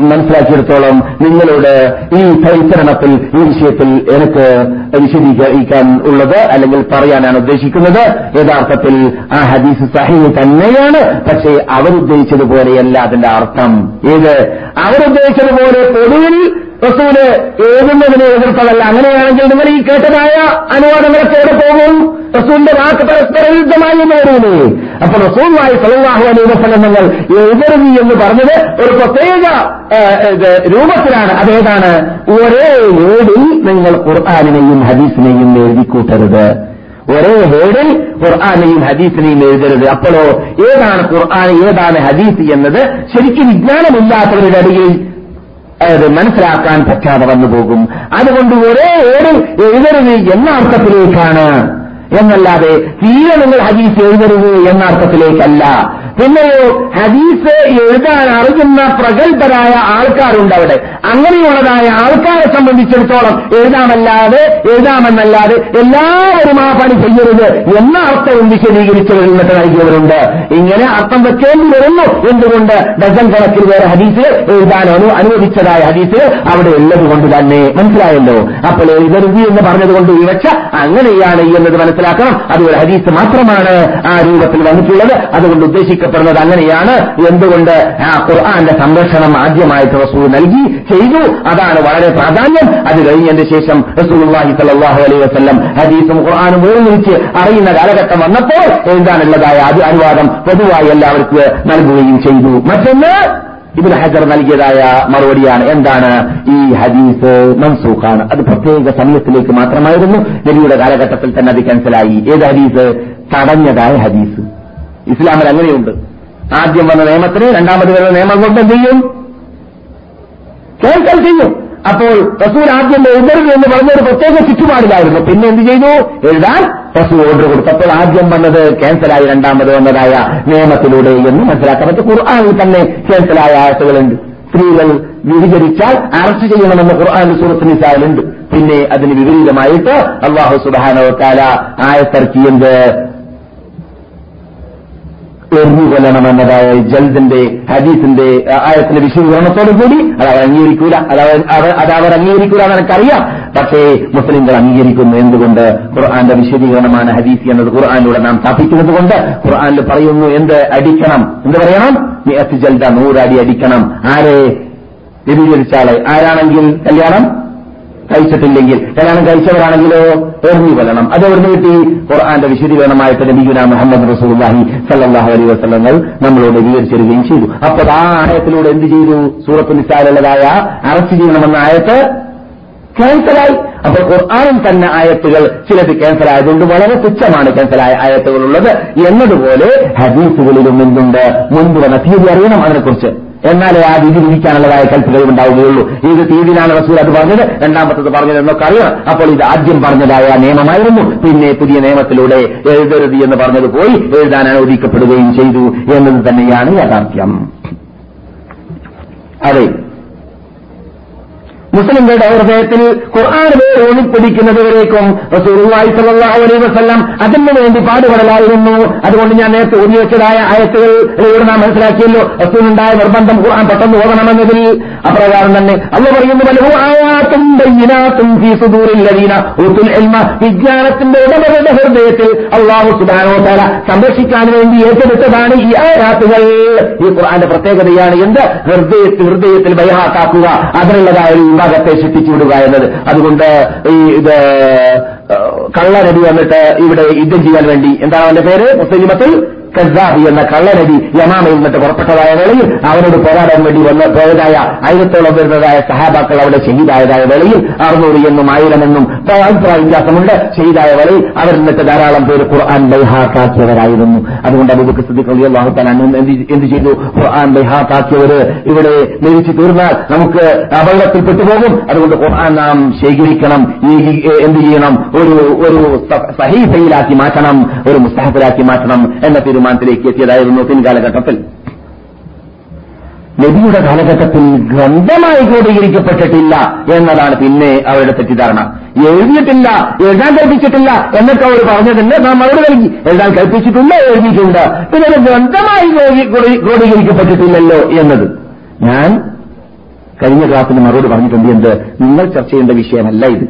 മനസ്സിലാക്കിയെടുത്തോളം നിങ്ങളോട് ഈ പരിസരണത്തിൽ ഈ വിഷയത്തിൽ എനിക്ക് വിശദീകരിക്കാൻ ഉള്ളത് അല്ലെങ്കിൽ പറയാനാണ് ഉദ്ദേശിക്കുന്നത്. യഥാർത്ഥത്തിൽ ആ ഹദീസ് സഹി തന്നെയാണ്. പക്ഷേ അവരുദ്ദേശിച്ചതുപോലെയല്ല അതിന്റെ അർത്ഥം. ഏത്? അവരുദ്ദേശിച്ചതുപോലെ പൊതുവിൽ റസൂൽ എഴുതുന്നതിനെ എതിർത്തതല്ല. അങ്ങനെയാണെങ്കിൽ നിങ്ങൾ ഈ കേട്ടതായ അനുവാദങ്ങളൊക്കെ എവിടെ പോകും? റസൂലിന്റെ വാക്ക് പരസ്പര വിരുദ്ധമായി വരുന്നേ അപ്പൊ റസൂലുമായി സലവാഹു അലൈ വസല്ലം നിങ്ങൾ എഴുതരുത് എന്ന് പറഞ്ഞത് ഒരു പ്രത്യേക രൂപത്തിലാണ്. അതേതാണ് ഒരേ ഏടിൽ നിങ്ങൾ ഖുർആാനിനെയും ഹദീസിനെയും എഴുതിക്കൂട്ടരുത്. ഒരേ ഹേഡിൽ ഖുർആാനെയും ഹദീസിനെയും എഴുതരുത്. അപ്പോഴോ ഏതാണ് ഖുർആൻ ഏതാണ് ഹദീസ് എന്നത് ശരിക്കും വിജ്ഞാനമില്ലാത്തവരുടെ ഇടയിൽ അത് മനസ്സിലാക്കാൻ പറ്റാതെ വന്നു പോകും. അതുകൊണ്ട് ഒരേ ഏറിൽ എഴുതരുത് എന്ന അർത്ഥത്തിലേക്കാണ്. എന്നല്ലാതെ തീരെ നിങ്ങൾ ഹദീസ് എഴുതരുത് എന്ന അർത്ഥത്തിലേക്കല്ല. പിന്നെയോ ഹദീസ് എഴുതാൻ അറിയുന്ന പ്രഗത്ഭരായ ആൾക്കാരുണ്ട് അവിടെ അങ്ങനെയുള്ളതായ ആൾക്കാരെ സംബന്ധിച്ചിടത്തോളം എഴുതാമല്ലാതെ എഴുതാമെന്നല്ലാതെ എല്ലാവരും ആ പണി ചെയ്യരുത് എന്ന അർത്ഥവും വിശദീകരിച്ചു എന്നിട്ട് നൽകിയവരുണ്ട്. ഇങ്ങനെ അർത്ഥം വെക്കേണ്ടി വരുന്നു എന്തുകൊണ്ട് ഡസൻ കണക്കിൽ വേറെ ഹദീസ് എഴുതാനോ അനു അനുവദിച്ചതായ ഹദീസ് അവിടെ ഉള്ളത് കൊണ്ട് തന്നെ. മനസ്സിലായല്ലോ? അപ്പോൾ എഴുതരുത് എന്ന് പറഞ്ഞതുകൊണ്ട് വിവച്ച അങ്ങനെയാണ് എന്നത് മനസ്സിലാക്കണം. അത് ഒരു ഹദീസ് മാത്രമാണ് ആ രൂപത്തിൽ വന്നിട്ടുള്ളത്. അതുകൊണ്ട് ഉദ്ദേശിക്കപ്പെടുന്നത് അങ്ങനെയാണ്. എന്തുകൊണ്ട്? ആ ഖുർആന്റെ സംരക്ഷണം ആദ്യമായിട്ട് റസൂൽ നൽകി ചെയ്തു. അതാണ് വളരെ പ്രാധാന്യം. അത് കഴിഞ്ഞതിന് ശേഷം റസൂലുള്ളാഹി സലാഹു അലൈ വസല്ലം ഹദീസും ഖുർആാനും ഉപയോഗിച്ച് അറിയുന്ന കാലഘട്ടം വന്നപ്പോൾ എഴുതാനുള്ളതായ അനുവാദം പൊതുവായി എല്ലാവർക്കും നൽകുകയും ചെയ്തു. മറ്റൊന്ന് ഇബിൻ ഹജർ നൽകിയതായ മറുപടിയാണ്. എന്താണ്? ഈ ഹദീസ് മൻസൂഖാണ്. അത് പ്രത്യേക സമയത്തിലേക്ക് മാത്രമായിരുന്നു. നബിയുടെ കാലഘട്ടത്തിൽ തന്നെ അത് ക്യാൻസലായി ഏത് ഹദീസ്? തടഞ്ഞതായ ഹദീസ്. ഇസ്ലാമിൽ അങ്ങനെയുണ്ട്. ആദ്യം വന്ന നിയമത്തിന് രണ്ടാമത് വരുന്ന നിയമം കൊണ്ട് എന്ത് ചെയ്യും? കേൾക്കൽ ചെയ്യും. അപ്പോൾ റസൂൽ ആദ്യം എഴുതരുത് എന്ന് പറഞ്ഞൊരു പ്രത്യേക ചുറ്റുപാടിലായിരുന്നു. പിന്നെ എന്ത് ചെയ്തു? എഴുതാൻ റസൂൽ ഓർഡർ കൊടുത്തപ്പോൾ ആദ്യം വന്നത് ക്യാൻസലായി രണ്ടാമത് വന്നതായ നിയമത്തിലൂടെ എന്ന് മനസ്സിലാക്കാൻ പറ്റും. ഖുർആാനിൽ തന്നെ ക്യാൻസലായ ആഴ്ചകളുണ്ട് സ്ത്രീകൾ വിഭജിച്ചാൽ അറസ്റ്റ് ചെയ്യണമെന്ന് ഖുർആൻ സൂറത്ത് ഉണ്ട് പിന്നെ അതിന് വിപരീതമായിട്ട് അള്ളാഹു സുബാനോ കാല ആയത്തിറക്കിയത് എറിഞ്ഞു കൊല്ലണമെന്നതായ ജൽദിന്റെ ഹദീസിന്റെ ആയത്തിന്റെ വിശദീകരണത്തോടു കൂടി അത് അവർ അംഗീകരിക്കൂല. അത് അവർ അംഗീകരിക്കൂല എനിക്കറിയാം. പക്ഷേ മുസ്ലിംകൾ അംഗീകരിക്കുന്നു എന്തുകൊണ്ട്? ഖുർആന്റെ വിശദീകരണമാണ് ഹദീസ് എന്നത് ഖുർആാനിലൂടെ നാം സ്ഥാപിക്കുന്നത് കൊണ്ട്. ഖുർആാനിൽ പറയുന്നു എന്ത് അടിക്കണം? എന്ത് പറയണം? ജൽദ നൂറടി അടിക്കണം. ആരെ? വിപുചരിച്ചാളെ ആരാണെങ്കിൽ കല്യാണം? കഴിച്ചിട്ടില്ലെങ്കിൽ കല്യാണം കഴിച്ചവരാണെങ്കിലോ എറിഞ്ഞു കൊല്ലണം. അത് എവിടുന്ന് കിട്ടി? ഖുർആന്റെ വിശദീകരണമായിട്ട് നബിഗുന മുഹമ്മദ് റസൂല്ലാഹി സല്ലാഹു അലൈ വസ്ലങ്ങൾ നമ്മളോട് വിവരിച്ചിരുകയും ചെയ്തു. അപ്പോൾ ആ ആയത്തിലൂടെ എന്ത് ചെയ്തു? സൂറത്ത് നിസ്സാലുള്ളതായ അറസ്റ്റ് ചെയ്യണമെന്ന ആയത്ത് ക്യാൻസലായി. അപ്പോൾ ഖുർആാനിൽ തന്നെ ആയത്തുകൾ ചിലത് ക്യാൻസലായതുകൊണ്ട് വളരെ തുച്ഛമാണ് ക്യാൻസലായ ആയത്തുകളുള്ളത്. എന്നതുപോലെ ഹദീസുകളിലും എന്തുണ്ട്? മുൻപ് വന്ന തീയതി അറിയണം അതിനെക്കുറിച്ച്. എന്നാലേ ആ രീതി വിധിക്കാനുള്ളതായ കൽപ്പനകൾ ഉണ്ടാവുകയുള്ളൂ. ഇത് തീയതിയിലാണ് റസൂൽ അത് പറഞ്ഞത്. രണ്ടാമത്തത് പറഞ്ഞത് എന്നൊക്കെ അറിയാം അപ്പോൾ ഇത് ആദ്യം പറഞ്ഞതായ നിയമമായിരുന്നു. പിന്നെ പുതിയ നിയമത്തിലൂടെ എഴുതരുത് എന്ന് പറഞ്ഞത് പോയി എഴുതാൻ അനുവദിക്കപ്പെടുകയും ചെയ്തു എന്നത് തന്നെയാണ് യാഥാർത്ഥ്യം. അതെ. മുസ്ലിങ്ങളുടെ ഹൃദയത്തിൽ ഖുർആൻ ഊന്നിപ്പിടിക്കുന്നതുവരേക്കും റസൂലുള്ളാഹി സ്വല്ലല്ലാഹു അലൈഹി വസല്ലം അതിനു വേണ്ടി പാടുപെടലായിരുന്നു. അതുകൊണ്ട് ഞാൻ നേരത്തെ ഊന്നി വെച്ചതായ ആയത്തുകളിലൂടെ നാം മനസ്സിലാക്കിയല്ലോ. റസൂലുണ്ടായ നിർബന്ധം ഖുർആൻ പെട്ടെന്ന് ഓടണമെന്നതിൽ അപ്രകാരം തന്നെ അല്ല പറയുന്നു വിജ്ഞാനത്തിന്റെ ഉടമകളുടെ ഹൃദയത്തിൽ അള്ളാഹു സുബാനോ തല സംരക്ഷിക്കാൻ വേണ്ടി ഏറ്റെടുത്തതാണ് ഈ ആയാത്തുകൾ. ഈ ഖുർആന്റെ പ്രത്യേകതയാണ് എന്ത്? ഹൃദയത്തിൽ ഹൃദയത്തിൽ ബൈഹാക്കാക്കുക. അതിനുള്ളതായ ഒരു വിഭാഗത്തെ വിടുക എന്നത്. അതുകൊണ്ട് ഈ ഇത് കള്ളരടി വന്നിട്ട് ഇവിടെ യുദ്ധം ചെയ്യാൻ വേണ്ടി. എന്താണ് അവന്റെ പേര്? മുസ്ലിമത്തിൽ കസാബി എന്ന കള്ളനടി യമാമയിൽ നിന്നിട്ട് പുറപ്പെട്ടതായ വേളയിൽ അവനോട് പോരാടാൻ വേണ്ടി വന്ന പോയതായ ആയിരത്തോളം വരുന്നതായ സഹാബാക്കൾ അവിടെ ഷഹീദായതായ വേളയിൽ അറുന്നൂറ് എന്നും ആയിരമെന്നും അഭിപ്രായ വ്യത്യാസമുണ്ട്. ഷഹീദായ വേളയിൽ അവർ നിന്നിട്ട് ധാരാളം പേര് ഖുർആൻ ബൈഹാക്കാക്കിയവരായിരുന്നു. അതുകൊണ്ട് അബുബക്ക് സ്ഥിതിക്കുള്ള അള്ളാഹുത്താൻ എന്ത് ചെയ്തു? ഖുർആൻ ബൈഹാക്കാക്കിയവര് ഇവിടെ മരിച്ചു തീർന്നാൽ നമുക്ക് അപകടത്തിൽ പെട്ടുപോകും. അതുകൊണ്ട് ഖുർആൻ നാം ശേഖരിക്കണം. എന്ത് ചെയ്യണം? ഒരു ഒരു സഹീഫയിലാക്കി മാറ്റണം. ഒരു മുസ്താഹത്തിലാക്കി മാറ്റണം എന്ന തീരുമാനത്തിലേക്ക് എത്തിയതായിരുന്നു പിൻകാലഘട്ടത്തിൽ നബിയുടെ കാലഘട്ടത്തിൽ ഗ്രന്ഥമായി ക്രോഡീകരിക്കപ്പെട്ടിട്ടില്ല എന്നതാണ് പിന്നെ അവരുടെ തെറ്റിദ്ധാരണ. എഴുതിയിട്ടില്ല എഴുതാൻ കൽപ്പിച്ചിട്ടില്ല എന്നൊക്കെ അവർ പറഞ്ഞതിന് നാം മറുപടി നൽകി. എഴുതാൻ കൽപ്പിച്ചിട്ടുണ്ട് എഴുതിയിട്ടുണ്ട്. പിന്നെ അത് ഗ്രന്ഥമായി ക്രോഡീകരിക്കപ്പെട്ടിട്ടില്ലല്ലോ എന്നത്. ഞാൻ കഴിഞ്ഞ ക്ലാസ്സിന് മറുപടി പറഞ്ഞിട്ടുണ്ട് എന്ത്? നിങ്ങൾ ചർച്ച ചെയ്യേണ്ട വിഷയമല്ല ഇത്.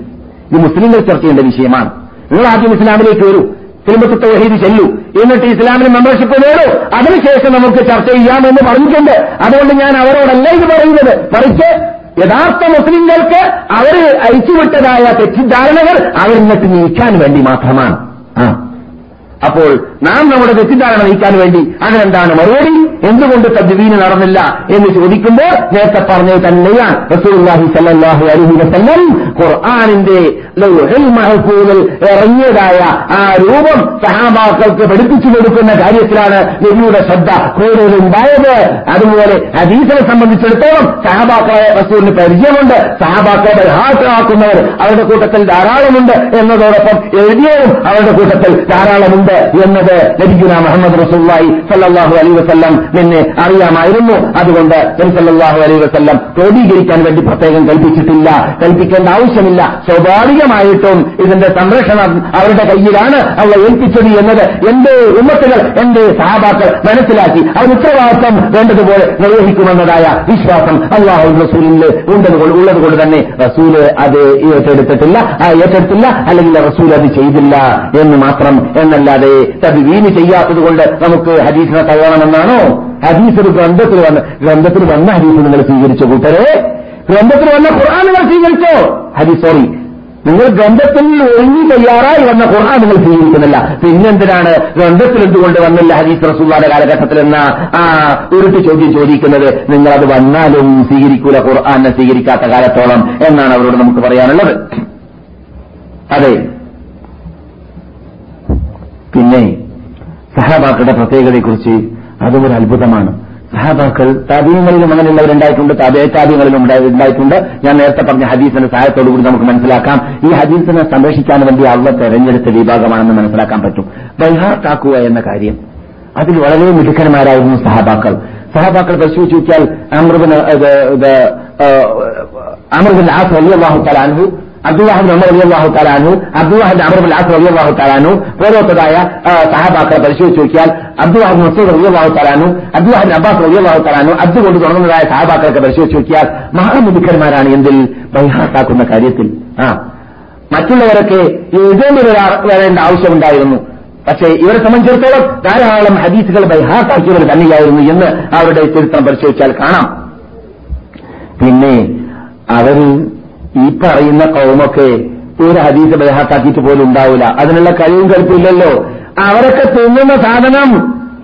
ഇത് മുസ്ലിങ്ങൾ ചർച്ച ചെയ്യേണ്ട വിഷയമാണ്. നിങ്ങൾ ആദ്യം ഇസ്ലാമിലേക്ക് വരൂ. തിരുമ്പത്ത് തൗഹീദ് ചെല്ലു. എന്നിട്ട് ഇസ്ലാമിന് മെമ്പർഷിപ്പ് നേടൂ. അതിനുശേഷം നമുക്ക് ചർച്ച ചെയ്യാമെന്ന് പറഞ്ഞിട്ടുണ്ട്. അതുകൊണ്ട് ഞാൻ അവരോടല്ല ഇത് പറയുന്നത്. മറിച്ച് യഥാർത്ഥ മുസ്ലിങ്ങൾക്ക് അവർ അയച്ചുവിട്ടതായ തെറ്റിദ്ധാരണകൾ അവരിൽ നിന്നിട്ട് നീക്കാൻ വേണ്ടി മാത്രമാണ്. അപ്പോൾ നാം നമ്മുടെ തെറ്റിദ്ധാരണ നീക്കാൻ വേണ്ടി അതിനെന്താണ് മറുപടി? എന്തുകൊണ്ട് തദ്വീന് നടന്നില്ല എന്ന് ചോദിക്കുമ്പോൾ നേരത്തെ പറഞ്ഞത് തന്നെയാണ് റസൂലുള്ളാഹി സല്ലാഹു അലഹി വസല്ലം ഖുർആാനിന്റെ മഹ്ഫൂദിൽ ഇറങ്ങിയതായ ആ രൂപം സഹാബാക്കൾക്ക് പഠിപ്പിച്ചു കൊടുക്കുന്ന കാര്യത്തിലാണ് നബിയുടെ ശ്രദ്ധ കൂടുതലുണ്ടായത്. അതുപോലെ ഹദീസിനെ സംബന്ധിച്ചിടത്തോളം സഹാബാക്കളെ റസൂലിന് പരിചയമുണ്ട്. സഹാബാക്കളെ പരിഹാസമാക്കുന്നവർ അവരുടെ കൂട്ടത്തിൽ ധാരാളമുണ്ട് എന്നതോടൊപ്പം എഴുതിയവരും അവരുടെ കൂട്ടത്തിൽ ധാരാളമുണ്ട് എന്നത് നബിഗുന മുഹമ്മദ് റസൂല്ലായി സല്ലാഹു അലൈ വസ്ല്ലം നിന്നെ അറിയാമായിരുന്നു. അതുകൊണ്ട് നബി സല്ലാഹു അലൈ വസ്ല്ലം ക്രോഡീകരിക്കാൻ വേണ്ടി പ്രത്യേകം കൽപ്പിച്ചിട്ടില്ല. കൽപ്പിക്കേണ്ട ആവശ്യമില്ല. സ്വാഭാവികമായിട്ടും ഇതിന്റെ സംരക്ഷണം അവരുടെ കയ്യിലാണ് അവളെ ഏൽപ്പിച്ചത് എന്നത് എന്റെ ഉമ്മത്തുകൾ എന്റെ സഹാബാക്കൾ മനസ്സിലാക്കി. അവർ ഉത്തരവാദിത്വം വേണ്ടതുപോലെ നിർവഹിക്കുമെന്നതായ വിശ്വാസം അള്ളാഹു റസൂലിൽ ഉള്ളത് കൊണ്ട് തന്നെ റസൂൽ അത് ഏറ്റെടുത്തിട്ടില്ല ഏറ്റെടുത്തില്ല അല്ലെങ്കിൽ റസൂൽ അത് ചെയ്തില്ല എന്ന് മാത്രം എന്നല്ലാതെ തദ്വീന് ചെയ്യാത്തത് കൊണ്ട് നമുക്ക് ഹരീഷിനെ തയ്യണമെന്നാണോ ഹദീസ് ഒരു ഗ്രന്ഥത്തിൽ വന്ന ഗ്രന്ഥത്തിൽ വന്ന ഹദീസ് നിങ്ങൾ സ്വീകരിച്ച കൂട്ടരെ ഗ്രന്ഥത്തിൽ വന്ന ഖുർആൻ നിങ്ങൾ സ്വീകരിച്ചോ? ഹദീസ് സോറി നിങ്ങൾ ഗ്രന്ഥത്തിൽ ഒഴിഞ്ഞു തയ്യാറായി വന്ന ഖുർആൻ നിങ്ങൾ സ്വീകരിക്കുന്നില്ല. പിന്നെന്തിനാണ്? ഗ്രന്ഥത്തിൽ എന്തുകൊണ്ട് വന്നില്ല ഹദീസ് റസൂള്ളാന്റെ കാലഘട്ടത്തിൽ എന്ന? ആ ഉരുട്ടി ചോദ്യം ചോദിക്കുന്നത്. നിങ്ങൾ അത് വന്നാലും സ്വീകരിക്കൂല ഖുർആനെ സ്വീകരിക്കാത്ത കാലത്തോളം എന്നാണ് അവരോട് നമുക്ക് പറയാനുള്ളത്. അതെ. പിന്നെ സഹാബാക്കളുടെ പ്രത്യേകതയെക്കുറിച്ച് അതും ഒരു അത്ഭുതമാണ്. സഹാബാക്കൾ താപീയങ്ങളിലും അങ്ങനെയുള്ളവരുണ്ടായിട്ടുണ്ട് താപേ താപീയങ്ങളിലും ഉണ്ടായിട്ടുണ്ട്. ഞാൻ നേരത്തെ പറഞ്ഞ ഹദീസിന്റെ സഹായത്തോടുകൂടി നമുക്ക് മനസ്സിലാക്കാം. ഈ ഹദീസിനെ സംരക്ഷിക്കാൻ വേണ്ടി അള്ള തെരഞ്ഞെടുത്ത വിഭാഗമാണെന്ന് മനസ്സിലാക്കാൻ പറ്റും. ബൈഹാർട്ടാക്കുക എന്ന കാര്യം. അതിൽ വളരെ മിടുക്കന്മാരായിരുന്നു സഹാബാക്കൾ. സഹാബാക്കൾ പരിശോധിച്ചു നോക്കിയാൽ അമൃബിന് അമൃബിൻ ആസ് അലിയാഹു തലാൻഹു അബ്ദുല്ലാഹിബ് അമർ തലാനു അബ്ദുല്ലാഹിബ് അമർ ആസ് അലിയാഹു തലാനു പോലത്തതായ സഹാബാക്കളെ പരിശോധിച്ച് നോക്കിയാൽ അബ്ദുല്ലാഹിബ് മസൂദ് അലിയാഹു തലാനു അബ്ദുല്ലാഹിബ് അബ്ബാസ് അലിയാഹു തലാനു അത് കൊണ്ട് തുടങ്ങുന്നതായ സഹാബാക്കളൊക്കെ പരിശോധിച്ച് നോക്കിയാൽ മഹാമിടുക്കന്മാരാണ് എന്തിൽ? ബൈഹാസാക്കുന്ന കാര്യത്തിൽ. ആ. മറ്റുള്ളവരൊക്കെ വരേണ്ട ആവശ്യമുണ്ടായിരുന്നു. പക്ഷേ ഇവരെ സംബന്ധിച്ചിടത്തോളം ധാരാളം ഹദീസുകൾ ബൈഹാസാക്കിയവർ തന്നെയായിരുന്നു എന്ന് അവരുടെ ചരിത്രം പരിശോധിച്ചാൽ കാണാം. പിന്നെ അവർ ഈ പറയുന്ന കൗമൊക്കെ ഒരു ഹദീസ് ബഹാത്താക്കിയിട്ട് പോലും ഉണ്ടാവില്ല. അതിനുള്ള കഴിവും കഴിപ്പില്ലല്ലോ അവരൊക്കെ തിന്നുന്ന സാധനം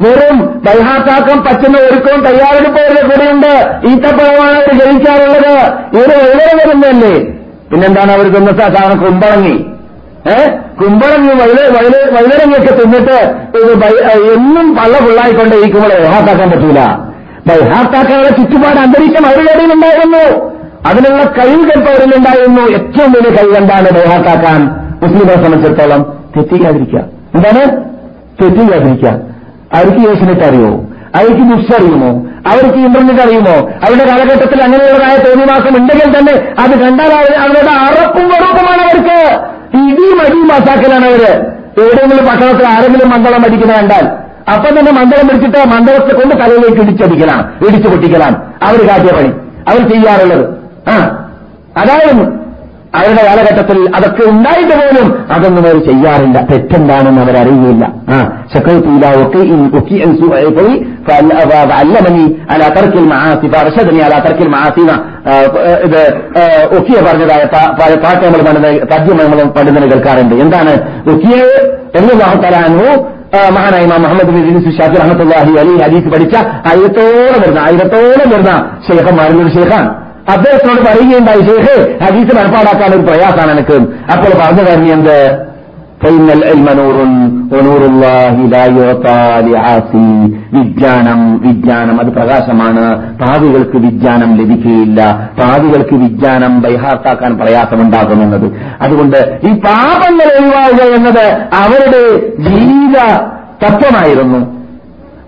വെറും ബൈഹാത്താക്കാൻ പറ്റുന്ന ഒരുക്കവും തയ്യാറെടുപ്പ് അവരുടെ കൂടെയുണ്ട് ഈത്തപ്പഴമാണ് അവർ ജയിക്കാറുള്ളത് ഇവർ എവിടെ വരുന്നതല്ലേ? പിന്നെന്താണ് അവർ തിന്ന സാധനം? കുമ്പളങ്ങി. ഏഹ് കുമ്പളങ്ങി വൈലരങ്ങിയൊക്കെ തിന്നിട്ട് എന്നും പള്ള ഫുള്ളായിക്കൊണ്ടേയിരിക്കുമ്പോൾ ബൈഹാത്താക്കാൻ പറ്റൂല. ബൈഹാത്താക്കാനുള്ള ചുറ്റുപാട് അന്തരീക്ഷം അവരുടെ ഇടയിലുണ്ടായിരുന്നു അതിനുള്ള കഴിവ് അവരിലുണ്ടായിരുന്നു ഏറ്റവും വലിയ കഴിവ് എന്താണ് ബഹാക്കാക്കാൻ മുസ്ലിങ്ങളെ സംബന്ധിച്ചിടത്തോളം തെറ്റിക്കാതിരിക്കുക. എന്താണ്? തെറ്റിക്കാതിരിക്കുക. അവർക്ക് യേശുനെറ്റ് അറിയുമോ അവർക്ക് ബുഷ് അറിയുമോ? അവർക്ക് ഇന്റർനെറ്റ് അറിയുമോ? അവരുടെ കാലഘട്ടത്തിൽ അങ്ങനെയുള്ളതായ തോന്നിവാസം ഉണ്ടെങ്കിൽ തന്നെ അത് കണ്ടാൽ അവരുടെ അറപ്പും വെറുപ്പുമാണ് അവർക്ക്. ഇടിയും അടിയും മാസാക്കലാണ് അവർ. ഏതെങ്കിലും പട്ടണത്തിൽ ആരെങ്കിലും മന്ദളം അടിക്കുന്ന കണ്ടാൽ അപ്പൊ തന്നെ മണ്ഡലം പിടിച്ചിട്ട് മണ്ഡലത്തെ കൊണ്ട് തലയിലേക്ക് ഇടിച്ചടിക്കലാണ് ഇടിച്ചു പൊട്ടിക്കലാണ്. അവർ കാട്ടിയ പണി. അവർ ചെയ്യാറുള്ളത്. ആ അതായിരുന്നു. അവരുടെ കാലഘട്ടത്തിൽ അതൊക്കെ ഉണ്ടായിട്ട് പോലും അതൊന്നും അവർ ചെയ്യാറില്ല. തെറ്റെന്താണെന്ന് അവരറിയില്ല ആ അല്ലമനി അല തർക്കിൽ മഹാസി അർഷദനി അല തർക്കിൽ മഹാസീന ഇത് ഒക്കിയ പറഞ്ഞതായ പാട്ട് നമ്മൾ പണ്ട് പദ്യം നമ്മൾ പണ്ടുന്ന കേൾക്കാറുണ്ട്. എന്താണ്? ഒക്കിയ എന്ന് വാഹത്തലാനു മഹാനായ മുഹമ്മദ് ബിൻ ഷാഫി റഹമത്തുല്ലാഹി അലി ഹദീസ് പഠിച്ച ആയിരത്തോളം വരുന്ന ആയിരത്തോളം വരുന്ന ഷെയ്ഖന്മാരിൽ ഒരു ഷെയ്ഖാണ് അദ്ദേഹത്തിനോട് പറയുകയുണ്ടായി ഷെയ്ഖ് ഹദീസ് മനപ്പാടാക്കാൻ ഒരു പ്രയാസമാണ് എനിക്ക്. അപ്പോൾ പറഞ്ഞു തന്നെ എന്ത്? വിജ്ഞാനം വിജ്ഞാനം അത് പ്രകാശമാണ്. പാവികൾക്ക് വിജ്ഞാനം ലഭിക്കുകയില്ല. പാവികൾക്ക് വിജ്ഞാനം ബൈഹാർത്താക്കാൻ പ്രയാസമുണ്ടാകുമെന്നത് അതുകൊണ്ട് ഈ പാപങ്ങൾ ഒഴിവാകുക എന്നത് അവരുടെ ജീവിത തത്വമായിരുന്നു.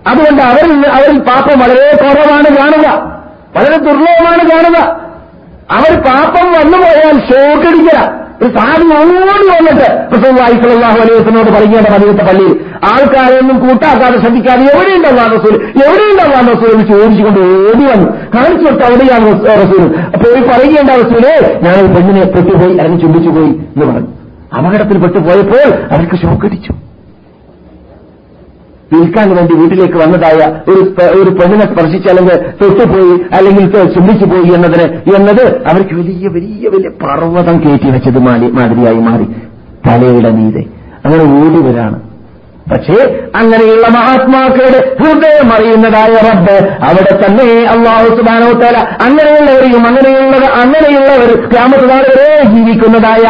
അതുകൊണ്ട് അവരിൽ അവരിൽ പാപം വളരെ കുറവാണ് കാണുക. വളരെ ദുർലഭമാണ് കാണുക. അവർ പാപം വന്നുപോയാൽ ഷോക്കടിക്കുക ഒരു സാധു ഓടി വന്നിട്ട് റസൂല്ലാഹിസ്ലാഹു അലൈഹിനോട് പറയുകയാണ് പതിവത്തെ പള്ളിയിൽ. ആൾക്കാരെയൊന്നും കൂട്ടാക്കാതെ ശ്രദ്ധിക്കാതെ എവിടെയുണ്ടാവാൻ റസൂൽ എവിടെയുണ്ടാവാൻ റസൂൽ എന്ന് ചോദിച്ചുകൊണ്ട് ഓടി വന്നു. കാണിച്ചു കൊടുത്ത് അവിടെയാണ് റസൂൽ അപ്പൊ ഒരു പറയേണ്ട റസൂലേ ഞാൻ പെണ്ണിനെ പെട്ടുപോയി അല്ലെങ്കിൽ ചുംബിച്ചു പോയി എന്ന് പറഞ്ഞു. അപകടത്തിൽ പെട്ടുപോയപ്പോൾ അവർക്ക് ഷോക്കടിച്ചു വിൽക്കാൻ വേണ്ടി വീട്ടിലേക്ക് വന്നതായ ഒരു ഒരു പെണ്ണിനെ സ്പർശിച്ച് അല്ലെങ്കിൽ തൊട്ടുപോയി അല്ലെങ്കിൽ ചുംബിച്ചു പോയി എന്നതിന് എന്നത് അവർക്ക് വലിയ വലിയ വലിയ പർവതം കയറ്റി വെച്ചത് മാതിരിയായി മാറി. തലയുടെ മീതെ. അങ്ങനെ ഓടി വരാണ്. പക്ഷേ അങ്ങനെയുള്ള മഹാത്മാക്കളുടെ ഹൃദയം അറിയുന്നതായ റബ്ബ് അവിടെ തന്നെ അള്ളാഹു സുബാനോത്തല അങ്ങനെയുള്ളവരെയും അങ്ങനെയുള്ളവർ അങ്ങനെയുള്ളവർ ഗ്രാമത്തിലാളുകളെ ജീവിക്കുന്നതായ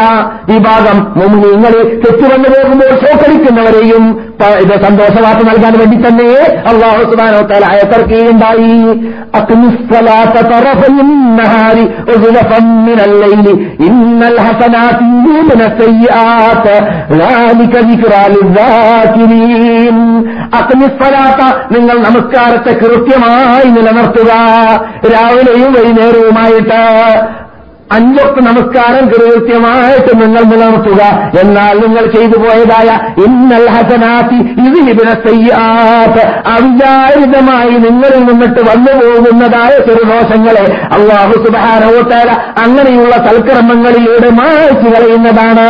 വിഭാഗം നിങ്ങളെ തെറ്റുവന്നു പോകുമ്പോൾ ഷോക്കടിക്കുന്നവരെയും ഇത് സന്തോഷവാർത്ത നൽകാൻ വേണ്ടി തന്നെ അള്ളാഹു സുബാനോത്തല അയത്തർക്കുകയുണ്ടായി ഇന്നൽ അഗ്നിസ്വലാത്ത നിങ്ങൾ നമസ്കാരത്തെ കൃത്യമായി നിലനിർത്തുക രാവിലെയും വൈകുന്നേരവുമായിട്ട് അഞ്ചൊക്കെ നമസ്കാരം കൃത്യമായിട്ട് നിങ്ങൾ നിലനിർത്തുക. എന്നാൽ നിങ്ങൾ ചെയ്തു പോയതായ ഇന്നൽ ഹസനാത്തി ഇത് ഇവിടെ തയ്യാത്ത അവിചാരിതമായി നിങ്ങളിൽ നിന്നിട്ട് വന്നു പോകുന്നതായ ചെറുദോഷങ്ങളെ അള്ളാഹു സുബാനോട്ടേര അങ്ങനെയുള്ള സൽക്രമങ്ങളിലൂടെ മാറ്റി കളയുന്നതാണ്.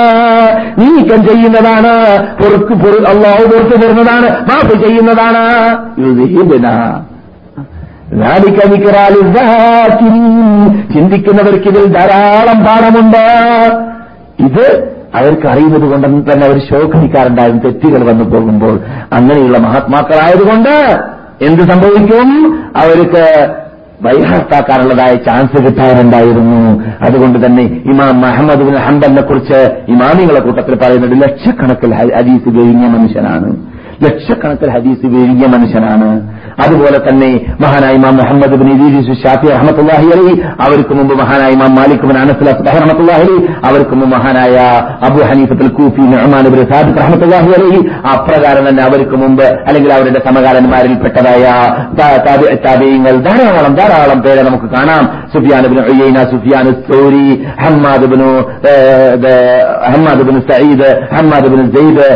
നീക്കം ചെയ്യുന്നതാണ്. പൊറുക്ക് അള്ളാഹു പുറത്തു തരുന്നതാണ്. മാപ്പ് ചെയ്യുന്നതാണ്. ചിന്തിക്കുന്നവർക്ക് ഇതിൽ ധാരാളം പാഠമുണ്ട്. ഇത് അവർക്ക് അറിയുന്നത് കൊണ്ട് തന്നെ അവർ ശോകനിക്കാറുണ്ടാകും തെറ്റുകൾ വന്നു പോകുമ്പോൾ അങ്ങനെയുള്ള മഹാത്മാക്കളായതുകൊണ്ട് എന്ത് സംഭവിക്കും? അവർക്ക് ബൈഹാർത്താക്കാനുള്ളതായ ചാൻസ് കിട്ടാറുണ്ടായിരുന്നു. അതുകൊണ്ട് തന്നെ ഇമാം മുഹമ്മദ് ബിൻ ഹംബലിനെ കുറിച്ച് ഇമാമികളെ കൂട്ടത്തിൽ പറയുന്നത് ലക്ഷക്കണക്കിൽ ഹദീസ് കഴിഞ്ഞ മനുഷ്യനാണ്. ലക്ഷക്കണക്കിൽ ഹദീസ് വിഴുങ്ങിയ മനുഷ്യനാണ്. അതുപോലെ തന്നെ മഹാനായ ഇമാം മുഹമ്മദ് ബിൻ ഇദീസ് ഷാഫി റഹ്മത്തുള്ളാഹി അലി അവർക്ക് മുമ്പ് മഹാനായ ഇമാം മാലിക് ബിൻ അനസ് അസ്ബഹി അലി അവർക്ക് മുമ്പ് മഹാനായ അബു ഹനീഫത്തുൽ കൂഫി സാദിഖ് റഹ്മത്തുള്ളാഹി അലി അപ്രകാരം തന്നെ അവർക്ക് മുമ്പ് അല്ലെങ്കിൽ അവരുടെ സമകാലന്മാരിൽപ്പെട്ടതായ താബിയങ്ങൾ ധാരാളം ധാരാളം പേരെ നമുക്ക് കാണാം. Sufyan bin Uyayna Sufyan Thawri Hammad Hammad bin Saeed Hammad bin Zaid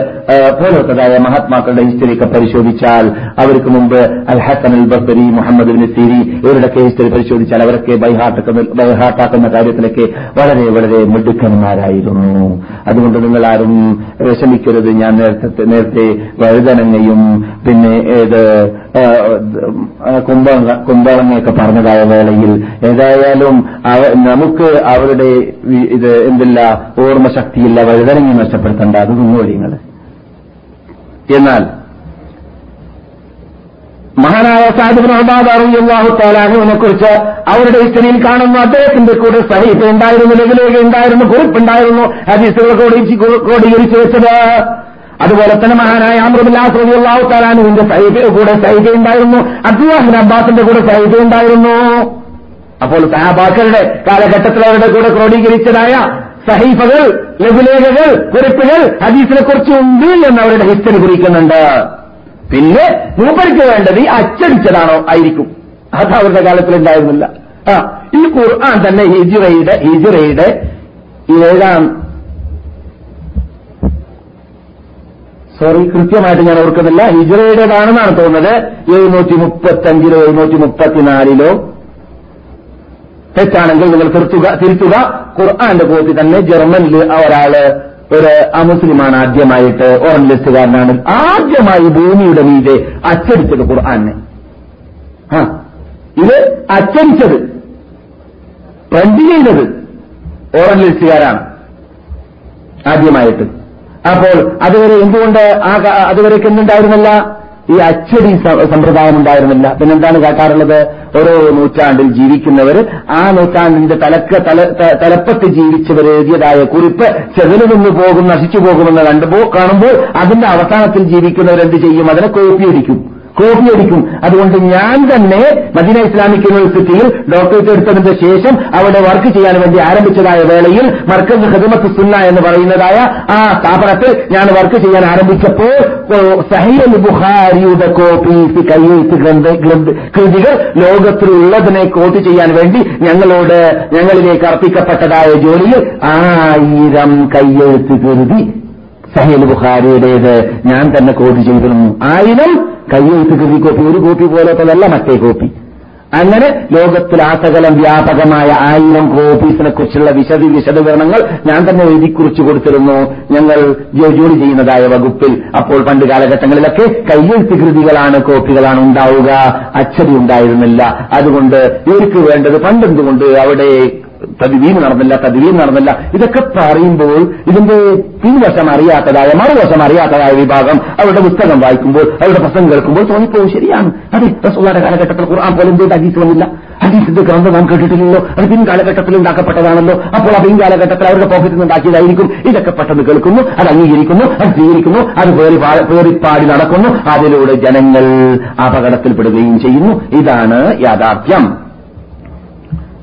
പോലത്തതായ മഹാത്മാക്കളുടെ ഹിസ്റ്ററിയൊക്കെ പരിശോധിച്ചാൽ അവർക്ക് മുമ്പ് al Hasan al Basri Muhammad bin തീരി ഇവരുടെയൊക്കെ ഹിസ്റ്ററി പരിശോധിച്ചാൽ അവരൊക്കെ ബൈഹാട്ടാക്കുന്ന കാര്യത്തിലൊക്കെ വളരെ വളരെ മിടുക്കന്മാരായിരുന്നു. അതുകൊണ്ട് നിങ്ങൾ ആരും വിഷമിക്കരുത്. ഞാൻ നേരത്തെ നേരത്തെ വഴുതനങ്ങയും പിന്നെ ഏത് കുമ്പളങ്ങ കുമ്പളങ്ങയൊക്കെ പറഞ്ഞതായ വേളയിൽ ഏതായാലും നമുക്ക് അവരുടെ ഇത് എന്തില്ല ഓർമ്മശക്തിയില്ല വഴുതനങ്ങി നഷ്ടപ്പെടുത്തേണ്ട. അത് നിങ്ങൾ. എന്നാൽ മഹാനായ സാഹിബ് അള്ളാഹു താലാനുവിനെ കുറിച്ച് അവരുടെ ഹിസ്റ്ററിയിൽ കാണുന്നു അദ്ദേഹത്തിന്റെ കൂടെ സഹീഫ് ഉണ്ടായിരുന്നു ലഘുലേഖ ഉണ്ടായിരുന്നു കുറിപ്പുണ്ടായിരുന്നു ഹദീസുകൾ ക്രോഡീകരിച്ചു വെച്ചത്. അതുപോലെ തന്നെ മഹാനായ അമൃബുല്ലാസ് അള്ളാഹു താലാനുവിന്റെ സഹീഫയുടെ കൂടെ സഹീഫ ഉണ്ടായിരുന്നു അബ്ദുല്ലാഹിൻ അബ്ബാസിന്റെ കൂടെ സഹീഫ ഉണ്ടായിരുന്നു. അപ്പോൾ സഹാബാക്കളുടെ കാലഘട്ടത്തിൽ അവരുടെ കൂടെ ക്രോഡീകരിച്ചതായ സഹീഫകൾ ലഘുലേഖകൾ കുറിപ്പുകൾ ഹദീസിനെ കുറിച്ച് ഉണ്ട് എന്ന് അവരുടെ ഹിസ്റ്ററി കുറിക്കുന്നുണ്ട്. പിന്നെ മൂപ്പർക്ക് വേണ്ടത് ഈ അച്ചടിച്ചതാണോ ആയിരിക്കും. അത് അവരുടെ കാലത്തിൽ ഉണ്ടായിരുന്നില്ല. ആ ഈ ഖുർആൻ തന്നെ ഹിജുറയുടെ ഹിജുറയുടെ ഏഴാം സോറി കൃത്യമായിട്ട് ഞാൻ ഓർക്കുന്നില്ല. ഹിജുറയുടേതാണെന്നാണ് തോന്നുന്നത്. എഴുന്നൂറ്റി മുപ്പത്തഞ്ചിലോ എഴുന്നൂറ്റി മുപ്പത്തിനാലിലോ തെറ്റാണെങ്കിൽ നിങ്ങൾ തിരുത്തുക തിരുത്തുക. ഖുർആന്റെ കോപ്പി തന്നെ ജർമ്മനിൽ ഒരാൾ ഒരു അമുസ്ലിമാണ് ആദ്യമായിട്ട് ഓറലിസ്റ്റുകാരനാണ് ആദ്യമായി ഭൂമിയുടെ മീതെ അച്ചടിച്ചത് ഖുർആാനെ ഇത് അച്ചടിച്ചത്. പ്രിന്റ് ചെയ്തത് ഓർമ്മിലെത്തുകാരാണ് ആദ്യമായിട്ട്. അപ്പോൾ അതുവരെ എന്തുകൊണ്ട് അതുവരേക്ക് എന്തുണ്ടായിരുന്നില്ല? ഈ അച്ചടി സമ്പ്രദായം ഉണ്ടായിരുന്നില്ല. പിന്നെന്താണ് കാട്ടാറുള്ളത്? ഓരോ നൂറ്റാണ്ടിൽ ജീവിക്കുന്നവർ ആ നൂറ്റാണ്ടിന്റെ തലക്ക തലപ്പത്ത് ജീവിച്ചവർ എഴുതിയതായ കുറിപ്പ് ചെതൽ നിന്ന് പോകും നശിച്ചു പോകുമെന്ന് കണ്ടുപോ കാണുമ്പോൾ അതിന്റെ അവസാനത്തിൽ ജീവിക്കുന്നവരെന്ത് ചെയ്യും? അതിനെ കോപ്പിയടിക്കും കോപ്പിയടിക്കും അതുകൊണ്ട് ഞാൻ തന്നെ മദീന ഇസ്ലാമിക് യൂണിവേഴ്സിറ്റിയിൽ ഡോക്ടറേറ്റ് എടുത്തതിന്റെ ശേഷം അവിടെ വർക്ക് ചെയ്യാൻ വേണ്ടി ആരംഭിച്ചതായ വേളയിൽ മർക്കസ് ഹദമത്ത് സുന്ന എന്ന് പറയുന്നതായ ആ സ്ഥാപനത്തിൽ ഞാൻ വർക്ക് ചെയ്യാൻ ആരംഭിച്ചപ്പോൾ സഹീൽ ബുഹാരിയുടെ കോപ്പി കൃതികൾ ലോകത്തിലുള്ളതിനെ കോട്ട് ചെയ്യാൻ വേണ്ടി ഞങ്ങളോട് ഞങ്ങളിലേക്ക് അർപ്പിക്കപ്പെട്ടതായ ജോലിയിൽ ആയിരം കയ്യെഴുത്ത് കൃതി സഹീൽ ബുഖാരിയുടേത് ഞാൻ തന്നെ കോപ്പി ചെയ്തിരുന്നു. ആയിരം കയ്യെഴുത്ത് കൃതി കോപ്പി ഒരു കോപ്പി പോലത്തതല്ല മറ്റേ കോപ്പി അങ്ങനെ ലോകത്തിൽ ആസകലം വ്യാപകമായ ആയിരം കോപ്പീസിനെ കുറിച്ചുള്ള വിശദ വിശദീകരണങ്ങൾ ഞാൻ തന്നെ എഴുതി കുറിച്ചു കൊടുത്തിരുന്നു. ഞങ്ങൾ ജോലി ചെയ്യുന്നതായ വകുപ്പിൽ. അപ്പോൾ പണ്ട് കാലഘട്ടങ്ങളിലൊക്കെ കയ്യെഴുത്ത് കൃതികളാണ് കോപ്പികളാണ് ഉണ്ടാവുക. അച്ചടി ഉണ്ടായിരുന്നില്ല. അതുകൊണ്ട് ഇവർക്ക് വേണ്ടത് പണ്ടെന്തുകൊണ്ട് അവിടെ തദ്വീൻ നടന്നില്ല തദ്വീൻ നടന്നില്ല. ഇതൊക്കെ പറയുമ്പോൾ ഇതിന്റെ പിൻവശം അറിയാത്തതായ മറുവശം അറിയാത്തതായ വിഭാഗം അവരുടെ പുസ്തകം വായിക്കുമ്പോൾ അവരുടെ പ്രസംഗം കേൾക്കുമ്പോൾ തോന്നിപ്പോ ശരിയാണ്. അതെ റസൂള്ളയുടെ കാലഘട്ടത്തിൽ ഖുർആൻ പോലെ എന്തുകൊണ്ട് ഹദീസ് വന്നില്ല ഹദീസിന്റെ ഗ്രന്ഥം നാം കേട്ടിട്ടില്ലല്ലോ. അത് പിൻകാലഘട്ടത്തിൽ ഉണ്ടാക്കപ്പെട്ടതാണല്ലോ. അപ്പോൾ ആ പിൻകാലഘട്ടത്തിൽ അവരുടെ പോക്കറ്റിൽ ഉണ്ടാക്കിയതായിരിക്കും. ഇതൊക്കെ പെട്ടെന്ന് കേൾക്കുന്നു അത് അംഗീകരിക്കുന്നു അത് സ്വീകരിക്കുന്നു അത് പേറിപ്പാടി നടക്കുന്നു. അതിലൂടെ ജനങ്ങൾ അപകടത്തിൽപ്പെടുകയും ചെയ്യുന്നു. ഇതാണ് യാഥാർത്ഥ്യം.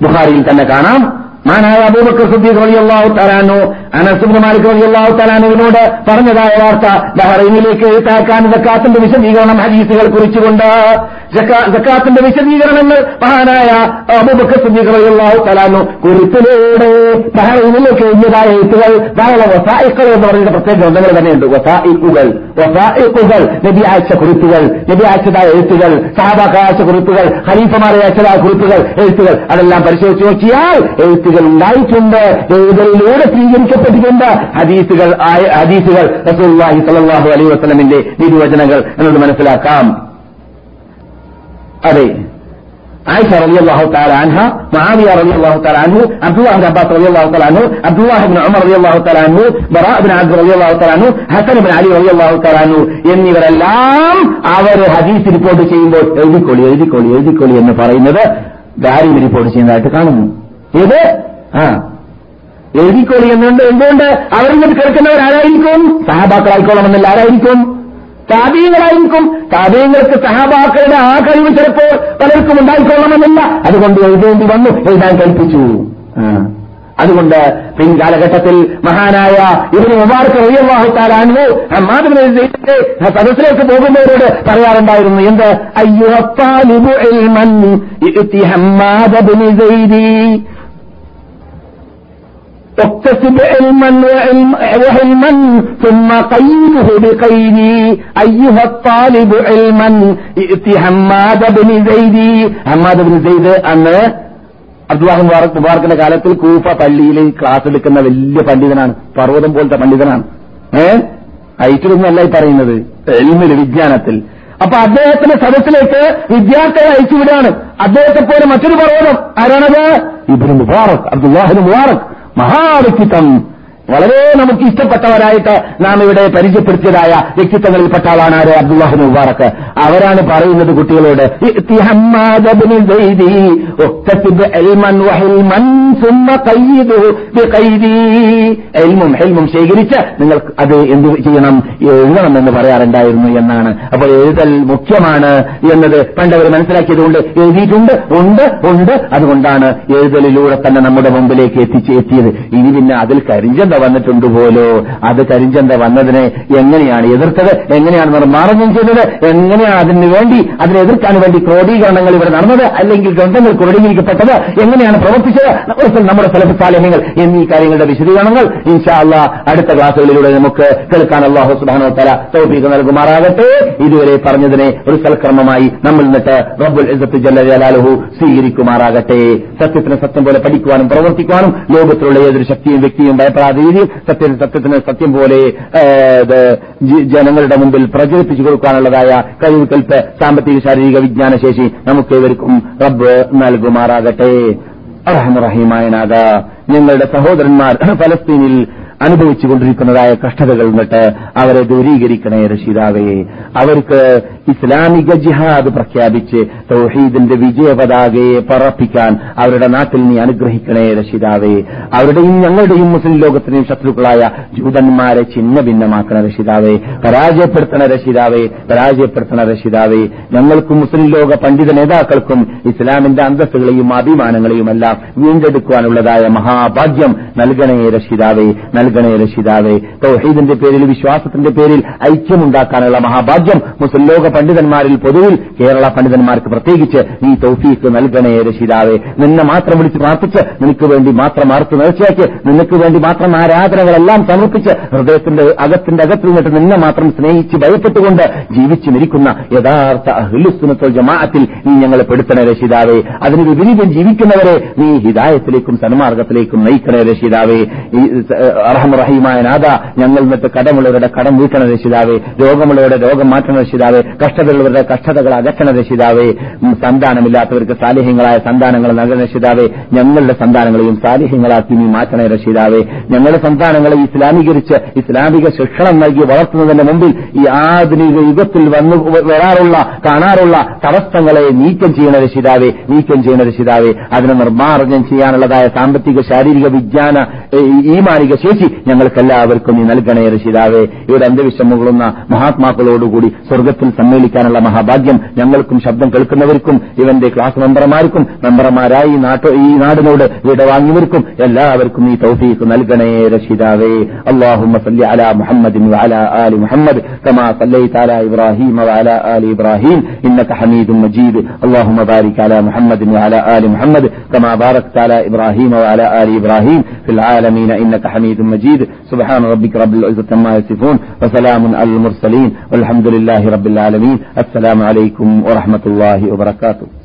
ബുഖാരിയിൽ തന്നെ കാണാം മാനായ അബൂബക്കർ സുദ്ദീഖ് റളിയല്ലാഹു അള്ളാഹു അനസ് അനസുബ് മാലിക് റളിയല്ലാഹു തആലാനുവിനോട് പറഞ്ഞതായ വാർത്ത ബഹ്റൈനിലേക്ക് എഴുത്താക്കാൻ ജക്കാത്തിന്റെ വിശദീകരണം ഹദീസുകൾ കുറിച്ചുകൊണ്ട് ജക്കാത്തിന്റെ വിശദീകരണങ്ങൾ മഹാനായ അബൂബക്കർ സുദ്ദീഖ് റളിയല്ലാഹു തആലാനു കുറിപ്പിലൂടെ ബഹ്റൈനിലേക്ക് എഴുതിയതായ എഴുത്തുകൾ ധാരാളം വസായിക്കൾ എന്ന് പറയുന്ന പ്രത്യേക ഗ്രന്ഥങ്ങൾ തന്നെയുണ്ട്. വസായിക്കുകൾ വസായിക്കുകൾ നബി അയച്ച കുറിപ്പുകൾ നബി അയച്ചതായ എഴുത്തുകൾ സഹാബാക്ക അയച്ച കുറിപ്പുകൾ ഖലീഫമാരെ അയച്ചതായ കുറിപ്പുകൾ എഴുത്തുകൾ അതെല്ലാം പരിശോധിച്ച് നോക്കിയാൽ എഴുത്തുകൾ ഹദീസുകൾ ഉണ്ടായിട്ടുണ്ട് ഇതിലൂടെ സ്വീകരിക്കപ്പെട്ടിട്ടുണ്ട്. ഹദീസുകൾ ഹദീസുകൾ റസൂല്ലാഹി സലാഹു അലൈ വസ്ലമിന്റെ നിർവചനങ്ങൾ എന്നത് മനസ്സിലാക്കാം. അതെ. ആയിഷ റബി അള്ളാഹു താലാൻഹ മഹാവിയ റബി അള്ളാഹു താലാൻഹു അബ്ദുല്ലാഹിബ് അബ്ബാസ് റബി അള്ളാഹു താലാൻഹു അബ്ദുല്ലാഹിബിൻ ഉമർ റബി അള്ളാഹു താലാൻഹു ബറാബിൻ ആദ് റബി അള്ളാഹു താലാൻഹു ഹസൻബിൻ അലി റബി അള്ളാഹു താലാൻഹു എന്നിവരെല്ലാം അവർ ഹദീസ് റിപ്പോർട്ട് ചെയ്യുമ്പോൾ എഴുതിക്കോളി എഴുതിക്കോളി എഴുതിക്കോളി എന്ന് പറയുന്നത് ദാരി റിപ്പോർട്ട് ചെയ്യുന്നതായിട്ട് കാണുന്നു. ഇത് ആ. എഴുതിക്കോളി എന്നുണ്ട് എന്തുകൊണ്ട് അവരിങ്ങോട്ട് കേൾക്കുന്നവർ ആരായിരിക്കും സഹാബാക്കളായിക്കോളണമെന്നല്ല ആരായിരിക്കും? താപീയങ്ങളായിരിക്കും. താപീയങ്ങൾക്ക് സഹാബാക്കളുടെ ആ കഴിവ് ചിലപ്പോൾ പലർക്കും ഉണ്ടായിക്കൊള്ളണമെന്നില്ല. അതുകൊണ്ട് എഴുതേണ്ടി വന്നു എഴുതാൻ കൽപ്പിച്ചു. അതുകൊണ്ട് പിൻകാലഘട്ടത്തിൽ മഹാനായ ഇവന് മുബാർക്ക് റയ്യാഹുത്താലാണു അമ്മാദിന്റെ സദസ്സിലേക്ക് പോകുന്നവരോട് പറയാറുണ്ടായിരുന്നു എന്ത്? അയ്യോ اكتسب علما وعلم- وعلما ثم قيده بقيدي أيها الطالب علما ائت حماد بن زيد حماد بن زيد അന്ന് അബ്ദുല്ലാഹ് മുബാറക് മുബാറക്കിന്റെ കാലത്തിൽ കൂഫ പള്ളിയിൽ ക്ലാസ് എടുക്കുന്ന വലിയ പണ്ഡിതനാണ് പർവ്വതം പോലത്തെ പണ്ഡിതനാണ് ഏ ഐറ്റിലൊന്നല്ല ഈ പറയുന്നത് എൽമില് വിജ്ഞാനത്തിൽ അപ്പൊ അദ്ദേഹത്തിന്റെ സദസ്സിലേക്ക് വിദ്യാർത്ഥികളെ അയച്ചുവിടാണ് അദ്ദേഹത്തെ പോലെ മറ്റൊരു പർവ്വതം ആരാണത് ഇബ്നു മുബാറക് അബ്ദുല്ലാഹിന് മുബാറക് mahal kita വളരെ നമുക്ക് ഇഷ്ടപ്പെട്ടവരായിട്ട് നാം ഇവിടെ പരിചയപ്പെടുത്തിയതായ വ്യക്തിത്വങ്ങളിൽപ്പെട്ട ആളാണ് ആര് അബ്ദുല്ലാഹു മുബാറക്ക് അവരാണ് പറയുന്നത് കുട്ടികളോട് ഹിൽമും ശേഖരിച്ച് നിങ്ങൾ അത് എന്ത് ചെയ്യണം എഴുതണം എന്ന് പറയാറുണ്ടായിരുന്നു എന്നാണ്. അപ്പോൾ എഴുതൽ മുഖ്യമാണ് എന്നത് പണ്ടവർ മനസ്സിലാക്കിയതുകൊണ്ട് എഴുതിയിട്ടുണ്ട് ഉണ്ട് ഉണ്ട്. അതുകൊണ്ടാണ് എഴുതലിലൂടെ തന്നെ നമ്മുടെ മുമ്പിലേക്ക് എത്തിച്ച് എത്തിയത്. ഇനി പിന്നെ അതിൽ വന്നിട്ടുണ്ട് പോലോ? അത് കരിഞ്ചന്ത വന്നതിനെ എങ്ങനെയാണ് എതിർത്തത്? എങ്ങനെയാണ് നിർമ്മാർജനം ചെയ്തത് എങ്ങനെയാണ് അതിന് വേണ്ടി അതിനെ എതിർക്കാൻ വേണ്ടി ക്രോഡീകരണങ്ങൾ ഇവിടെ നടന്നത്? അല്ലെങ്കിൽ ഗ്രന്ഥങ്ങൾ ക്രോഡീകരിക്കപ്പെട്ടത് എങ്ങനെയാണ് പ്രവർത്തിച്ചത്? നമ്മുടെ ഫലസാലഹ്യങ്ങൾ എന്നീ കാര്യങ്ങളുടെ വിശദീകരണങ്ങൾ ഇൻഷാല്ല അടുത്ത ക്ലാസ്സുകളിലൂടെ നമുക്ക് കേൾക്കാൻ അള്ളാഹു സുബാനോ തല തൗഫീഖ് നൽകുമാറാകട്ടെ. ഇതുവരെ പറഞ്ഞതിനെ ഒരു സൽക്രമമായി നമ്മൾ നിന്നിട്ട് റബ്ബുൽ ഇസ്സത്ത് ജല്ല ജലാലുഹു സ്വീകരിക്കുമാറാകട്ടെ. സത്യത്തിന് സത്യം പോലെ പഠിക്കുവാനും പ്രവർത്തിക്കുവാനും ലോകത്തിലുള്ള ഏതൊരു ശക്തിയും വ്യക്തിയും ഭയപ്പെടാതെ രീതിയിൽ സത്യ സത്യത്തിന് സത്യം പോലെ ജനങ്ങളുടെ മുമ്പിൽ പ്രചരിപ്പിച്ചു കൊടുക്കാനുള്ളതായ കഴിവ് കൽപ്പ് സാമ്പത്തിക ശാരീരിക വിജ്ഞാന ശേഷി നമുക്ക് ഇവർക്കും റബ്ബ് നൽകുമാറാകട്ടെ. അറഹമുറഹീമായ നാഥ ഞങ്ങളുടെ സഹോദരന്മാർ ഫലസ്തീനിൽ അനുഭവിച്ചുകൊണ്ടിരിക്കുന്നതായ കഷ്ടതകൾ എന്നിട്ട് അവരെ ദൂരീകരിക്കണേ രക്ഷിതാവയെ അവർക്ക് ഇസ്ലാമിക ജിഹാദ് പ്രഖ്യാപിച്ച് തൗഹീദിന്റെ വിജയപതാകയെ പറപ്പിക്കാൻ അവരുടെ നാട്ടിൽ നീ അനുഗ്രഹിക്കണേ രക്ഷിതാവേ. അവരുടെയും ഞങ്ങളുടെയും മുസ്ലിം ലോകത്തിനെയും ശത്രുക്കളായ ജൂതന്മാരെ ചിഹ്ന ഭിന്നമാക്കണ രക്ഷിതാവേ. പരാജയപ്പെടുത്തണ രക്ഷിതാവേ പരാജയപ്പെടുത്തണ രക്ഷിതാവേ. ഞങ്ങൾക്കും മുസ്ലിം ലോക പണ്ഡിത നേതാക്കൾക്കും ഇസ്ലാമിന്റെ അന്തസ്സുകളെയും അഭിമാനങ്ങളെയും എല്ലാം വീണ്ടെടുക്കുവാനുള്ളതായ മഹാഭാഗ്യം നൽകണേ രക്ഷിതാവേ. നൽകണേ രക്ഷിതാവേ. തൗഹീദിന്റെ പേരിൽ വിശ്വാസത്തിന്റെ പേരിൽ ഐക്യമുണ്ടാക്കാനുള്ള മഹാഭാഗ്യം മുസ്ലിം ലോക പണ്ഡിതന്മാരിൽ പൊതുവിൽ കേരള പണ്ഡിതന്മാർക്ക് പ്രത്യേകിച്ച് ഈ തൗഫീഖ് നൽകണേ രക്ഷിതാവേ. നിന്നെ മാത്രം വിളിച്ച് പ്രാർത്ഥിച്ച് നിനക്ക് വേണ്ടി മാത്രം അറുത്ത് നേർച്ചയാക്കി നിനക്ക് വേണ്ടി മാത്രം ആരാധനകളെല്ലാം സമർപ്പിച്ച് ഹൃദയത്തിന്റെ അകത്തിന്റെ അകത്തിൽ നിന്നിട്ട് നിന്നെ മാത്രം സ്നേഹിച്ച് ഭയപ്പെട്ടുകൊണ്ട് ജീവിച്ചു മരിക്കുന്ന യഥാർത്ഥ അഹ്ലുസ്തുനത്തോ ജമാഅത്തിൽ നീ ഞങ്ങളെ പെടുത്തണേ രക്ഷിതാവേ. അതിന് വിപരീതം ജീവിക്കുന്നവരെ നീ ഹിദായത്തിലേക്കും സന്മാർഗത്തിലേക്കും നയിക്കണേ രക്ഷിതാവേ. അർഹമറഹീമായ നാഥ ഞങ്ങൾ നിന്നിട്ട് കടമുള്ളവരുടെ കടം വീട്ടണ രക്ഷിതാവേ രോഗമുള്ളവരുടെ രോഗം മാറ്റണ രക്ഷിതാവേ കഷ്ടതയുള്ളവരുടെ കഷ്ടതകൾ അകറ്റണ രക്ഷിതാവേ സന്താനമില്ലാത്തവർക്ക് സാലിഹ്യങ്ങളായ സന്താനങ്ങൾ നൽകണ രക്ഷിതാവേ ഞങ്ങളുടെ സന്താനങ്ങളെയും സാലിഹ്യങ്ങളാക്കി നീ മാറ്റണ രക്ഷിതാവേ. ഞങ്ങളുടെ സന്താനങ്ങളെ ഇസ്ലാമീകരിച്ച് ഇസ്ലാമിക ശിക്ഷണം നൽകി വളർത്തുന്നതിന്റെ മുമ്പിൽ ഈ ആധുനിക യുഗത്തിൽ വന്നു വരാറുള്ള കാണാറുള്ള തടസ്സങ്ങളെ നീക്കം ചെയ്യണ രക്ഷിതാവേ നീക്കം ചെയ്യണ രക്ഷിതാവേ. അതിനെ നിർമ്മാർജനം ചെയ്യാനുള്ളതായ സാമ്പത്തിക ശാരീരിക വിജ്ഞാന ഈമാനിക ശേഷി ഞങ്ങൾക്കെല്ലാവർക്കും നീ നൽകണേ രക്ഷിതാവേ ഇവിടെ അന്ത്യവിശ്വം കൊള്ളുന്ന മഹാത്മാക്കളോടുകൂടി സ്വർഗത്തിൽ സമ്മേളിക്കാനുള്ള മഹാഭാഗ്യം ഞങ്ങൾക്കും ശബ്ദം കേൾക്കുന്നവർക്കും ഇവന്റെ ക്ലാസ് മെമ്പർമാർക്കും മെമ്പർമാരായി ഈ നാട്ടു ഈ നാടിനോട് വിടവാങ്ങിയവർക്കും എല്ലാവർക്കും നീ തൗഫീഖ് നൽകണേ രക്ഷിതാവേ അള്ളാഹുമ്മ സല്ലി അലാ മുഹമ്മദിൻ വഅലാ ആലി മുഹമ്മദ് കമാ സല്ലൈത അലാ ഇബ്രാഹിം വഅലാ ആലി ഇബ്രാഹിം ഇന്നക ഹമീദും മജീദ് اللهم بارك على محمد وعلى آل محمد كما باركت على إبراهيم وعلى آل إبراهيم في العالمين إنك حميد مجيد. سبحان ربك رب العزة عما يصفون وسلام على المرسلين والحمد لله رب العالمين. السلام عليكم ورحمة الله وبركاته.